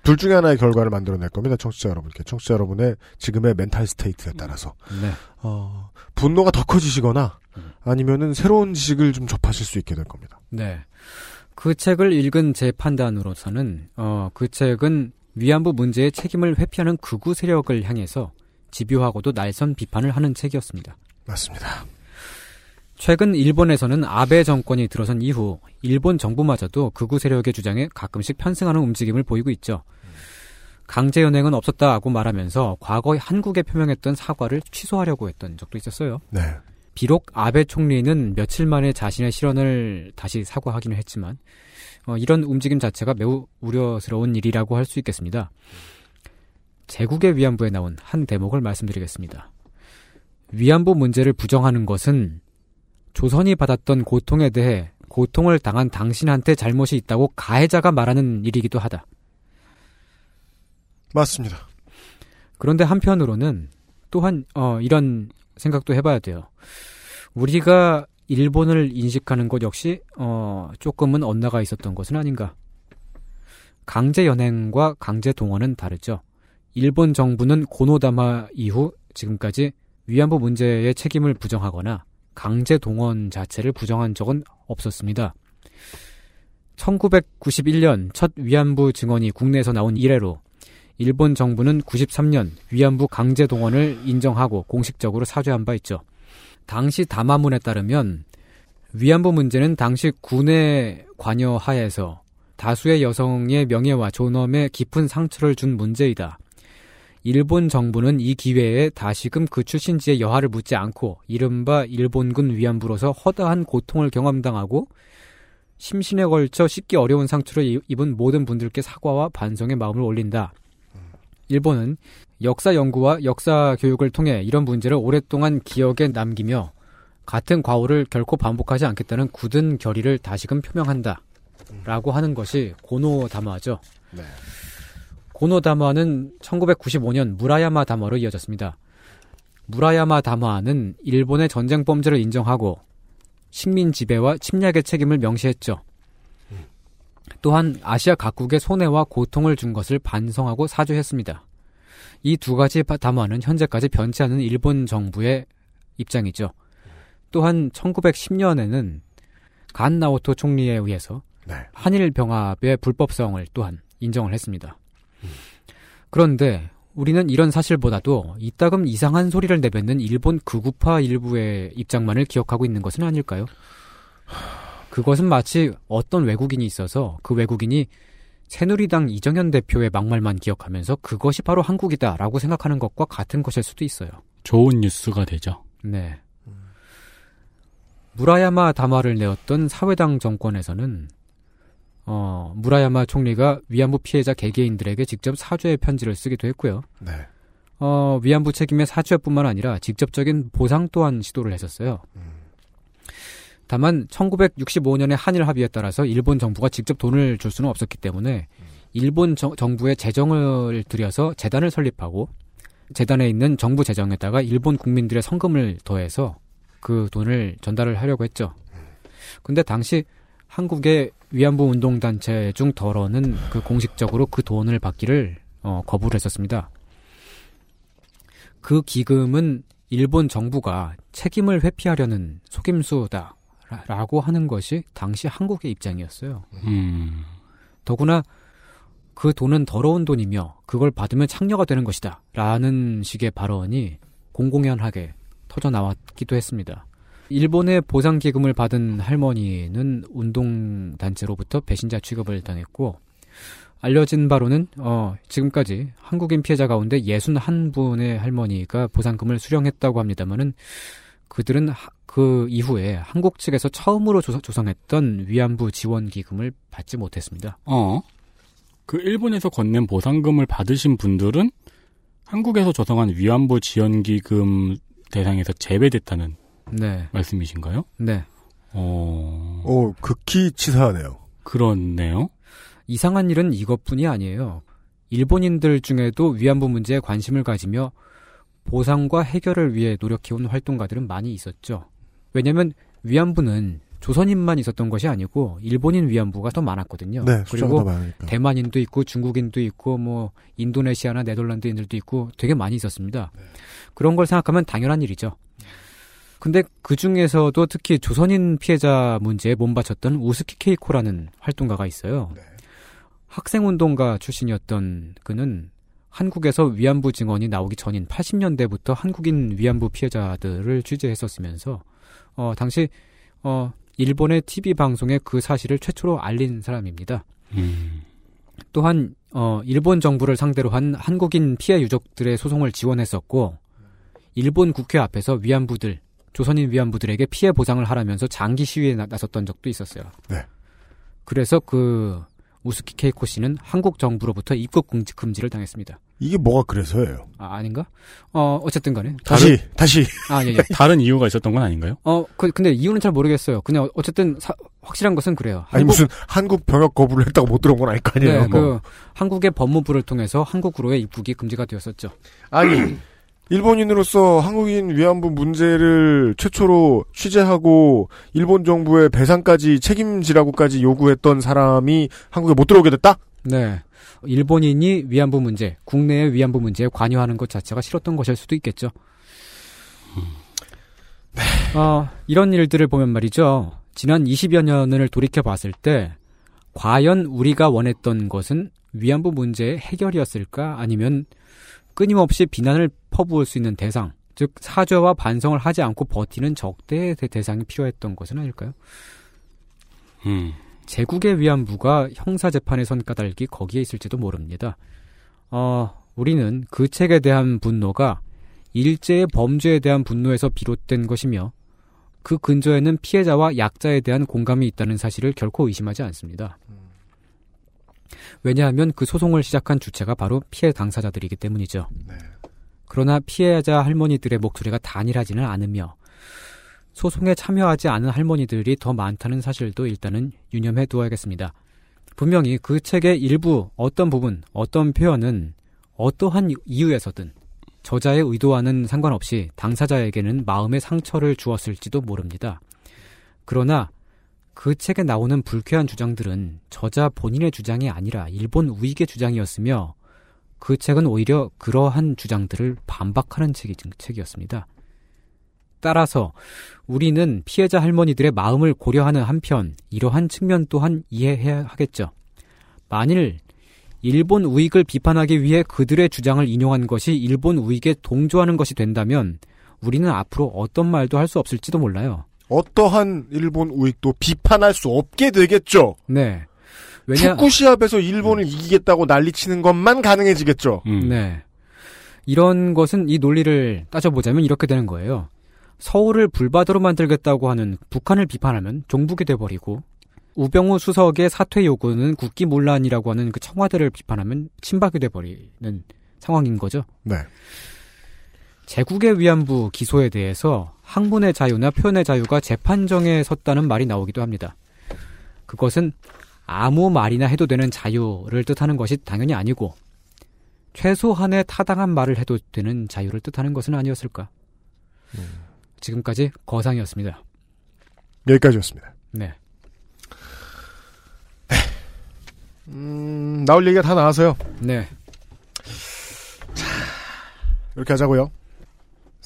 둘 중에 하나의 결과를 만들어낼 겁니다. 청취자 여러분께. 청취자 여러분의 지금의 mental state에 따라서. 네. 어, 분노가 더 커지시거나 아니면은 새로운 지식을 좀 접하실 수 있게 될 겁니다. 네. 그 책을 읽은 제 판단으로서는 어, 그 책은 위안부 문제의 책임을 회피하는 극우 세력을 향해서 집요하고도 날선 비판을 하는 책이었습니다. 맞습니다. 최근 일본에서는 아베 정권이 들어선 이후 일본 정부마저도 극우 세력의 주장에 가끔씩 편승하는 움직임을 보이고 있죠. 강제 연행은 없었다고 말하면서 과거 한국에 표명했던 사과를 취소하려고 했던 적도 있었어요. 네. 비록 아베 총리는 며칠 만에 자신의 실언을 다시 사과하기는 했지만 어, 이런 움직임 자체가 매우 우려스러운 일이라고 할 수 있겠습니다. 제국의 위안부에 나온 한 대목을 말씀드리겠습니다. 위안부 문제를 부정하는 것은 조선이 받았던 고통에 대해 고통을 당한 당신한테 잘못이 있다고 가해자가 말하는 일이기도 하다. 맞습니다. 그런데 한편으로는 또한 어, 이런 생각도 해봐야 돼요. 우리가 일본을 인식하는 것 역시 어, 조금은 엇나가 있었던 것은 아닌가. 강제 연행과 강제 동원은 다르죠. 일본 정부는 고노다마 이후 지금까지 위안부 문제의 책임을 부정하거나 강제 동원 자체를 부정한 적은 없었습니다. 1991년 첫 위안부 증언이 국내에서 나온 이래로 일본 정부는 93년 위안부 강제 동원을 인정하고 공식적으로 사죄한 바 있죠. 당시 담화문에 따르면 위안부 문제는 당시 군의 관여 하에서 다수의 여성의 명예와 존엄에 깊은 상처를 준 문제이다. 일본 정부는 이 기회에 다시금 그 출신지의 여하를 묻지 않고 이른바 일본군 위안부로서 허다한 고통을 경험당하고 심신에 걸쳐 씻기 어려운 상처를 입은 모든 분들께 사과와 반성의 마음을 올린다. 일본은 역사 연구와 역사 교육을 통해 이런 문제를 오랫동안 기억에 남기며 같은 과오를 결코 반복하지 않겠다는 굳은 결의를 다시금 표명한다. 라고 하는 것이 고노 담화죠. 네. 고노 담화는 1995년 무라야마 담화로 이어졌습니다. 무라야마 담화는 일본의 전쟁 범죄를 인정하고 식민 지배와 침략의 책임을 명시했죠. 또한 아시아 각국의 손해와 고통을 준 것을 반성하고 사죄했습니다. 이 두 가지 담화는 현재까지 변치 않은 일본 정부의 입장이죠. 또한 1910년에는 간 나오토 총리에 의해서 네. 한일 병합의 불법성을 또한 인정을 했습니다. 그런데 우리는 이런 사실보다도 이따금 이상한 소리를 내뱉는 일본 극우파 일부의 입장만을 기억하고 있는 것은 아닐까요? 그것은 마치 어떤 외국인이 있어서 그 외국인이 새누리당 이정현 대표의 막말만 기억하면서 그것이 바로 한국이다라고 생각하는 것과 같은 것일 수도 있어요. 좋은 뉴스가 되죠. 네. 무라야마 담화를 내었던 사회당 정권에서는 어, 무라야마 총리가 위안부 피해자 개개인들에게 직접 사죄의 편지를 쓰기도 했고요. 네. 어, 위안부 책임의 사죄뿐만 아니라 직접적인 보상 또한 시도를 했었어요. 다만 1965년의 한일 합의에 따라서 일본 정부가 직접 돈을 줄 수는 없었기 때문에 일본 정, 정부의 재정을 들여서 재단을 설립하고 재단에 있는 정부 재정에다가 일본 국민들의 성금을 더해서 그 돈을 전달을 하려고 했죠. 근데 당시 한국의 위안부 운동 단체 중 더러는 그 공식적으로 그 돈을 받기를 어, 거부를 했었습니다. 그 기금은 일본 정부가 책임을 회피하려는 속임수다라고 하는 것이 당시 한국의 입장이었어요. 음. 더구나 그 돈은 더러운 돈이며 그걸 받으면 창녀가 되는 것이다. 라는 식의 발언이 공공연하게 터져 나왔기도 했습니다. 일본의 보상 기금을 받은 할머니는 운동 단체로부터 배신자 취급을 당했고, 알려진 바로는, 어, 지금까지 한국인 피해자 가운데 61 분의 할머니가 보상금을 수령했다고 합니다만은, 그들은 하- 그 이후에 한국 측에서 처음으로 조성, 조성했던 위안부 지원 기금을 받지 못했습니다. 어. 그 일본에서 건넨 보상금을 받으신 분들은 한국에서 조성한 위안부 지원기금 대상에서 제외됐다는 네. 말씀이신가요? 네. 어. 어, 극히 치사하네요. 그렇네요. 이상한 일은 이것뿐이 아니에요. 일본인들 중에도 위안부 문제에 관심을 가지며 보상과 해결을 위해 노력해온 활동가들은 많이 있었죠. 왜냐하면 위안부는 조선인만 있었던 것이 아니고 일본인 위안부가 더 많았거든요. 네, 그리고. 대만인도 있고 중국인도 있고 뭐 인도네시아나 네덜란드인들도 있고 되게 많이 있었습니다. 그런 걸 생각하면 당연한 일이죠. 근데 그 중에서도 특히 조선인 피해자 문제에 몸바쳤던 우스키 케이코라는 활동가가 있어요. 학생운동가 출신이었던 그는 한국에서 위안부 증언이 나오기 전인 80년대부터 한국인 위안부 피해자들을 취재했었으면서 어 당시 어 일본의 TV 방송에 그 사실을 최초로 알린 사람입니다. 음. 또한 어 일본 정부를 상대로 한 한국인 피해 유족들의 소송을 지원했었고 일본 국회 앞에서 위안부들 조선인 위안부들에게 피해 보상을 하라면서 장기 시위에 나- 나섰던 적도 있었어요. 네. 그래서 그 우스키 케이코 씨는 한국 정부로부터 입국 금지, 금지를 당했습니다. 이게 뭐가 그래서예요? 아, 아닌가? 어, 어쨌든 간에. 다시, 다시. 아, 예, 예. 다른 이유가 있었던 건 아닌가요? 어, 그, 근데 이유는 잘 모르겠어요. 그냥 어쨌든 사- 확실한 것은 그래요. 아니, 한국- 무슨 한국 병역 거부를 했다고 못 들어온 건 아닐 거 아니에요. 네, 뭐. 그 한국의 법무부를 통해서 한국으로의 입국이 금지가 되었었죠. 아니, 일본인으로서 한국인 위안부 문제를 최초로 취재하고 일본 정부의 배상까지 책임지라고까지 요구했던 사람이 한국에 못 들어오게 됐다? 네. 일본인이 위안부 문제, 국내의 위안부 문제에 관여하는 것 자체가 싫었던 것일 수도 있겠죠. 어, 이런 일들을 보면 말이죠. 지난 20여 년을 돌이켜 봤을 때, 과연 우리가 원했던 것은 위안부 문제의 해결이었을까? 아니면 끊임없이 비난을 퍼부을 수 있는 대상, 즉, 사죄와 반성을 하지 않고 버티는 적대의 대- 대상이 필요했던 것은 아닐까요? 음. 제국의 위안부가 형사 재판에 선 까닭이 거기에 있을지도 모릅니다. 어, 우리는 그 책에 대한 분노가 일제의 범죄에 대한 분노에서 비롯된 것이며 그 근저에는 피해자와 약자에 대한 공감이 있다는 사실을 결코 의심하지 않습니다. 왜냐하면 그 소송을 시작한 주체가 바로 피해 당사자들이기 때문이죠. 그러나 피해자 할머니들의 목소리가 단일하지는 않으며 소송에 참여하지 않은 할머니들이 더 많다는 사실도 일단은 유념해 두어야겠습니다. 분명히 그 책의 일부, 어떤 부분, 어떤 표현은 어떠한 이유에서든 저자의 의도와는 상관없이 당사자에게는 마음의 상처를 주었을지도 모릅니다. 그러나 그 책에 나오는 불쾌한 주장들은 저자 본인의 주장이 아니라 일본 우익의 주장이었으며 그 책은 오히려 그러한 주장들을 반박하는 책이, 책이었습니다. 따라서 우리는 피해자 할머니들의 마음을 고려하는 한편 이러한 측면 또한 이해해야 하겠죠. 만일 일본 우익을 비판하기 위해 그들의 주장을 인용한 것이 일본 우익에 동조하는 것이 된다면 우리는 앞으로 어떤 말도 할 수 없을지도 몰라요. 어떠한 일본 우익도 비판할 수 없게 되겠죠. 네. 왜냐 축구 시합에서 일본을 이기겠다고 난리치는 것만 가능해지겠죠. 네. 이런 것은 이 논리를 따져보자면 이렇게 되는 거예요. 서울을 불바다로 만들겠다고 하는 북한을 비판하면 종북이 돼버리고 우병우 수석의 사퇴 요구는 국기문란이라고 하는 그 청와대를 비판하면 친박이 돼버리는 상황인 거죠. 네. 제국의 위안부 기소에 대해서 학문의 자유나 표현의 자유가 재판정에 섰다는 말이 나오기도 합니다. 그것은 아무 말이나 해도 되는 자유를 뜻하는 것이 당연히 아니고 최소한의 타당한 말을 해도 되는 자유를 뜻하는 것은 아니었을까. 지금까지 거상이었습니다. 여기까지였습니다. 네. 음, 나올 얘기가 다 나와서요. 네. 이렇게 하자고요.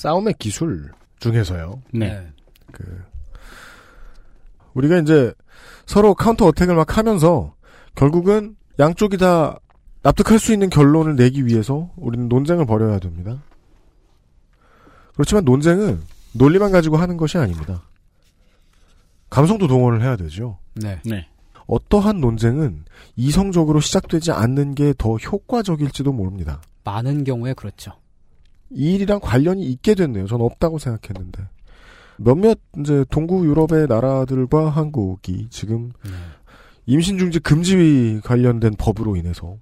싸움의 기술 중에서요. 네. 그 우리가 이제 서로 counter attack을 막 하면서 결국은 양쪽이 다 납득할 수 있는 결론을 내기 위해서 우리는 논쟁을 벌여야 됩니다. 그렇지만 논쟁은 논리만 가지고 하는 것이 아닙니다. 감성도 동원을 해야 되죠. 네. 네. 어떠한 논쟁은 이성적으로 시작되지 않는 게 더 효과적일지도 모릅니다. 많은 경우에 그렇죠. 이 일이랑 관련이 있게 됐네요. 저는 없다고 생각했는데. 몇몇 이제 동구 유럽의 나라들과 한국이 지금 임신 중지 금지 관련된 법으로 인해서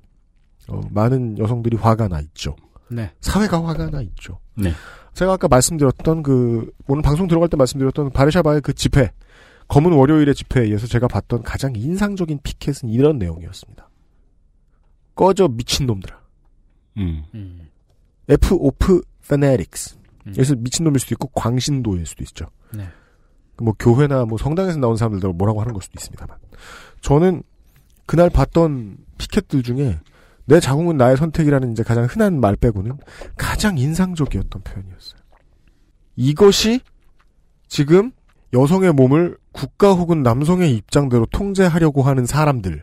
어, 많은 여성들이 화가 나 있죠. 네. 사회가 화가 나 있죠. 네. 제가 아까 말씀드렸던 그 오늘 방송 들어갈 때 말씀드렸던 바르샤바의 그 집회 검은 월요일의 집회에 의해서 제가 봤던 가장 인상적인 피켓은 이런 내용이었습니다. 꺼져 미친 놈들아. 음. F 오프 fanatics. 그래서 미친놈일 수도 있고 광신도일 수도 있죠. 네. 뭐 교회나 뭐 성당에서 나온 사람들도 뭐라고 하는 걸 수도 있습니다만. 저는 그날 봤던 피켓들 중에 내 자궁은 나의 선택이라는 이제 가장 흔한 말 빼고는 가장 인상적이었던 표현이었어요. 이것이 지금 여성의 몸을 국가 혹은 남성의 입장대로 통제하려고 하는 사람들에게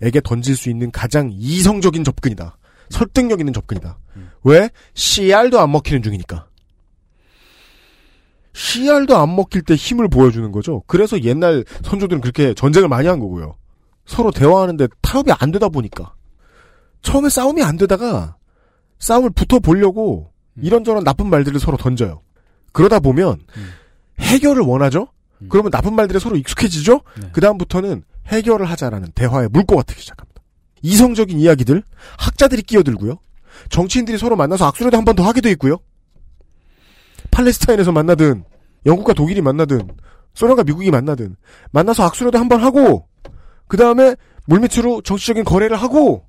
네. 던질 수 있는 가장 이성적인 접근이다. 설득력 있는 접근이다. 왜? CR도 안 먹히는 중이니까. CR도 안 먹힐 때 힘을 보여주는 거죠. 그래서 옛날 선조들은 그렇게 전쟁을 많이 한 거고요. 서로 대화하는데 타협이 안 되다 보니까. 처음에 싸움이 안 되다가 싸움을 붙어 보려고 이런저런 나쁜 말들을 서로 던져요. 그러다 보면 해결을 원하죠? 그러면 나쁜 말들에 서로 익숙해지죠? 그다음부터는 해결을 하자라는 대화의 물꼬가 트기 시작합니다. 이성적인 이야기들, 학자들이 끼어들고요. 정치인들이 서로 만나서 악수라도 한 번 더 하기도 있고요. 팔레스타인에서 만나든, 영국과 독일이 만나든, 소련과 미국이 만나든, 만나서 악수라도 한 번 하고, 그 다음에 물밑으로 정치적인 거래를 하고,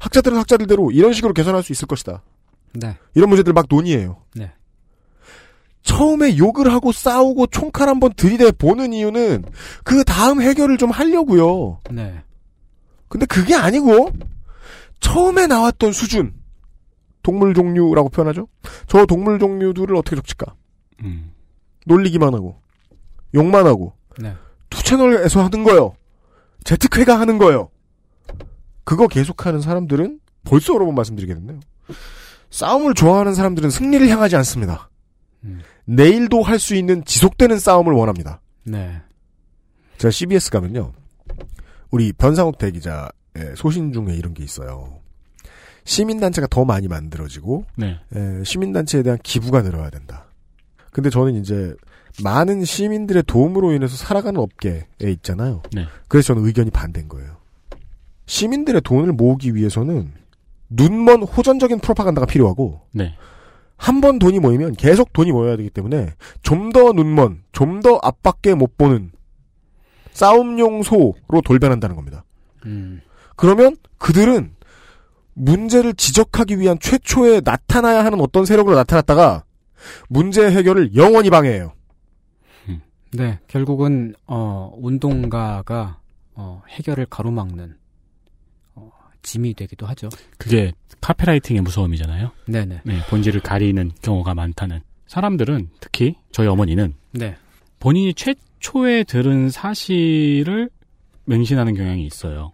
학자들은 학자들대로 이런 식으로 개선할 수 있을 것이다. 네. 이런 문제들 막 논의해요. 네. 처음에 욕을 하고 싸우고 총칼 한번 들이대 보는 이유는 그 다음 해결을 좀 하려고요. 네. 근데 그게 아니고 처음에 나왔던 수준 동물 종류라고 표현하죠. 저 동물 종류들을 어떻게 족칠까? 음. 놀리기만 하고 욕만 하고 네. 투 채널에서 하는 거요. 재특회가 하는 거요. 그거 계속하는 사람들은 벌써 여러 번 말씀드리겠네요. 싸움을 좋아하는 사람들은 승리를 향하지 않습니다. 내일도 할 수 있는 지속되는 싸움을 원합니다. 네. 제가 CBS 가면요. 우리 변상욱 대기자 의 소신 중에 이런 게 있어요. 시민단체가 더 많이 만들어지고, 네. 에, 시민단체에 대한 기부가 늘어야 된다. 근데 저는 이제 많은 시민들의 도움으로 인해서 살아가는 업계에 있잖아요. 네. 그래서 저는 의견이 반대인 거예요. 시민들의 돈을 모으기 위해서는 눈먼 호전적인 프로파간다가 필요하고, 네. 한번 돈이 모이면 계속 돈이 모여야 되기 때문에 좀 더 눈먼, 좀 더 앞밖에 못 보는 싸움용 소로 돌변한다는 겁니다. 음. 그러면 그들은 문제를 지적하기 위한 최초에 나타나야 하는 어떤 세력으로 나타났다가 문제 해결을 영원히 방해해요. 네. 결국은 어 운동가가 어 해결을 가로막는 어 짐이 되기도 하죠. 그게 카페라이팅의 무서움이잖아요. 네네. 네, 본질을 가리는 경우가 많다는. 사람들은 특히 저희 어머니는 네. 본인이 최초에 들은 사실을 맹신하는 경향이 있어요.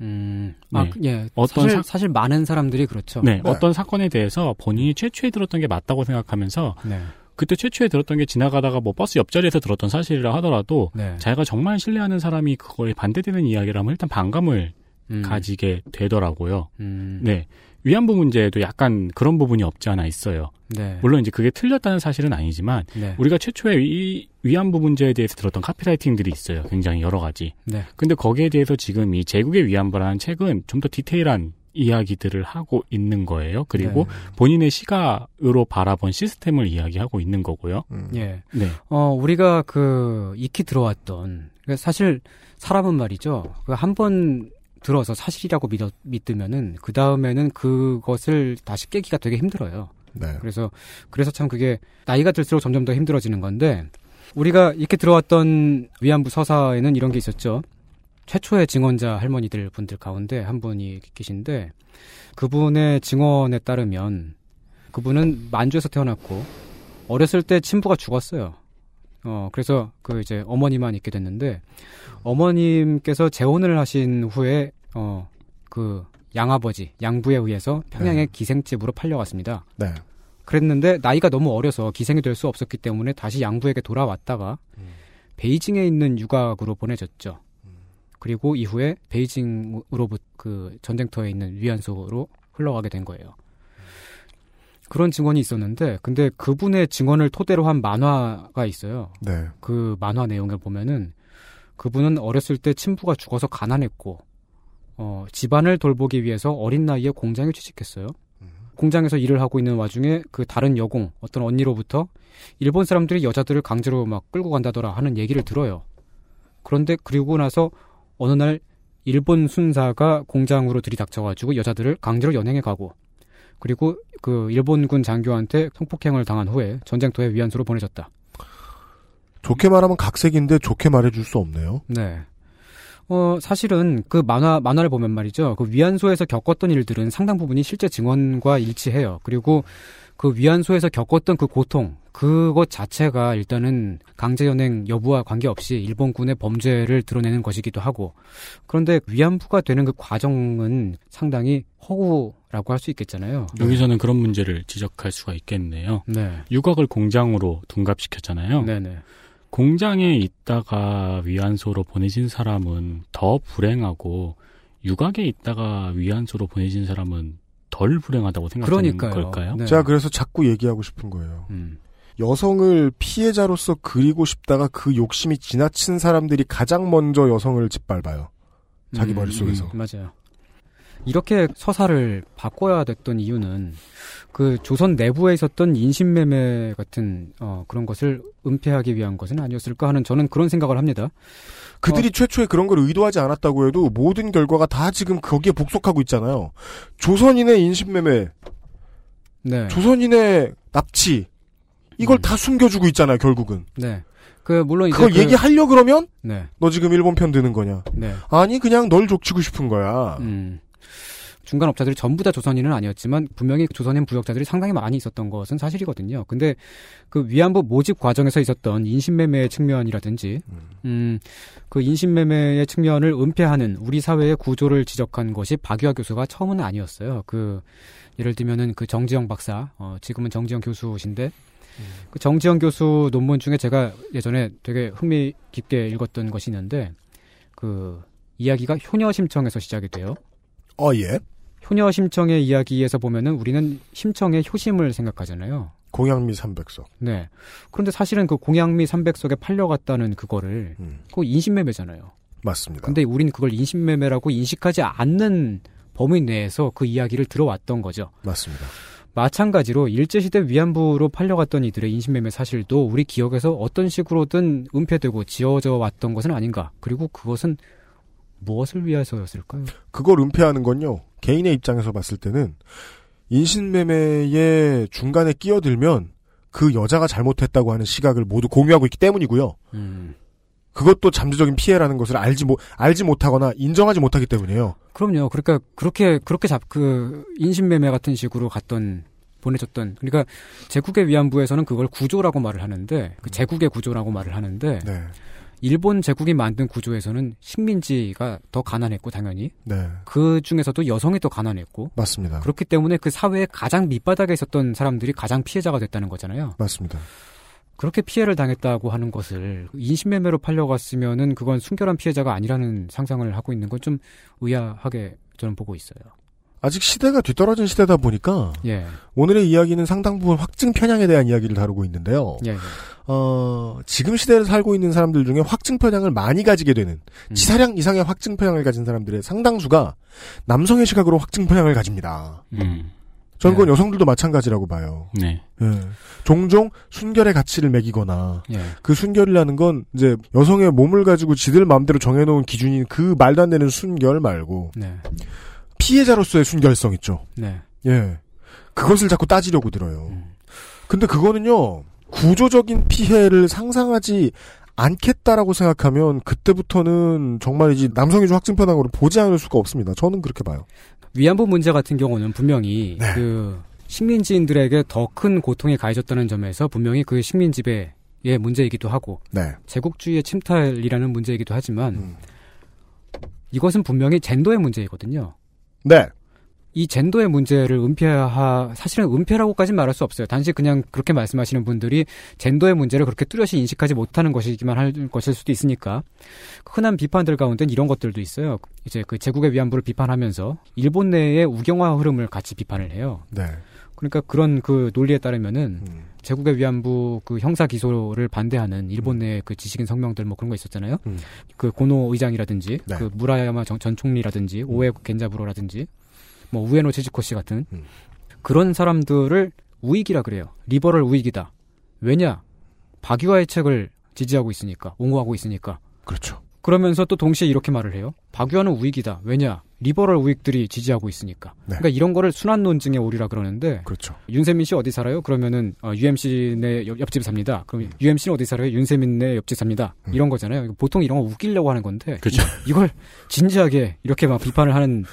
음, 아, 네. 그- 예. 어떤 사실, 사- 사실 많은 사람들이 그렇죠. 네, 어떤 사건에 대해서 본인이 최초에 들었던 게 맞다고 생각하면서 네. 그때 최초에 들었던 게 지나가다가 뭐 버스 옆자리에서 들었던 사실이라 하더라도 네. 자기가 정말 신뢰하는 사람이 그거에 반대되는 이야기를 하면 일단 반감을 음. 가지게 되더라고요. 음. 네. 위안부 문제에도 약간 그런 부분이 없지 않아 있어요. 네. 물론 이제 그게 틀렸다는 사실은 아니지만 네. 우리가 최초에 위, 위안부 문제에 대해서 들었던 카피라이팅들이 있어요. 굉장히 여러 가지. 네. 근데 거기에 대해서 지금 이 제국의 위안부라는 책은 좀 더 디테일한 이야기들을 하고 있는 거예요. 그리고 네. 본인의 시각으로 바라본 시스템을 이야기하고 있는 거고요. 예. 네. 어, 우리가 그 익히 들어왔던 그러니까 사실 사람은 말이죠. 그 한 번 들어서 사실이라고 믿어, 믿으면은 그 다음에는 그것을 다시 깨기가 되게 힘들어요. 네. 그래서 그래서 참 그게 나이가 들수록 점점 더 힘들어지는 건데 우리가 이렇게 들어왔던 위안부 서사에는 이런 게 있었죠. 최초의 증언자 할머니들 분들 가운데 한 분이 계신데 그분의 증언에 따르면 그분은 만주에서 태어났고 어렸을 때 친부가 죽었어요. 어 그래서 그 이제 어머니만 있게 됐는데 어머님께서 재혼을 하신 후에 어 그 양아버지 양부에 의해서 평양의 기생집으로 팔려갔습니다. 네. 그랬는데 나이가 너무 어려서 기생이 될 수 없었기 때문에 다시 양부에게 돌아왔다가 베이징에 있는 유곽으로 보내졌죠. 그리고 이후에 베이징으로 그 전쟁터에 있는 위안소로 흘러가게 된 거예요. 그런 증언이 있었는데, 근데 그분의 증언을 토대로 한 만화가 있어요. 네. 그 만화 내용을 보면은 그분은 어렸을 때 친부가 죽어서 가난했고, 어, 집안을 돌보기 위해서 어린 나이에 공장에 취직했어요. 공장에서 일을 하고 있는 와중에 그 다른 여공, 어떤 언니로부터 일본 사람들이 여자들을 강제로 막 끌고 간다더라 하는 얘기를 들어요. 그런데 그리고 나서 어느 날 일본 순사가 공장으로 들이닥쳐가지고 여자들을 강제로 연행해 가고 그리고 그 일본군 장교한테 성폭행을 당한 후에 전쟁터에 위안소로 보내졌다. 좋게 말하면 각색인데 좋게 말해줄 수 없네요. 네. 어, 사실은 그 만화, 만화를 보면 말이죠. 그 위안소에서 겪었던 일들은 상당 부분이 실제 증언과 일치해요. 그리고 그 위안소에서 겪었던 그 고통, 그것 자체가 일단은 강제연행 여부와 관계없이 일본군의 범죄를 드러내는 것이기도 하고, 그런데 위안부가 되는 그 과정은 상당히 허구라고 할 수 있겠잖아요. 여기서는 그런 문제를 지적할 수가 있겠네요. 네. 유곽을 공장으로 둔갑시켰잖아요. 네네. 공장에 있다가 위안소로 보내진 사람은 더 불행하고 유곽에 있다가 위안소로 보내진 사람은 덜 불행하다고 생각하는 그러니까요. 걸까요? 네. 제가 그래서 자꾸 얘기하고 싶은 거예요. 음. 여성을 피해자로서 그리고 싶다가 그 욕심이 지나친 사람들이 가장 먼저 여성을 짓밟아요. 자기 음, 머릿속에서. 음, 맞아요. 이렇게 서사를 바꿔야 됐던 이유는 그 조선 내부에 있었던 인신매매 같은 어, 그런 것을 은폐하기 위한 것은 아니었을까 하는 저는 그런 생각을 합니다. 그들이 어. 최초에 그런 걸 의도하지 않았다고 해도 모든 결과가 다 지금 거기에 복속하고 있잖아요. 조선인의 인신매매, 네. 조선인의 납치, 이걸 음. 다 숨겨주고 있잖아요, 결국은. 네. 그 물론 그걸 그- 얘기하려 그러면 네. 너 지금 일본 편 드는 거냐? 네. 아니 그냥 널 족치고 싶은 거야. 음. 중간 업자들이 전부 다 조선인은 아니었지만 분명히 조선인 부역자들이 상당히 많이 있었던 것은 사실이거든요. 근데 그 위안부 모집 과정에서 있었던 인신매매의 측면이라든지, 음, 그 인신매매의 측면을 은폐하는 우리 사회의 구조를 지적한 것이 박유하 교수가 처음은 아니었어요. 그 예를 들면은 그 정지영 박사, 어, 지금은 정지영 교수신데 그 정지영 교수 논문 중에 제가 예전에 되게 흥미 깊게 읽었던 것이 있는데 그 이야기가 효녀 심청에서 시작이 돼요. 어 예. 효녀 심청의 이야기에서 보면은 우리는 심청의 효심을 생각하잖아요. 공양미 300석. 네. 그런데 사실은 그 공양미 300석에 팔려갔다는 그거를 그거 인신매매잖아요. 맞습니다. 근데 우리는 그걸 인신매매라고 인식하지 않는 범위 내에서 그 이야기를 들어왔던 거죠. 맞습니다. 마찬가지로 일제시대 위안부로 팔려갔던 이들의 인신매매 사실도 우리 기억에서 어떤 식으로든 은폐되고 지어져 왔던 것은 아닌가. 그리고 그것은 무엇을 위해서였을까요? 그걸 은폐하는 건요. 개인의 입장에서 봤을 때는 인신매매의 중간에 끼어들면 그 여자가 잘못했다고 하는 시각을 모두 공유하고 있기 때문이고요. 음. 그것도 잠재적인 피해라는 것을 알지 못 알지 못하거나 인정하지 못하기 때문이에요. 그럼요. 그러니까 그렇게 그렇게 잡 그 인신매매 같은 식으로 갔던 보내줬던 그러니까 제국의 위안부에서는 그걸 구조라고 말을 하는데 그 제국의 구조라고 말을 하는데 네. 일본 제국이 만든 구조에서는 식민지가 더 가난했고 당연히 네. 그 중에서도 여성이 더 가난했고 맞습니다. 그렇기 때문에 그 사회의 가장 밑바닥에 있었던 사람들이 가장 피해자가 됐다는 거잖아요. 맞습니다. 그렇게 피해를 당했다고 하는 것을 인신매매로 팔려갔으면은 그건 순결한 피해자가 아니라는 상상을 하고 있는 건 좀 의아하게 저는 보고 있어요. 아직 시대가 뒤떨어진 시대다 보니까 예. 오늘의 이야기는 상당 부분 확증 편향에 대한 이야기를 다루고 있는데요. 예. 예. 어, 지금 시대를 살고 있는 사람들 중에 확증 편향을 많이 가지게 되는 음. 치사량 이상의 확증 편향을 가진 사람들의 상당수가 남성의 시각으로 확증 편향을 가집니다. 음. 저는 그건 여성들도 마찬가지라고 봐요. 네. 예. 종종 순결의 가치를 매기거나 예. 그 순결이라는 건 이제 여성의 몸을 가지고 지들 마음대로 정해놓은 기준인 그 말도 안 되는 순결 말고 네. 피해자로서의 순결성 있죠. 네. 예. 그것을 자꾸 따지려고 들어요. 음. 근데 그거는요, 구조적인 피해를 상상하지 않겠다라고 생각하면 그때부터는 정말이지 남성위주 확증 편향으로 보지 않을 수가 없습니다. 저는 그렇게 봐요. 위안부 문제 같은 경우는 분명히 네. 그 식민지인들에게 더 큰 고통이 가해졌다는 점에서 분명히 그 식민 지배의 문제이기도 하고 네. 제국주의의 침탈이라는 문제이기도 하지만 음. 이것은 분명히 젠더의 문제이거든요. 네. 이 젠더의 문제를 은폐하 사실은 은폐라고까지는 말할 수 없어요. 단지 그냥 그렇게 말씀하시는 분들이 젠더의 문제를 그렇게 뚜렷이 인식하지 못하는 것이기만 할 것일 수도 있으니까 흔한 비판들 가운데는 이런 것들도 있어요. 이제 그 제국의 위안부를 비판하면서 일본 내의 우경화 흐름을 같이 비판을 해요. 네. 그러니까 그런 그 논리에 따르면은 제국의 위안부 그 형사 기소를 반대하는 일본 내그 지식인 성명들 뭐 그런 거 있었잖아요. 그 고노 의장이라든지 네. 그 무라야마 전, 전 총리라든지 오에 겐자부로라든지 뭐 우에노 씨 같은 그런 사람들을 우익이라 그래요. liberal 우익이다. 왜냐? 박유하의 책을 지지하고 있으니까, 옹호하고 있으니까. 그렇죠. 그러면서 또 동시에 이렇게 말을 해요. 박유하는 우익이다. 왜냐? liberal 우익들이 지지하고 있으니까. 네. 그러니까 이런 거를 순환 논증의 오류라 그러는데. 그렇죠. 윤세민 씨 어디 살아요? 그러면은 어, UMC네 옆, 옆집 삽니다. 그럼 UMC는 어디 살아요? 윤세민네 옆집 삽니다. 이런 거잖아요. 보통 이런 거 웃기려고 하는 건데. 그렇죠. 이 걸 진지하게 이렇게 막 비판을 하는.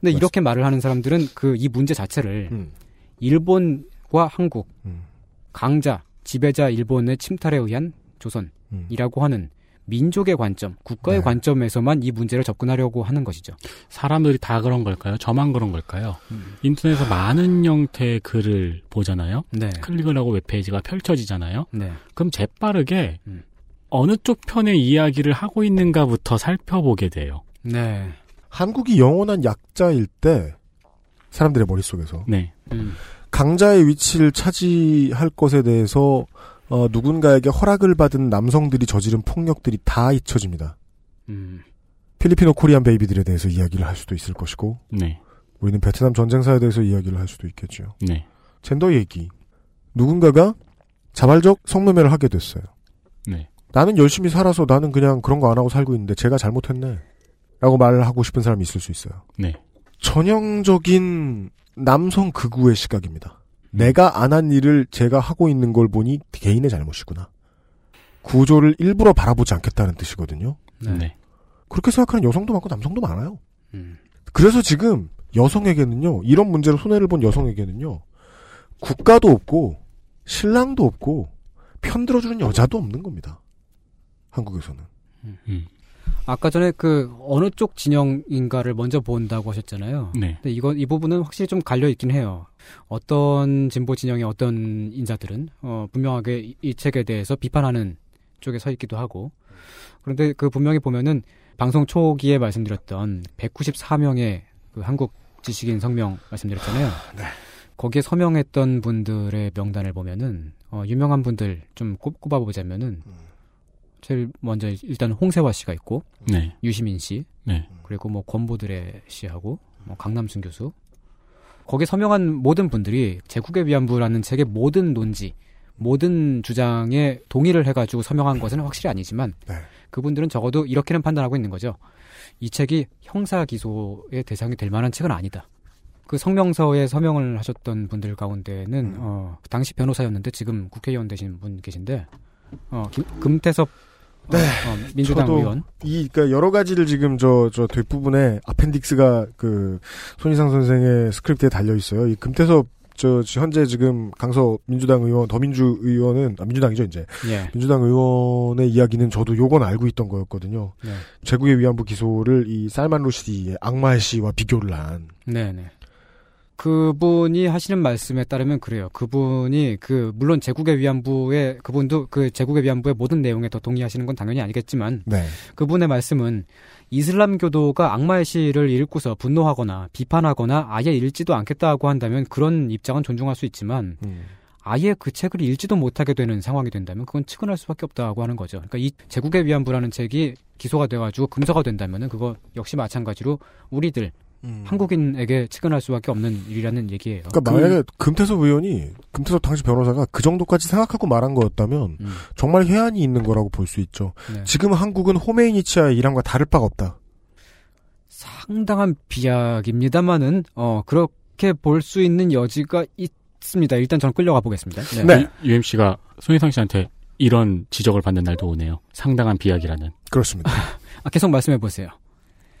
근데 이렇게 말을 하는 사람들은 그 이 문제 자체를 음. 일본과 한국 강자 지배자 일본의 침탈에 의한 조선이라고 하는 민족의 관점, 국가의 네. 관점에서만 이 문제를 접근하려고 하는 것이죠. 사람들이 다 그런 걸까요? 저만 그런 걸까요? 음. 인터넷에서 많은 형태의 글을 보잖아요. 네. 클릭을 하고 웹페이지가 펼쳐지잖아요. 네. 그럼 재빠르게 어느 쪽 편의 이야기를 하고 있는가부터 살펴보게 돼요. 네. 한국이 영원한 약자일 때 사람들의 머릿속에서 네. 강자의 위치를 차지할 것에 대해서 어, 누군가에게 허락을 받은 남성들이 저지른 폭력들이 다 잊혀집니다. 음. 필리피노 코리안 베이비들에 대해서 이야기를 할 수도 있을 것이고 네. 우리는 베트남 전쟁사에 대해서 이야기를 할 수도 있겠죠. 네. 젠더 얘기. 누군가가 자발적 성매매를 하게 됐어요. 네. 나는 열심히 살아서 나는 그냥 그런 거 안 하고 살고 있는데 제가 잘못했네. 라고 말을 하고 싶은 사람이 있을 수 있어요. 네. 전형적인 남성 극우의 시각입니다. 내가 안 한 일을 제가 하고 있는 걸 보니 개인의 잘못이구나. 구조를 일부러 바라보지 않겠다는 뜻이거든요. 네. 그렇게 생각하는 여성도 많고 남성도 많아요. 음. 그래서 지금 여성에게는요, 이런 문제로 손해를 본 여성에게는요, 국가도 없고, 신랑도 없고, 편들어주는 여자도 없는 겁니다. 한국에서는. 아까 전에 그 어느 쪽 진영인가를 먼저 본다고 하셨잖아요. 네. 근데 이거 이 부분은 확실히 좀 갈려 있긴 해요. 어떤 진보 진영의 어떤 인사들은 어 분명하게 이, 이 책에 대해서 비판하는 쪽에 서 있기도 하고. 그런데 그 분명히 보면은 방송 초기에 말씀드렸던 194명의 그 한국 지식인 성명 말씀드렸잖아요. 거기에 서명했던 분들의 명단을 보면은 어 유명한 분들 좀 꼽, 꼽아보자면은 제일 먼저 일단 홍세화 씨가 있고 네. 유시민 씨 네. 그리고 뭐 권보드레 씨하고 뭐 강남순 교수 거기에 서명한 모든 분들이 제국의 위안부라는 책의 모든 논지 모든 주장에 동의를 해가지고 서명한 것은 확실히 아니지만 그분들은 적어도 이렇게는 판단하고 있는 거죠. 이 책이 형사 기소의 대상이 될 만한 책은 아니다. 그 성명서에 서명을 하셨던 분들 가운데는 어, 당시 변호사였는데 지금 국회의원 되신 분 계신데 어, 김, 금태섭 어, 어, 민주당 저도 의원 이, 그러니까 여러 가지를 지금 저, 저 뒷부분에 appendix가 그, 손희상 선생의 스크립트에 달려 있어요. 이 금태섭, 저, 현재 지금 강서 민주당 의원, 더민주 의원은, 아, 민주당이죠, 이제. 예. 민주당 의원의 이야기는 저도 요건 알고 있던 거였거든요. 네. 제국의 위안부 기소를 이 살만 루시디의 악마의 씨와 비교를 한. 네네. 그분이 하시는 말씀에 따르면 그래요. 그분이 그 물론 제국의 위안부의 그분도 그 제국의 위안부의 모든 내용에 더 동의하시는 건 당연히 아니겠지만 네. 그분의 말씀은 이슬람교도가 악마의 시를 읽고서 분노하거나 비판하거나 아예 읽지도 않겠다고 한다면 그런 입장은 존중할 수 있지만 아예 그 책을 읽지도 못하게 되는 상황이 된다면 그건 측은할 수밖에 없다고 하는 거죠. 그러니까 이 제국의 위안부라는 책이 기소가 돼가지고 금서가 된다면은 그거 역시 마찬가지로 우리들 한국인에게 측은할 수밖에 없는 일이라는 얘기예요. 그러니까 만약에 금태섭 의원이, 금태섭 당시 변호사가 그 정도까지 생각하고 말한 거였다면, 정말 해안이 있는 거라고 볼 수 있죠. 네. 지금 한국은 호메이니치아의 일함과 다를 바가 없다. 상당한 비약입니다만은 어 그렇게 볼 수 있는 여지가 있습니다. 일단 저는 끌려가 보겠습니다. 네. UMC가 손희상 씨한테 이런 지적을 받는 날도 오네요. 상당한 비약이라는. 그렇습니다. 아, 계속 말씀해 보세요.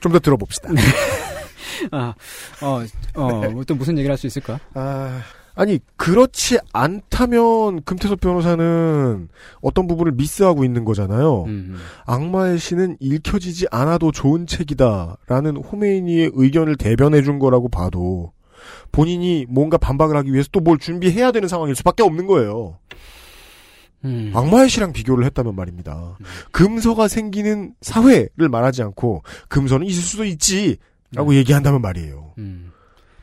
좀 더 들어봅시다. 아, 어, 어, 또 무슨 얘기를 할 수 있을까? 아, 아니 그렇지 않다면 금태섭 변호사는 어떤 부분을 미스하고 있는 거잖아요. 음, 악마의 신은 읽혀지지 않아도 좋은 책이다라는 호메이니의 의견을 대변해 준 거라고 봐도 본인이 뭔가 반박을 하기 위해서 또 뭘 준비해야 되는 상황일 수밖에 없는 거예요. 음. 악마의 시랑 비교를 했다면 말입니다. 금서가 생기는 사회를 말하지 않고 금서는 있을 수도 있지 라고 네. 얘기한다면 말이에요. 음.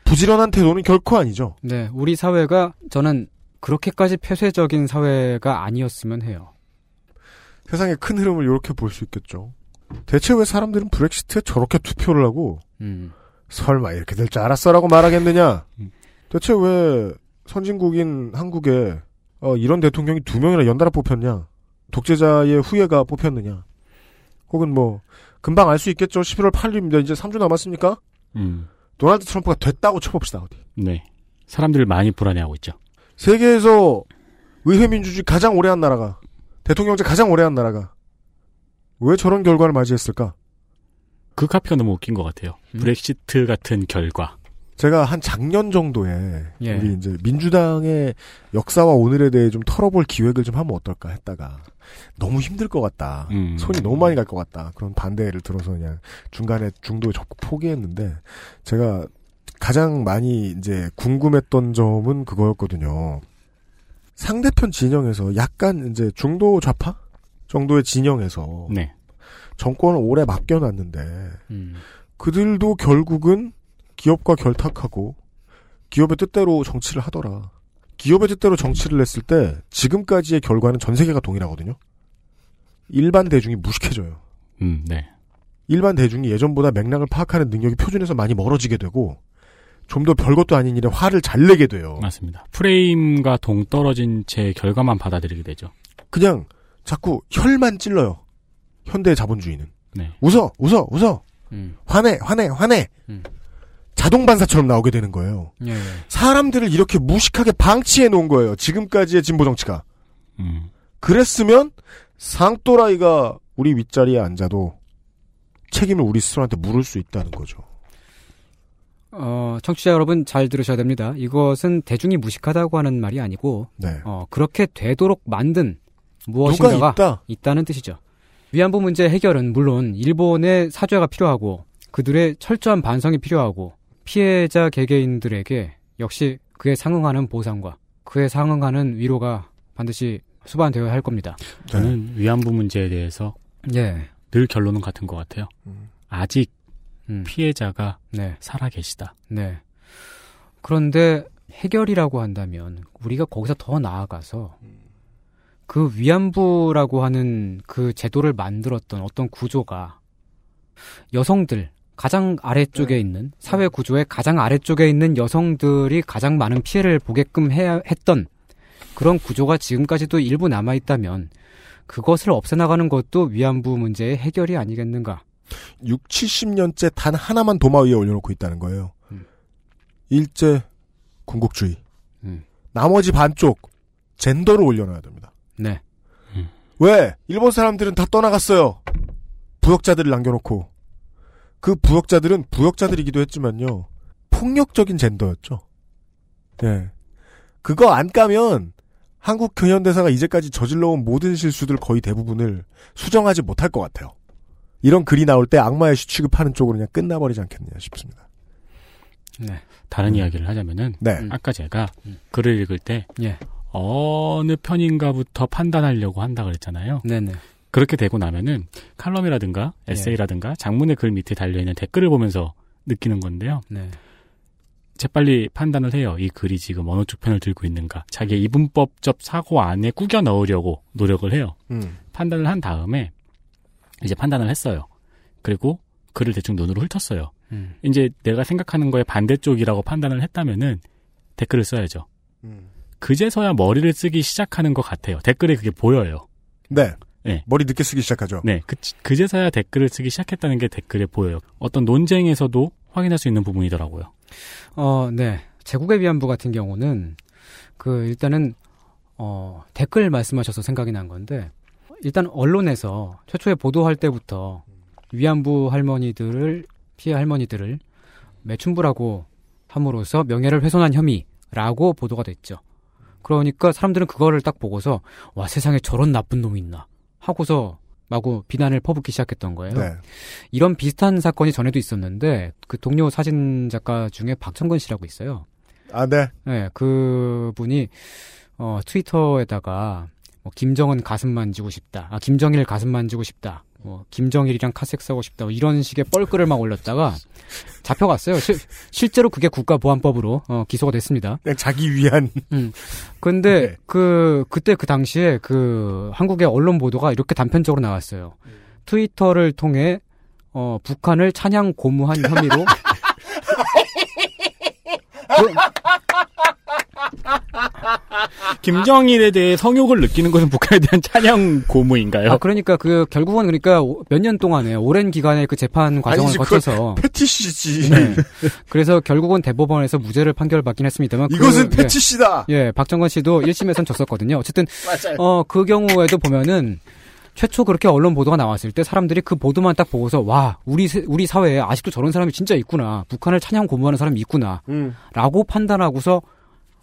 부지런한 태도는 결코 아니죠. 네, 우리 사회가 저는 그렇게까지 폐쇄적인 사회가 아니었으면 해요. 세상의 큰 흐름을 이렇게 볼 수 있겠죠. 대체 왜 사람들은 브렉시트에 저렇게 투표를 하고 음. 설마 이렇게 될 줄 알았어라고 말하겠느냐? 대체 왜 선진국인 한국에 어, 이런 대통령이 두 명이나 연달아 뽑혔냐? 독재자의 후예가 뽑혔느냐? 혹은 뭐 금방 알 수 있겠죠. 11월 8일입니다. 이제 3주 남았습니까? 음. 도널드 트럼프가 됐다고 쳐봅시다. 어디. 네. 사람들을 많이 불안해하고 있죠. 세계에서 의회 민주주의 가장 오래 한 나라가 대통령제 가장 오래 한 나라가 왜 저런 결과를 맞이했을까? 그 카피가 너무 웃긴 것 같아요. 브렉시트 같은 결과. 제가 한 작년 정도에 예. 우리 이제 민주당의 역사와 오늘에 대해 좀 털어볼 기획을 좀 하면 어떨까 했다가 너무 힘들 것 같다. 음. 손이 너무 많이 갈 것 같다. 그런 반대를 들어서 그냥 중간에 중도에 적극 포기했는데 제가 가장 많이 이제 궁금했던 점은 그거였거든요. 상대편 진영에서 약간 이제 중도 좌파 정도의 진영에서 네. 정권을 오래 맡겨놨는데 음. 그들도 결국은 기업과 결탁하고 기업의 뜻대로 정치를 하더라. 기업의 뜻대로 정치를 했을 때 지금까지의 결과는 전 세계가 동일하거든요. 일반 대중이 무식해져요. 음, 네. 일반 대중이 예전보다 맥락을 파악하는 능력이 표준에서 많이 멀어지게 되고 좀 더 별것도 아닌 일에 화를 잘 내게 돼요. 맞습니다. 프레임과 동떨어진 채 결과만 받아들이게 되죠. 그냥 자꾸 혈만 찔러요. 현대 자본주의는. 네. 웃어, 웃어, 웃어. 음. 화내, 화내, 화내. 음. 자동 반사처럼 나오게 되는 거예요. 예. 사람들을 이렇게 무식하게 방치해 놓은 거예요. 지금까지의 진보 정치가. 음. 그랬으면 상또라이가 우리 윗자리에 앉아도 책임을 우리 스스로한테 물을 수 있다는 거죠. 어, 청취자 여러분 잘 들으셔야 됩니다. 이것은 대중이 무식하다고 하는 말이 아니고 네. 어, 그렇게 되도록 만든 무엇인가가 있다? 는 뜻이죠. 위안부 문제 해결은 물론 일본의 사죄가 필요하고 그들의 철저한 반성이 필요하고 피해자 개개인들에게 역시 그에 상응하는 보상과 그에 상응하는 위로가 반드시 수반되어야 할 겁니다. 저는 위안부 문제에 대해서 예. 늘 결론은 같은 것 같아요. 아직 음. 피해자가 네. 살아 계시다. 네. 그런데 해결이라고 한다면 우리가 거기서 더 나아가서 그 위안부라고 하는 그 제도를 만들었던 어떤 구조가 여성들 가장 아래쪽에 있는 사회 구조의 가장 아래쪽에 있는 여성들이 가장 많은 피해를 보게끔 해야 했던 그런 구조가 지금까지도 일부 남아 있다면 그것을 없애나가는 것도 위안부 문제의 해결이 아니겠는가? 6, 70년째 단 하나만 도마 위에 올려놓고 있다는 거예요. 음. 일제 군국주의. 음. 나머지 반쪽 젠더를 올려놔야 됩니다. 네. 왜? 일본 사람들은 다 떠나갔어요. 부역자들을 남겨놓고. 그 부역자들은 부역자들이기도 했지만요. 폭력적인 젠더였죠. 예. 그거 안 까면 한국 근현대사가 이제까지 저질러온 모든 실수들 거의 대부분을 수정하지 못할 것 같아요. 이런 글이 나올 때 악마의 시 취급하는 쪽으로 그냥 끝나버리지 않겠느냐 싶습니다. 네. 다른 이야기를 하자면은 네. 아까 제가 글을 읽을 때 예. 어느 편인가부터 판단하려고 한다 그랬잖아요. 네네. 그렇게 되고 나면은 칼럼이라든가 예. 에세이라든가 장문의 글 밑에 달려 있는 댓글을 보면서 느끼는 건데요. 네. 재빨리 판단을 해요. 이 글이 지금 어느 쪽 편을 들고 있는가. 자기의 이분법적 사고 안에 꾸겨 넣으려고 노력을 해요. 음. 판단을 한 다음에 이제 판단을 했어요. 그리고 글을 대충 눈으로 훑었어요. 음. 이제 내가 생각하는 거에 반대쪽이라고 판단을 했다면은 댓글을 써야죠. 음. 그제서야 머리를 쓰기 시작하는 것 같아요. 댓글에 그게 보여요. 네. 네. 머리 늦게 쓰기 시작하죠. 네. 그, 그제서야 댓글을 쓰기 시작했다는 게 댓글에 보여요. 어떤 논쟁에서도 확인할 수 있는 부분이더라고요. 어, 네. 제국의 위안부 같은 경우는 그 일단은 어, 댓글 말씀하셔서 생각이 난 건데 일단 언론에서 최초에 보도할 때부터 위안부 할머니들을 피해 할머니들을 매춘부라고 함으로써 명예를 훼손한 혐의라고 보도가 됐죠. 그러니까 사람들은 그거를 딱 보고서 와 세상에 저런 나쁜 놈이 있나 하고서 마구 비난을 퍼붓기 시작했던 거예요. 네. 이런 비슷한 사건이 전에도 있었는데 그 동료 사진 작가 중에 박정근 씨라고 있어요. 아, 네. 네, 그 분이 어, 트위터에다가 뭐 김정은 가슴 만지고 싶다. 아, 김정일 가슴 만지고 싶다. 뭐 김정일이랑 카섹스 하고 싶다. 뭐 이런 식의 뻘글을 막 올렸다가 잡혀갔어요. 실, 실제로 그게 국가보안법으로 어, 기소가 됐습니다. 그냥 자기 위한. 음. 근데 그 그때 그 당시에 그 한국의 언론 보도가 이렇게 단편적으로 나왔어요. 트위터를 통해 어, 북한을 찬양 고무한 혐의로 김정일에 대해 성욕을 느끼는 것은 북한에 대한 찬양 고무인가요? 아, 그러니까 그 결국은 그러니까 몇 년 동안에 오랜 기간의 그 재판 과정을 아니지, 그건 거쳐서 패티시지. 네. 그래서 결국은 대법원에서 무죄를 판결받긴 했습니다만 이것은 그, 패티시다. 예, 예, 박정건 씨도 1심에선 졌었거든요. 어쨌든. 어, 그 경우에도 보면은 최초 그렇게 언론 보도가 나왔을 때 사람들이 그 보도만 딱 보고서 와 우리 세- 우리 사회에 아직도 저런 사람이 진짜 있구나 북한을 찬양 고무하는 사람이 있구나라고 음. 판단하고서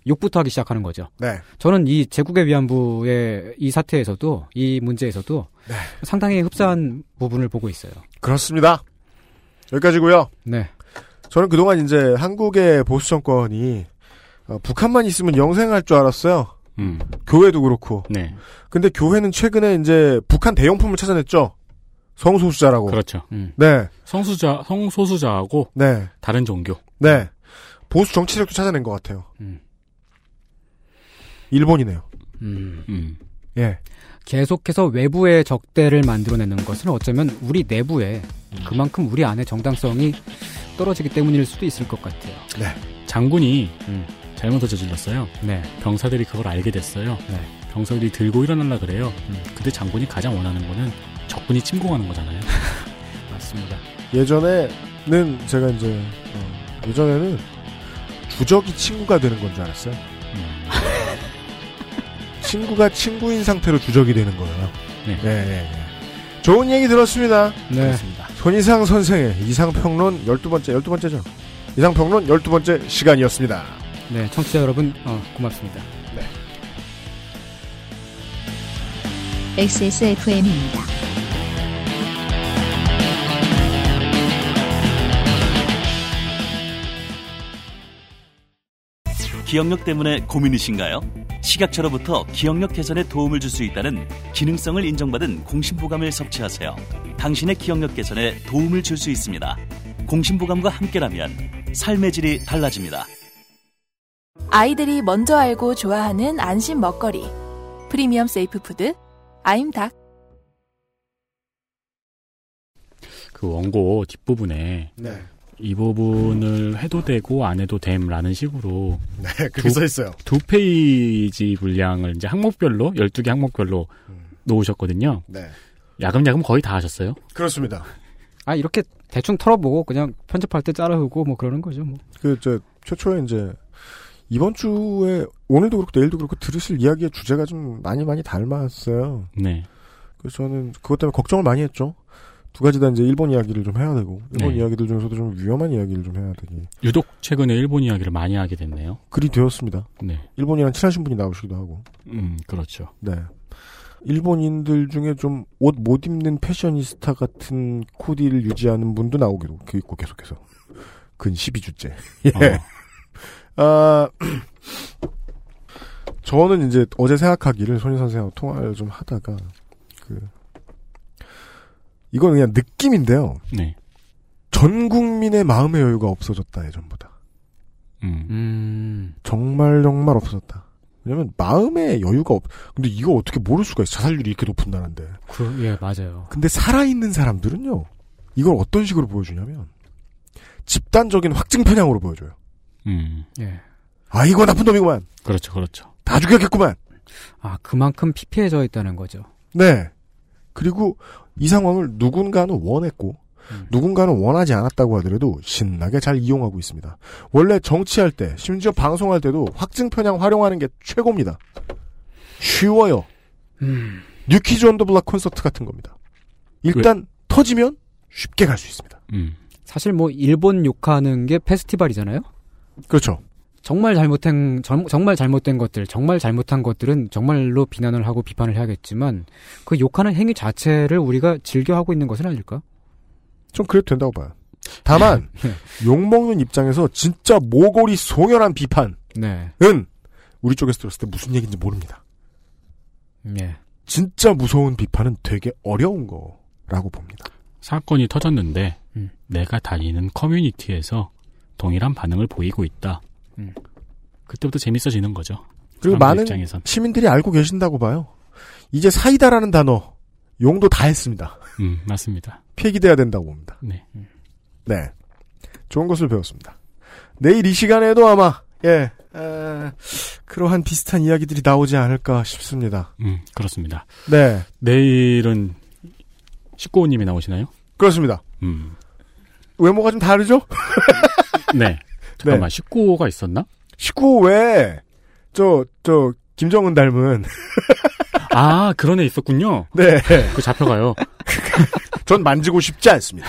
욕부터 하기 시작하는 거죠. 네. 저는 이 제국의 위안부의 이 사태에서도 이 문제에서도 네. 상당히 흡사한 부분을 보고 있어요. 그렇습니다. 여기까지고요. 네. 저는 그동안 이제 한국의 보수 정권이 어, 북한만 있으면 영생할 줄 알았어요. 음. 교회도 그렇고. 네. 근데 교회는 최근에 이제 북한 대용품을 찾아냈죠. 성소수자라고. 그렇죠. 네. 성수자, 성소수자하고 네. 다른 종교. 네. 보수 정치력도 찾아낸 것 같아요. 음. 일본이네요. 음. 예. 계속해서 외부의 적대를 만들어내는 것은 어쩌면 우리 내부에 음. 그만큼 우리 안에 정당성이 떨어지기 때문일 수도 있을 것 같아요. 네. 장군이 음. 잘못을 저질렀어요. 네. 병사들이 그걸 알게 됐어요. 네. 병사들이 들고 일어나려 그래요. 음. 그때 장군이 가장 원하는 거는 적군이 침공하는 거잖아요. 맞습니다. 예전에는 제가 이제 어, 예전에는 주적이 친구가 되는 건 줄 알았어요. 음. 친구가 친구인 상태로 주적이 되는 거예요. 네. 네, 네. 좋은 얘기 들었습니다. 네. 손이상 선생의 이상평론 12번째, 12번째죠. 이상평론 12번째 시간이었습니다. 네, 청취자 여러분, 어, 고맙습니다. XSFM입니다. 기억력 때문에 고민이신가요? 식약처로부터 기억력 개선에 도움을 줄 수 있다는 기능성을 인정받은 공심보감을 섭취하세요. 당신의 기억력 개선에 도움을 줄 수 있습니다. 공심보감과 함께라면 삶의 질이 달라집니다. 아이들이 먼저 알고 좋아하는 안심 먹거리. 프리미엄 safe food 아임닭. 그 원고 뒷부분에 네. 이 부분을 해도 되고 안 해도 됨라는 식으로 네, 그렇게 써 있어요. 두 페이지 분량을 이제 항목별로 12개 항목별로 놓으셨거든요. 네. 야금야금 거의 다 하셨어요. 그렇습니다. 아, 이렇게 대충 털어보고 그냥 편집할 때 자르고 뭐 그러는 거죠, 뭐. 그, 저, 최초에 이제, 이번 주에, 오늘도 그렇고 내일도 그렇고 들으실 이야기의 주제가 좀 많이 많이 닮았어요. 네. 그래서 저는 그것 때문에 걱정을 많이 했죠. 두 가지 다 이제 일본 이야기를 좀 해야 되고, 일본 네. 이야기들 중에서도 좀 위험한 이야기를 좀 해야 되기. 유독 최근에 일본 이야기를 많이 하게 됐네요. 그리 되었습니다. 네. 일본이랑 친하신 분이 나오시기도 하고. 음, 그렇죠. 네. 일본인들 중에 좀 옷 못 입는 패셔니스타 같은 코디를 유지하는 분도 나오기도 그 있고 계속해서 근 12주째. 예. 아 저는 이제 어제 생각하기를 손희 선생하고 통화를 좀 하다가 그 이건 그냥 느낌인데요. 네. 전 국민의 마음의 여유가 없어졌다 예전보다. 음. 정말 정말 없어졌다. 왜냐면 마음의 여유가 없. 근데 이거 어떻게 모를 수가 있어? 자살률이 이렇게 높은 나라인데. 그, 예, 맞아요. 근데 살아 있는 사람들은요. 이걸 어떤 식으로 보여주냐면 집단적인 확증 편향으로 보여줘요. 음. 예. 아 이거 나쁜 놈이구만. 그렇죠, 그렇죠. 다 죽였겠구만. 아, 그만큼 피폐해져 있다는 거죠. 네. 그리고 이 상황을 누군가는 원했고 누군가는 원하지 않았다고 하더라도 신나게 잘 이용하고 있습니다. 원래 정치할 때, 심지어 방송할 때도 확증 편향 활용하는 게 최고입니다. 쉬워요. 음. New Kids on the Block 콘서트 같은 겁니다. 일단 터지면 쉽게 갈 수 있습니다. 음. 사실 뭐 일본 욕하는 게 페스티벌이잖아요. 그렇죠. 정말 잘못한 정- 정말 잘못된 것들, 정말 잘못한 것들은 정말로 비난을 하고 비판을 해야겠지만 그 욕하는 행위 자체를 우리가 즐겨 하고 있는 것은 아닐까? 좀 그래도 된다고 봐요. 다만 욕먹는 입장에서 진짜 모골이 송연한 비판은 네. 우리 쪽에서 들었을 때 무슨 얘기인지 모릅니다. 예. 진짜 무서운 비판은 되게 어려운 거라고 봅니다. 사건이 터졌는데 내가 다니는 커뮤니티에서 동일한 반응을 보이고 있다. 음. 그때부터 재밌어지는 거죠. 그리고 많은 입장에선. 시민들이 알고 계신다고 봐요. 이제 사이다라는 단어 용도 다 했습니다. 음, 맞습니다. 폐기돼야 된다고 봅니다. 네. 네. 좋은 것을 배웠습니다. 내일 이 시간에도 아마, 예, 에, 그러한 비슷한 이야기들이 나오지 않을까 싶습니다. 음, 그렇습니다. 네. 내일은 19호님이 나오시나요? 그렇습니다. 음. 외모가 좀 다르죠? 네. 잠깐만, 19호가 있었나? 19호 외에, 저, 저, 김정은 닮은. 아, 그런 애 있었군요. 네. 그 잡혀가요. 전 만지고 싶지 않습니다.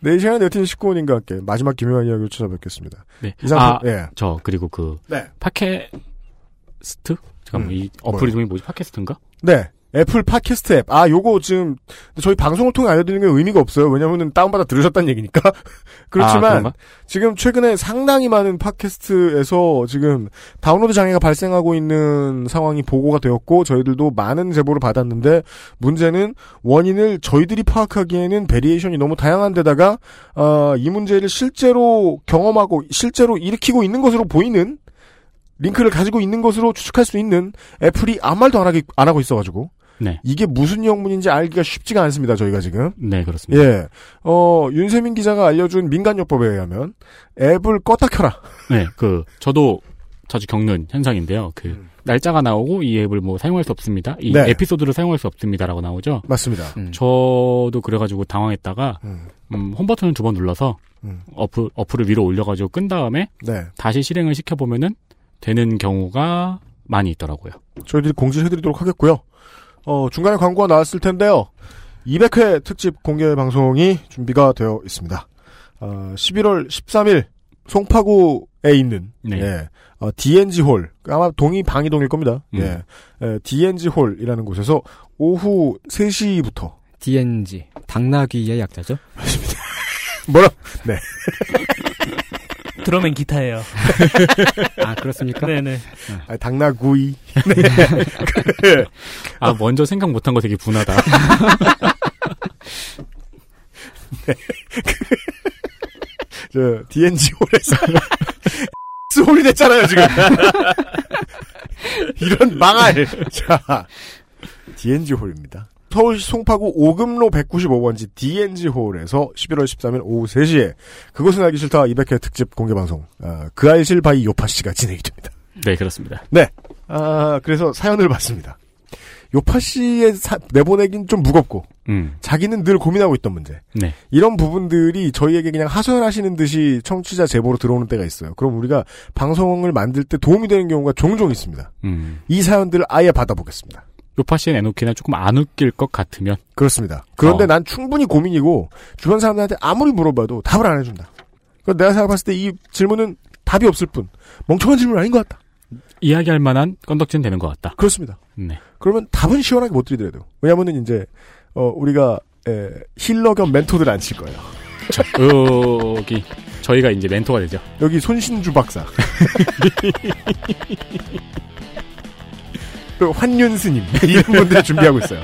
내일 시간에 여튼 19호님과 함께 마지막 기묘한 이야기를 찾아뵙겠습니다. 네. 이 상품, 아, 예. 저, 그리고 그, 네. 팟캐스트? 잠깐만, 음, 이 어플 이름이 뭐지? 팟캐스트인가? 네. 애플 팟캐스트 앱. 아, 요거 지금 저희 방송을 통해 알려드리는 게 의미가 없어요. 왜냐면은 다운받아 들으셨다는 얘기니까. 아, 그렇지만 그런가? 지금 최근에 상당히 많은 팟캐스트에서 지금 다운로드 장애가 발생하고 있는 상황이 보고가 되었고 저희들도 많은 제보를 받았는데 문제는 원인을 저희들이 파악하기에는 variation이 너무 다양한 데다가 어, 이 문제를 실제로 경험하고 실제로 일으키고 있는 것으로 보이는 링크를 가지고 있는 것으로 추측할 수 있는 애플이 아무 말도 안, 하기, 안 하고 있어가지고 네. 이게 무슨 영문인지 알기가 쉽지가 않습니다. 저희가 지금. 네, 그렇습니다. 예. 어, 윤세민 기자가 알려준 민간요법에 의하면 앱을 껐다 켜라. 네, 그, 저도 자주 겪는 현상인데요. 그, 날짜가 나오고 이 앱을 뭐 사용할 수 없습니다. 이 네. 에피소드를 사용할 수 없습니다라고 나오죠. 맞습니다. 저도 그래가지고 당황했다가, 음. 음, 홈 버튼을 두 번 눌러서, 음. 어플, 어플을 위로 올려가지고 끈 다음에, 네. 다시 실행을 시켜보면은, 되는 경우가 많이 있더라고요. 저희들이 공지해드리도록 하겠고요. 어, 중간에 광고가 나왔을 텐데요. 200회 특집 공개 방송이 준비가 되어 있습니다. 어, 11월 13일 송파구에 있는 네. 예, 어, DNG 홀 아마 동이 방이동일 겁니다. 음. 예, 에, DNG 홀이라는 곳에서 오후 3시부터 DNG 당나귀의 약자죠? 뭐라? 네. 드럼앤 기타예요. 아 그렇습니까? 네네. 아, 당나구이. 네. 아, 먼저 생각 못한 거 되게 분하다. 저 DNG 홀에서 홀이 됐잖아요 지금. 이런 망할. 자, DNG 홀입니다. 서울시 송파구 오금로 195번지 DNG 홀에서 11월 13일 오후 3시에 그것은 알기 싫다 200회 특집 공개 방송 아, 그알싫 by 요파 씨가 진행이 됩니다. 네, 그렇습니다. 네. 아, 그래서 사연을 받습니다. 요파 씨의 사- 내보내긴 좀 무겁고 음. 자기는 늘 고민하고 있던 문제. 네. 이런 부분들이 저희에게 그냥 하소연하시는 듯이 청취자 제보로 들어오는 때가 있어요. 그럼 우리가 방송을 만들 때 도움이 되는 경우가 종종 있습니다. 음. 이 사연들을 아예 받아보겠습니다. 요파 씨의 내놓기나 조금 안 웃길 것 같으면. 그렇습니다. 그런데 어. 난 충분히 고민이고 주변 사람들한테 아무리 물어봐도 답을 안 해준다. 그러니까 내가 생각했을 때 이 질문은 답이 없을 뿐 멍청한 질문 아닌 것 같다. 이야기할 만한 건덕지는 되는 것 같다. 그렇습니다. 네. 그러면 답은 시원하게 못 드리더라도 돼요. 왜냐면은 이제 어, 우리가 에, 힐러 겸 멘토들 안 칠 거예요. 여기 저희가 이제 멘토가 되죠. 여기 손신주 박사. 또 환윤스님 이런 분들 준비하고 있어요.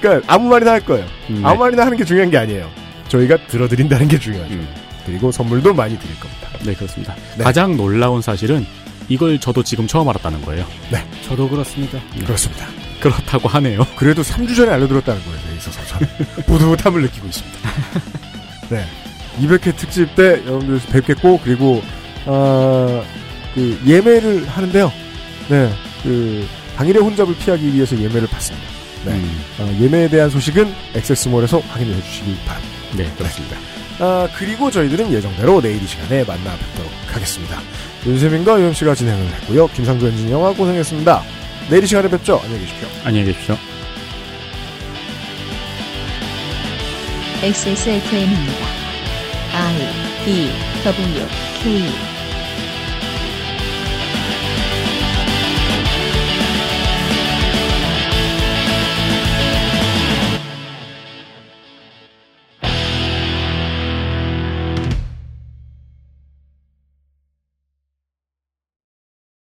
그러니까 아무 말이나 할 거예요. 네. 아무 말이나 하는 게 중요한 게 아니에요. 저희가 들어드린다는 게 중요하죠. 그리고 선물도 많이 드릴 겁니다. 네, 그렇습니다. 가장 놀라운 사실은 이걸 저도 지금 처음 알았다는 거예요. 네. 저도 그렇습니다. 그렇습니다. 그렇다고 하네요. 그래도 3주 전에 알려드렸다는 거에 대해 있어서 저는 뿌듯함을 느끼고 있습니다. 네. 200회 특집 때 여러분들 뵙겠고, 그리고, 어, 그, 예매를 하는데요. 네. 그, 당일의 혼잡을 피하기 위해서 예매를 받습니다. 네. 음. 어, 예매에 대한 소식은 액세스몰에서 확인을 해주시기 바랍니다. 네, 그렇습니다. 아, 그리고 저희들은 예정대로 내일 이 시간에 만나 뵙도록 하겠습니다. 윤세민과 유엠씨가 진행을 했고요. 김상조 엔지니어가 고생했습니다. 내일 이 시간에 뵙죠. 안녕히 계십시오. 안녕히 계십시오. XSFM입니다. I D W K